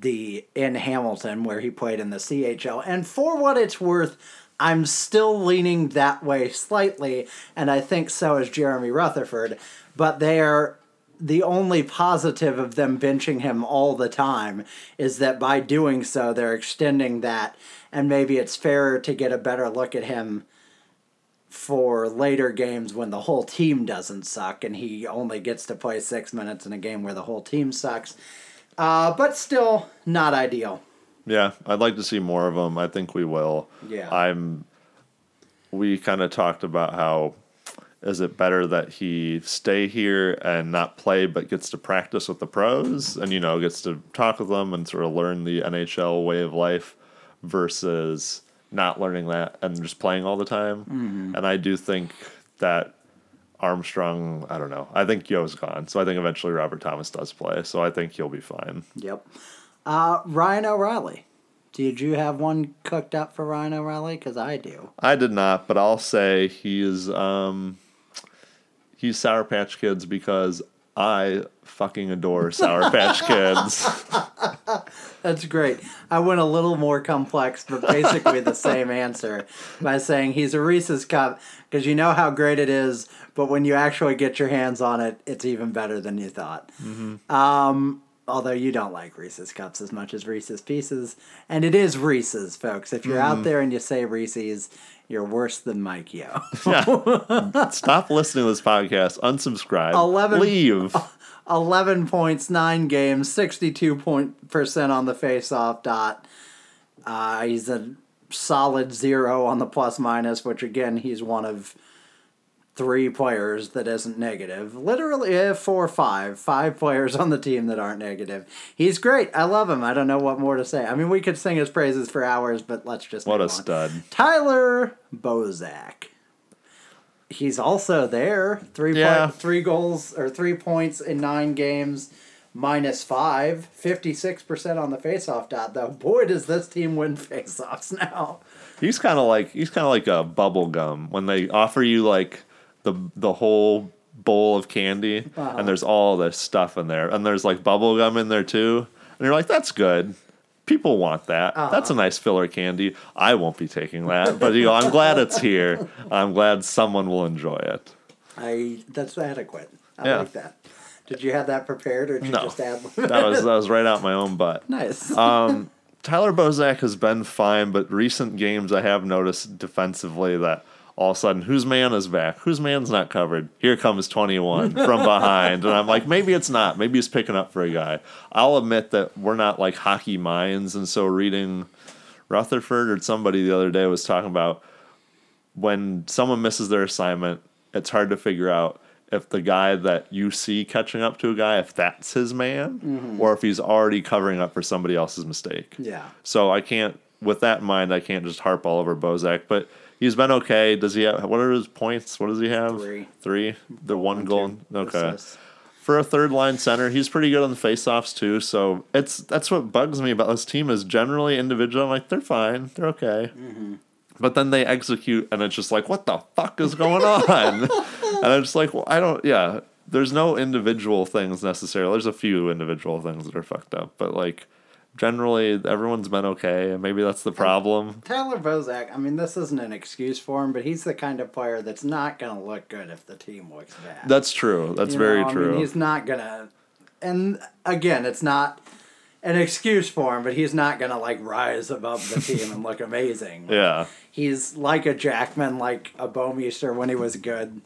the in Hamilton where he played in the CHL. And for what it's worth, I'm still leaning that way slightly, and I think so is Jeremy Rutherford. But they are the only positive of them benching him all the time is that by doing so, they're extending that, and maybe it's fairer to get a better look at him for later games when the whole team doesn't suck and he only gets to play six minutes in a game where the whole team sucks. Uh, but still not ideal. yeah, I'd like to see more of him. I think we will. Yeah. I'm. We kind of talked about how is it better that he stay here and not play but gets to practice with the pros and you know gets to talk with them and sort of learn the NHL way of life versus not learning that and just playing all the time. Mm-hmm. And I do think that Armstrong, I don't know. I think Yeo's gone. So I think eventually Robert Thomas does play. So I think he'll be fine. Yep. Uh, Ryan O'Reilly. Did you have one cooked up for Ryan O'Reilly? Because I do. I did not, but I'll say he's um he's Sour Patch Kids because I fucking adore Sour Patch Kids. That's great. I went a little more complex, but basically the same answer by saying he's a Reese's cup because you know how great it is, but when you actually get your hands on it, it's even better than you thought. Um, although you don't like Reese's cups as much as Reese's pieces, and it is Reese's, folks. If you're out there and you say Reese's, you're worse than Mike Yeo. Stop listening to this podcast. Unsubscribe. 11 Leave. 11 points, 9 games, 62 point percent on the face-off dot. Uh, he's a solid zero on the plus minus, which again, he's one of three players that isn't negative. Literally, eh, four or five. Five players on the team that aren't negative. He's great. I love him. I don't know what more to say. I mean, we could sing his praises for hours, but let's just What a on. stud. Tyler Bozak. He's also there. Three po- Yeah. three goals or three points in nine games, minus five. 56% on the faceoff dot, though. Boy, does this team win faceoffs now. He's kind of like he's kind of like a bubble gum when they offer you like the the whole bowl of candy Uh-huh. and there's all this stuff in there and there's like bubble gum in there too and you're like that's good. People want that. Uh-huh. That's a nice filler candy. I won't be taking that, but you know, I'm glad it's here. I'm glad someone will enjoy it. I That's adequate. I Yeah. like that. Did you have that prepared or did you just add? That was that was right out my own butt. nice. Um, Tyler Bozak has been fine, but recent games I have noticed defensively that all of a sudden, whose man is back? Whose man's not covered? Here comes 21 from behind. And I'm like, maybe it's not. Maybe he's picking up for a guy. I'll admit that we're not like hockey minds. And so reading Rutherford or somebody the other day was talking about when someone misses their assignment, it's hard to figure out if the guy that you see catching up to a guy, if that's his man, mm-hmm. or if he's already covering up for somebody else's mistake. yeah. So I can't, with that in mind, I can't just harp all over Bozak. But he's been okay. Does he have? What are his points? What does he have? Three. Three. The one, goal. two Okay. assists. For a third line center, he's pretty good on the faceoffs too. So it's that's what bugs me about this team is generally individual. I'm like they're fine, they're okay. But then they execute, and it's just like, what the fuck is going on? and I'm just like, well, I don't. Yeah, there's no individual things necessarily. There's a few individual things that are fucked up, but like generally everyone's been okay, and maybe that's the problem. Tyler Bozak, I mean, this isn't an excuse for him, but he's the kind of player that's not going to look good if the team looks bad. That's true. That's You very know, I true. mean, he's not gonna, and again, it's not an excuse for him, but he's not gonna like rise above the team and look amazing. yeah. He's like a Jackman, like a Bouwmeester when he was good,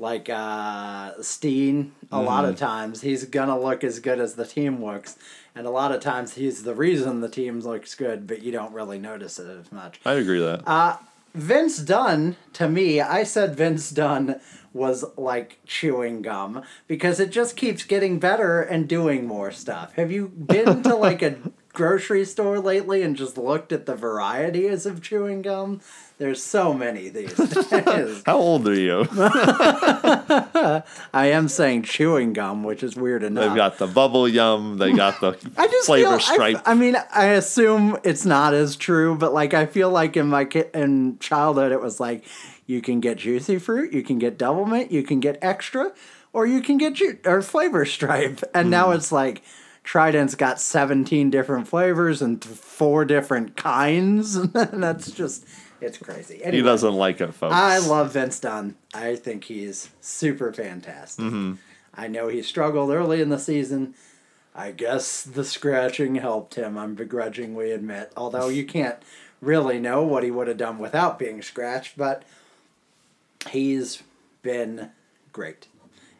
like uh, Steen. A lot Mm-hmm. of times, he's gonna look as good as the team looks, and a lot of times he's the reason the team looks good, but you don't really notice it as much. I agree with that. Uh, Vince Dunn, to me, I said Vince Dunn was like chewing gum because it just keeps getting better and doing more stuff. Have you been to like a grocery store lately and just looked at the varieties of chewing gum? There's so many these days. How old are you? I am saying chewing gum, which is weird enough. They've got the bubble yum. They got the I just flavor feel, stripe. I, mean, I assume it's not as true, but like I feel like in my ki- in childhood, it was like you can get juicy fruit, you can get double mint, you can get extra, or you can get ju- or flavor stripe, and Hmm. now it's like Trident's got seventeen different flavors and four different kinds, and that's just it's crazy. he doesn't like it, folks. I love Vince Dunn. I think he's super fantastic. Mm-hmm. I know he struggled early in the season. I guess the scratching helped him, I'm begrudgingly admit. Although you can't really know what he would have done without being scratched, but he's been great.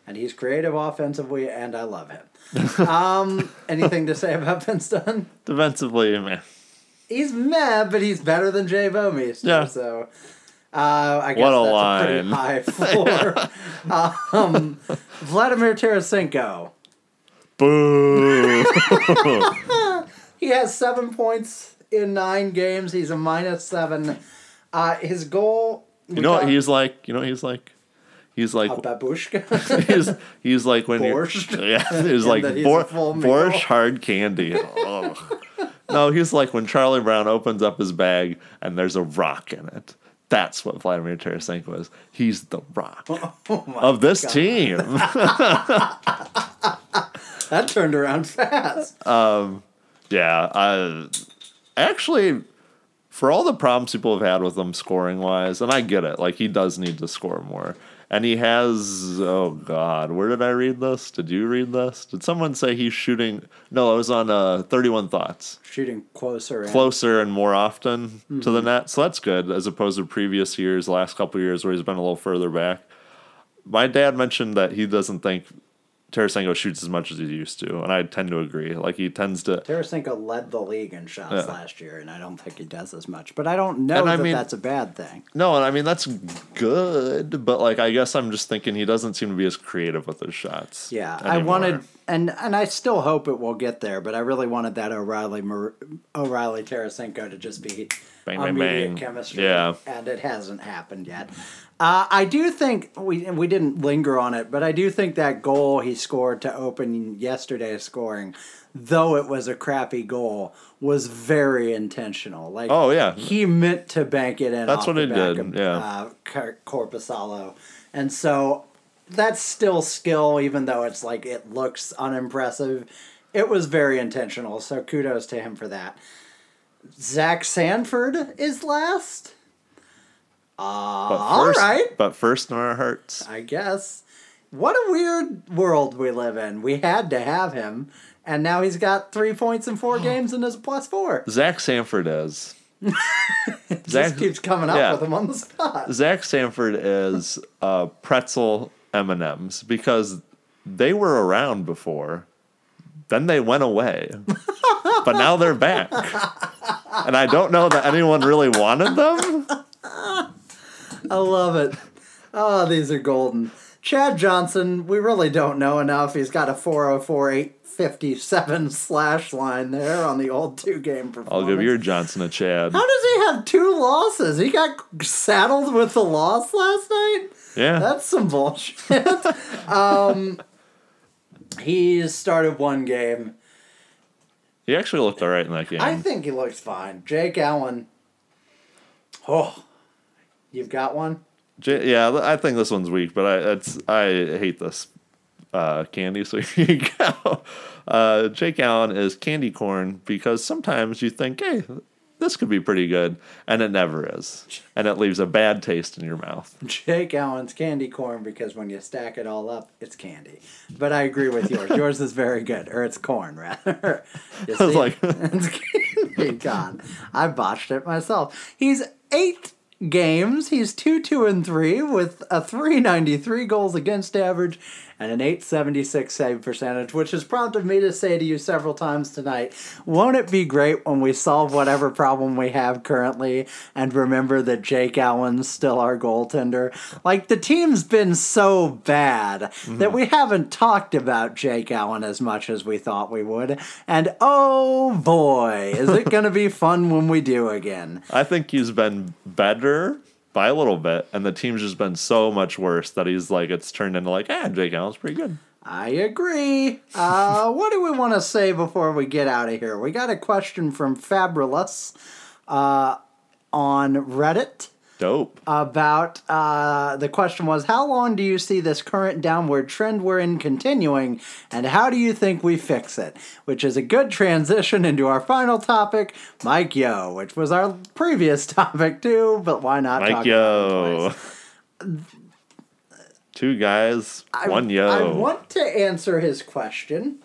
And he's creative offensively, and I love him. um, anything to say about Dunn? Defensively, man. He's meh, but he's better than Jay Bouwmeester. Yeah. So Uh, I guess What a that's line. a pretty high floor. um, Vladimir Tarasenko. Boo! He has seven points in nine games. He's a minus seven. Uh, his goal. you know what he's like? You know what he's like? He's like a babushka. he's he's like when Borscht? you're yeah he's like he's bor- a full meal. borscht hard candy. No, he's like when Charlie Brown opens up his bag and there's a rock in it. That's what Vladimir Tarasenko is. He's the rock Oh of this God. team. That turned around fast. Um, yeah, I actually for all the problems people have had with him scoring wise, and I get it, like he does need to score more. And he has oh god, where did I read this? Did you read this? Did someone say he's shooting no, it was on uh thirty one thoughts. Shooting closer. and- Closer and more often to Mm-hmm. the net. So that's good as opposed to previous years, last couple years where he's been a little further back. My dad mentioned that he doesn't think Tarasenko shoots as much as he used to, and I tend to agree. Like he tends to Tarasenko led the league in shots Yeah. last year, and I don't think he does as much. But I don't know And I that mean- that's a bad thing. No, and I mean that's good, but like I guess I'm just thinking he doesn't seem to be as creative with his shots. Yeah, I wanted, and and I still hope it will get there. But I really wanted that O'Reilly Mar- O'Reilly Tarasenko to just be Bang, bang, immediate bang. chemistry. Yeah. and it hasn't happened yet. Uh, I do think we we didn't linger on it, but I do think that goal he scored to open yesterday's scoring, though it was a crappy goal, was very intentional. Like, Oh, yeah. he meant to bank it in. That's what he back did, Of, yeah. uh, Cor- Korpisalo, and so that's still skill, even though it's like it looks unimpressive. It was very intentional, so kudos to him for that. Zach Sanford is last. Uh, But first, right, But first in our hearts. I guess. What a weird world we live in. We had to have him, and now he's got three points in four games and is a plus four. Zach Sanford is. Just Zach, keeps coming up yeah. with him on the spot. Zach Sanford is uh, pretzel M and M's because they were around before, then they went away, but now they're back, and I don't know that anyone really wanted them. I love it. Oh, these are golden. Chad Johnson, we really don't know enough. He's got a 404 857 slash line there on the old two game performance. I'll give your Johnson a Chad. How does he have two losses? He got saddled with the loss last night? Yeah, That's some bullshit. um, he started one game. he actually looked all right in that game. I think he looks fine. Jake Allen. Oh, you've got one? J- yeah, I think this one's weak, but I it's I hate this uh, candy. So here you go. Uh, Jake Allen is candy corn because sometimes you think, hey, this could be pretty good, and it never is, and it leaves a bad taste in your mouth. Jake Allen's candy corn because when you stack it all up, it's candy. But I agree with yours. yours is very good, or it's corn rather. You I was like- it's candy. God, I botched it myself. He's eight games. He's two, two, and three with a three ninety three goals against average and an eight seventy six save percentage, which has prompted me to say to you several times tonight. Won't it be great when we solve whatever problem we have currently and remember that Jake Allen's still our goaltender? Like the team's been so bad that mm. we haven't talked about Jake Allen as much as we thought we would. And oh boy, is it going to be fun when we do again. I think he's been better by a little bit, and the team's just been so much worse that he's like it's turned into like, ah, Jake Allen's pretty good. I agree. Uh, what do we want to say before we get out of here? We got a question from Fabulous uh, on Reddit Dope. about uh, the question was how long do you see this current downward trend we're in continuing and how do you think we fix it which is a good transition into our final topic mike yeo which was our previous topic too but why not Mike talk about it Yeo. Two guys, I, one yo. I want to answer his question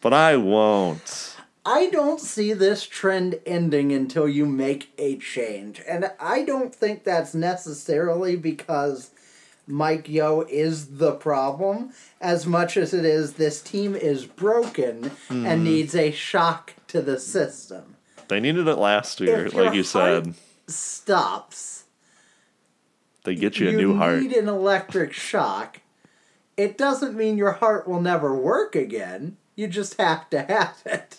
but I won't. I don't see this trend ending until you make a change. And I don't think that's necessarily because Mike Yeo is the problem, as much as it is this team is broken Mm-hmm. and needs a shock to the system. They needed it last year, If like you said. heart stops, They get you a new heart. You need an electric shock. It doesn't mean your heart will never work again. You just have to have it.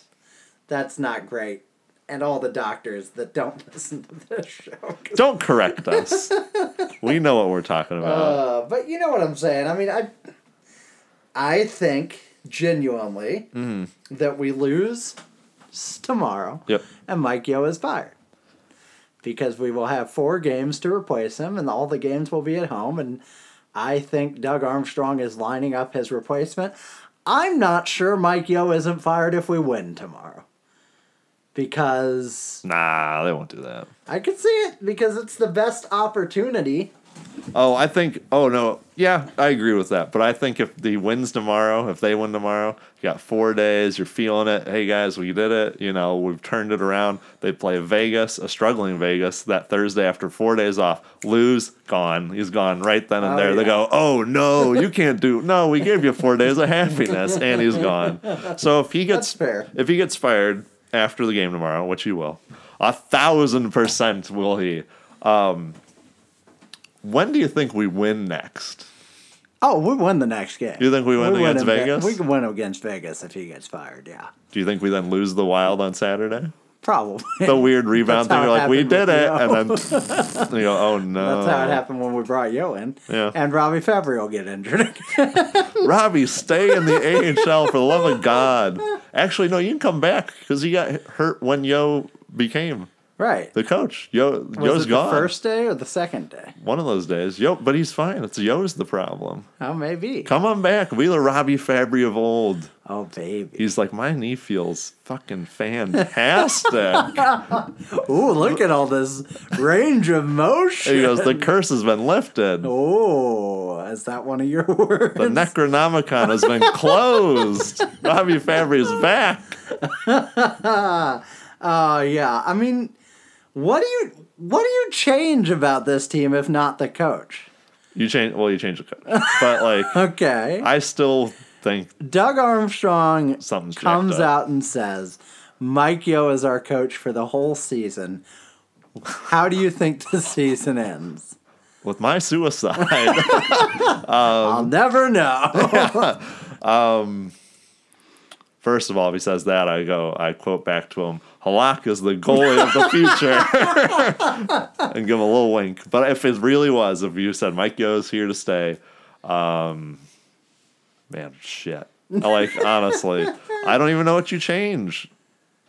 That's not great. And all the doctors that don't listen to this show. Don't correct us. we know what we're talking about. Uh, but you know what I'm saying. I mean, I, I think genuinely that we lose tomorrow, yep. and Mike Yeo is fired because we will have four games to replace him, and all the games will be at home. And I think Doug Armstrong is lining up his replacement. I'm not sure Mike Yeo isn't fired if we win tomorrow. Because Nah, they won't do that. I could see it because it's the best opportunity. Oh, I think. Oh no, yeah, I agree with that. But I think if he wins tomorrow, if they win tomorrow, you got four days. You're feeling it. Hey guys, we did it. You know, we've turned it around. They play Vegas, a struggling Vegas, that Thursday after four days off. Lose, gone. He's gone right then and Oh, there. They go, oh no, you can't do. No, we gave you four days of happiness, and he's gone. So if he gets if he gets fired after the game tomorrow, which he will, a thousand percent will he. Um, when do you think we win next? Oh, we win the next game. You think we win against in Ve- Vegas? We can win against Vegas if he gets fired. Yeah, Do you think we then lose the Wild on Saturday? Probably. The weird rebound thing. You're like, we did it, and then you go, oh no. That's how it happened when we brought Yeo in. Yeah. And Robby Fabbri will get injured. Robbie, stay in the AHL for the love of God. Actually, no, you can come back because he got hurt when Yeo became right. the coach. Yo, Was Yeo's it gone. the first day or the second day? One of those days. Yo, but he's fine. It's Yeo's the problem. Oh, maybe. Come on back. The Robby Fabbri of old. Oh, baby. He's like, my knee feels fucking fantastic. Ooh, look at all this range of motion. he goes, the curse has been lifted. Oh, is that one of your words? The Necronomicon has been closed. Robby Fabbri's back. Oh yeah. I mean, what do you what do you change about this team if not the coach? You change. Well, you change the coach, but like, Okay. I still think Doug Armstrong comes out and says, "Mike Yeo is our coach for the whole season." How do you think the season ends? with my suicide, I'll Um, never know. first of all, if he says that, I go, I quote back to him, Halak is the goalie of the future. and give him a little wink. But if it really was, if you said Mike Yeo's here to stay, um, man, shit. Like, honestly, I don't even know what you change.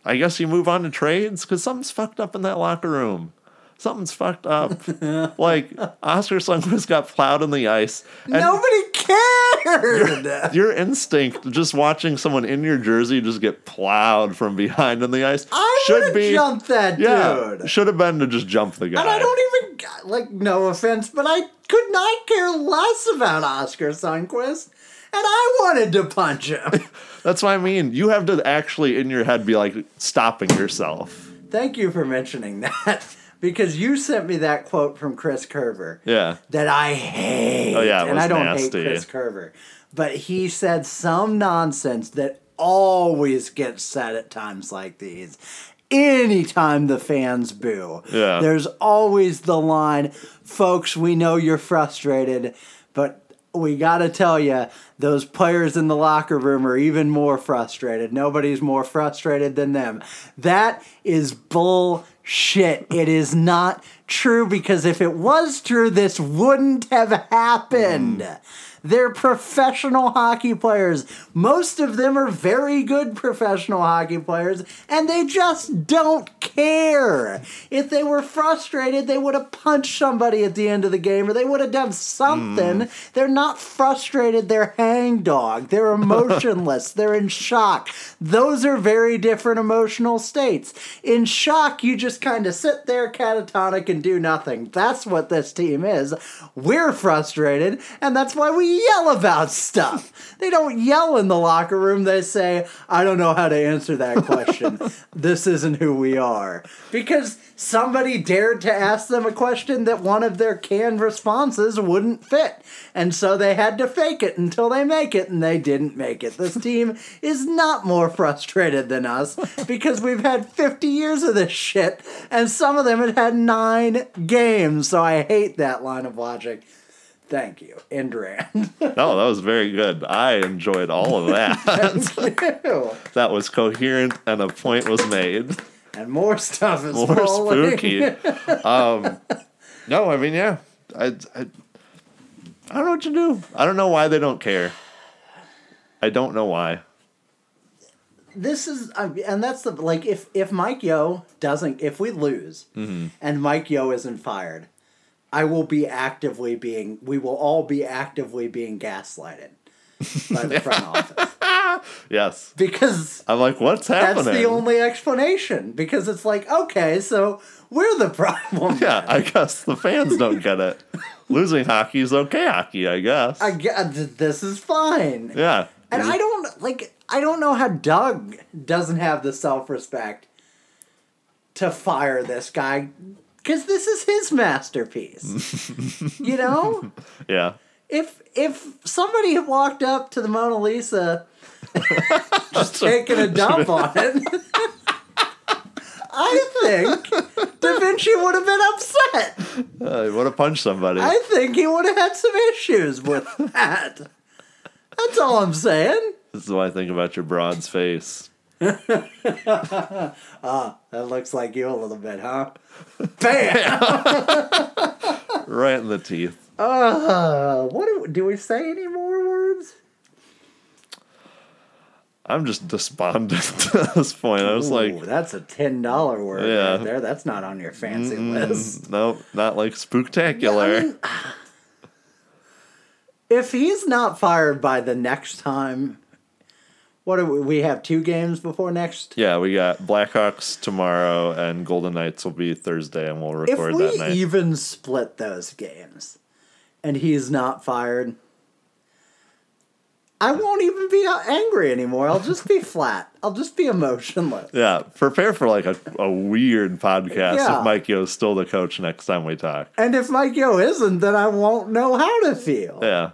I guess you move on to trades because something's fucked up in that locker room. Something's fucked up. like, Oskar Sundqvist got plowed in the ice. And Nobody cared. your instinct just watching someone in your jersey just get plowed from behind in the ice I should be have jumped that yeah dude. should have been to just jump the guy And I don't even like no offense, but I could not care less about Oskar Sundqvist, and I wanted to punch him. that's what i mean you have to actually in your head be like stopping yourself Thank you for mentioning that because you sent me that quote from Chris Kerber yeah that I hate. Oh, yeah, and I don't nasty. hate Chris Kerber, but he said some nonsense that always gets said at times like these. Anytime the fans boo, Yeah. there's always the line, folks, we know you're frustrated, but we got to tell you, those players in the locker room are even more frustrated. Nobody's more frustrated than them. That is bullshit. It is not true because if it was true, this wouldn't have happened. Mm. They're professional hockey players. Most of them are very good professional hockey players, and they just don't care. If they were frustrated, they would have punched somebody at the end of the game or they would have done something. Hmm. They're not frustrated, they're hangdog. They're emotionless, they're in shock. Those are very different emotional states. In shock, you just kind of sit there catatonic and do nothing. That's what this team is. We're frustrated, and that's why we yell about stuff. They don't yell in the locker room, they say, I don't know how to answer that question. this isn't who we are. because somebody dared to ask them a question that one of their canned responses wouldn't fit. And so they had to fake it until they make it, and they didn't make it. This team is not more frustrated than us because we've had 50 years of this shit, and some of them had had nine games. So I hate that line of logic. Thank you, Indran. No, that was very good. I enjoyed all of that. that was coherent and a point was made. and more stuff is More rolling. spooky. Um, no, I mean, yeah. I, I, I don't know what you do. I don't know why they don't care. I don't know why. this is and that's the like if if Mike Yeo doesn't if we lose Mm-hmm. and Mike Yeo isn't fired, I will be actively being we will all be actively being gaslighted by the front office Yes. because I'm like, what's happening? that's the only explanation because it's like okay so we're the problem Yeah, then. I guess the fans don't get it. Losing hockey is okay hockey, I guess. I guess uh, this is fine yeah. and I don't like I don't know how Doug doesn't have the self respect to fire this guy because this is his masterpiece. you know, Yeah. if if somebody had walked up to the Mona Lisa, just taking a dump on it, I think Da Vinci would have been upset. Uh, you want to punch somebody. I think he would have had some issues with that. That's all I'm saying. this is what I think about your broad's face. That looks like you a little bit, huh? Bam! Right in the teeth. Uh, what do, do we say any more words? I'm just despondent at this point. I was like, that's a ten dollar word Yeah. right there. That's not on your fancy list. nope, not like spooktacular. If he's not fired by the next time, what do we, we have? Two games before next. Yeah, we got Blackhawks tomorrow and Golden Knights will be Thursday, and we'll record we that night. If we even split those games, and he's not fired, I won't even be angry anymore. I'll just be flat. I'll just be emotionless. yeah, prepare for like a, a weird podcast Yeah. if Mike Yeo's still the coach next time we talk. And if Mike Yeo isn't, then I won't know how to feel. Yeah,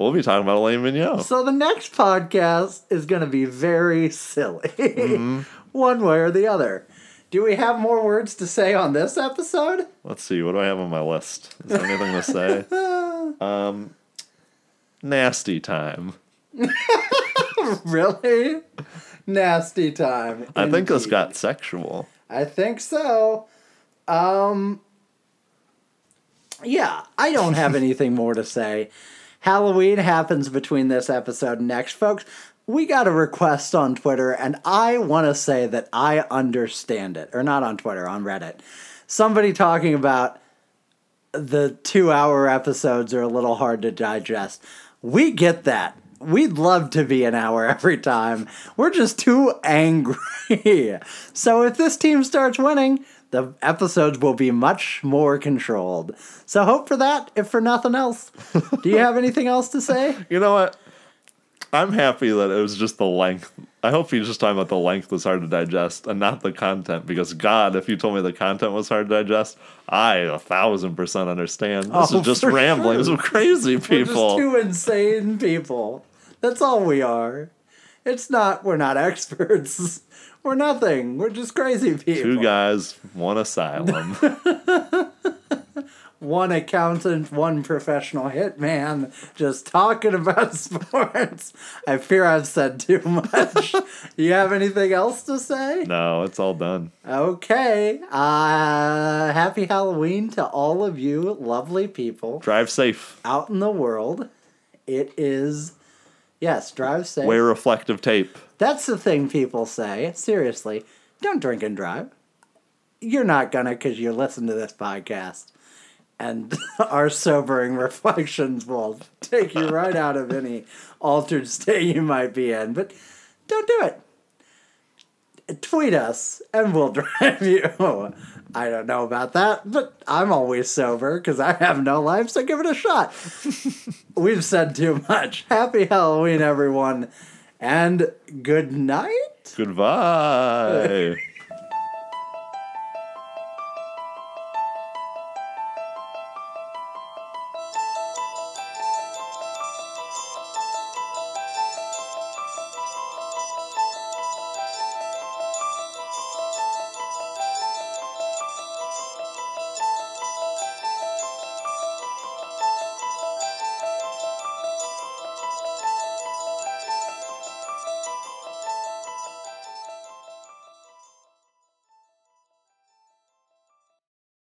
we'll be talking about Alain Vigneault. So the next podcast is going to be very silly, Mm-hmm. one way or the other. Do we have more words to say on this episode? Let's see, what do I have on my list? Is there anything to say? Um, nasty time. Really? Nasty time. I think this got sexual. I think so. Um Yeah, I don't have anything more to say. Halloween happens between this episode and next, folks. We got a request on Twitter, and I want to say that I understand it. Or not on Twitter, on Reddit. Somebody talking about the two hour episodes are a little hard to digest. We get that. We'd love to be an hour every time. We're just too angry. so if this team starts winning, the episodes will be much more controlled. So hope for that, if for nothing else. Do you have anything else to say? You know what? I'm happy that it was just the length. I hope he's just talking about the length was hard to digest and not the content. Because God, if you told me the content was hard to digest, I a thousand percent understand. This Oh, is just for ramblings sure. of crazy We're people. just two insane people. That's all we are. It's not, we're not experts. We're nothing. We're just crazy people. Two guys, one asylum. one accountant, one professional hitman, just talking about sports. I fear I've said too much. you have anything else to say? no, it's all done. Okay. Uh, happy Halloween to all of you lovely people Drive safe. out in the world. It is, yes, drive safe. Wear reflective tape. That's the thing people say. Seriously, don't drink and drive. You're not gonna because you listen to this podcast. And our sobering reflections will take you right out of any altered state you might be in. But don't do it. Tweet us and we'll drive you. I don't know about that, but I'm always sober because I have no life, so give it a shot. We've said too much. Happy Halloween, everyone, and good night. Goodbye.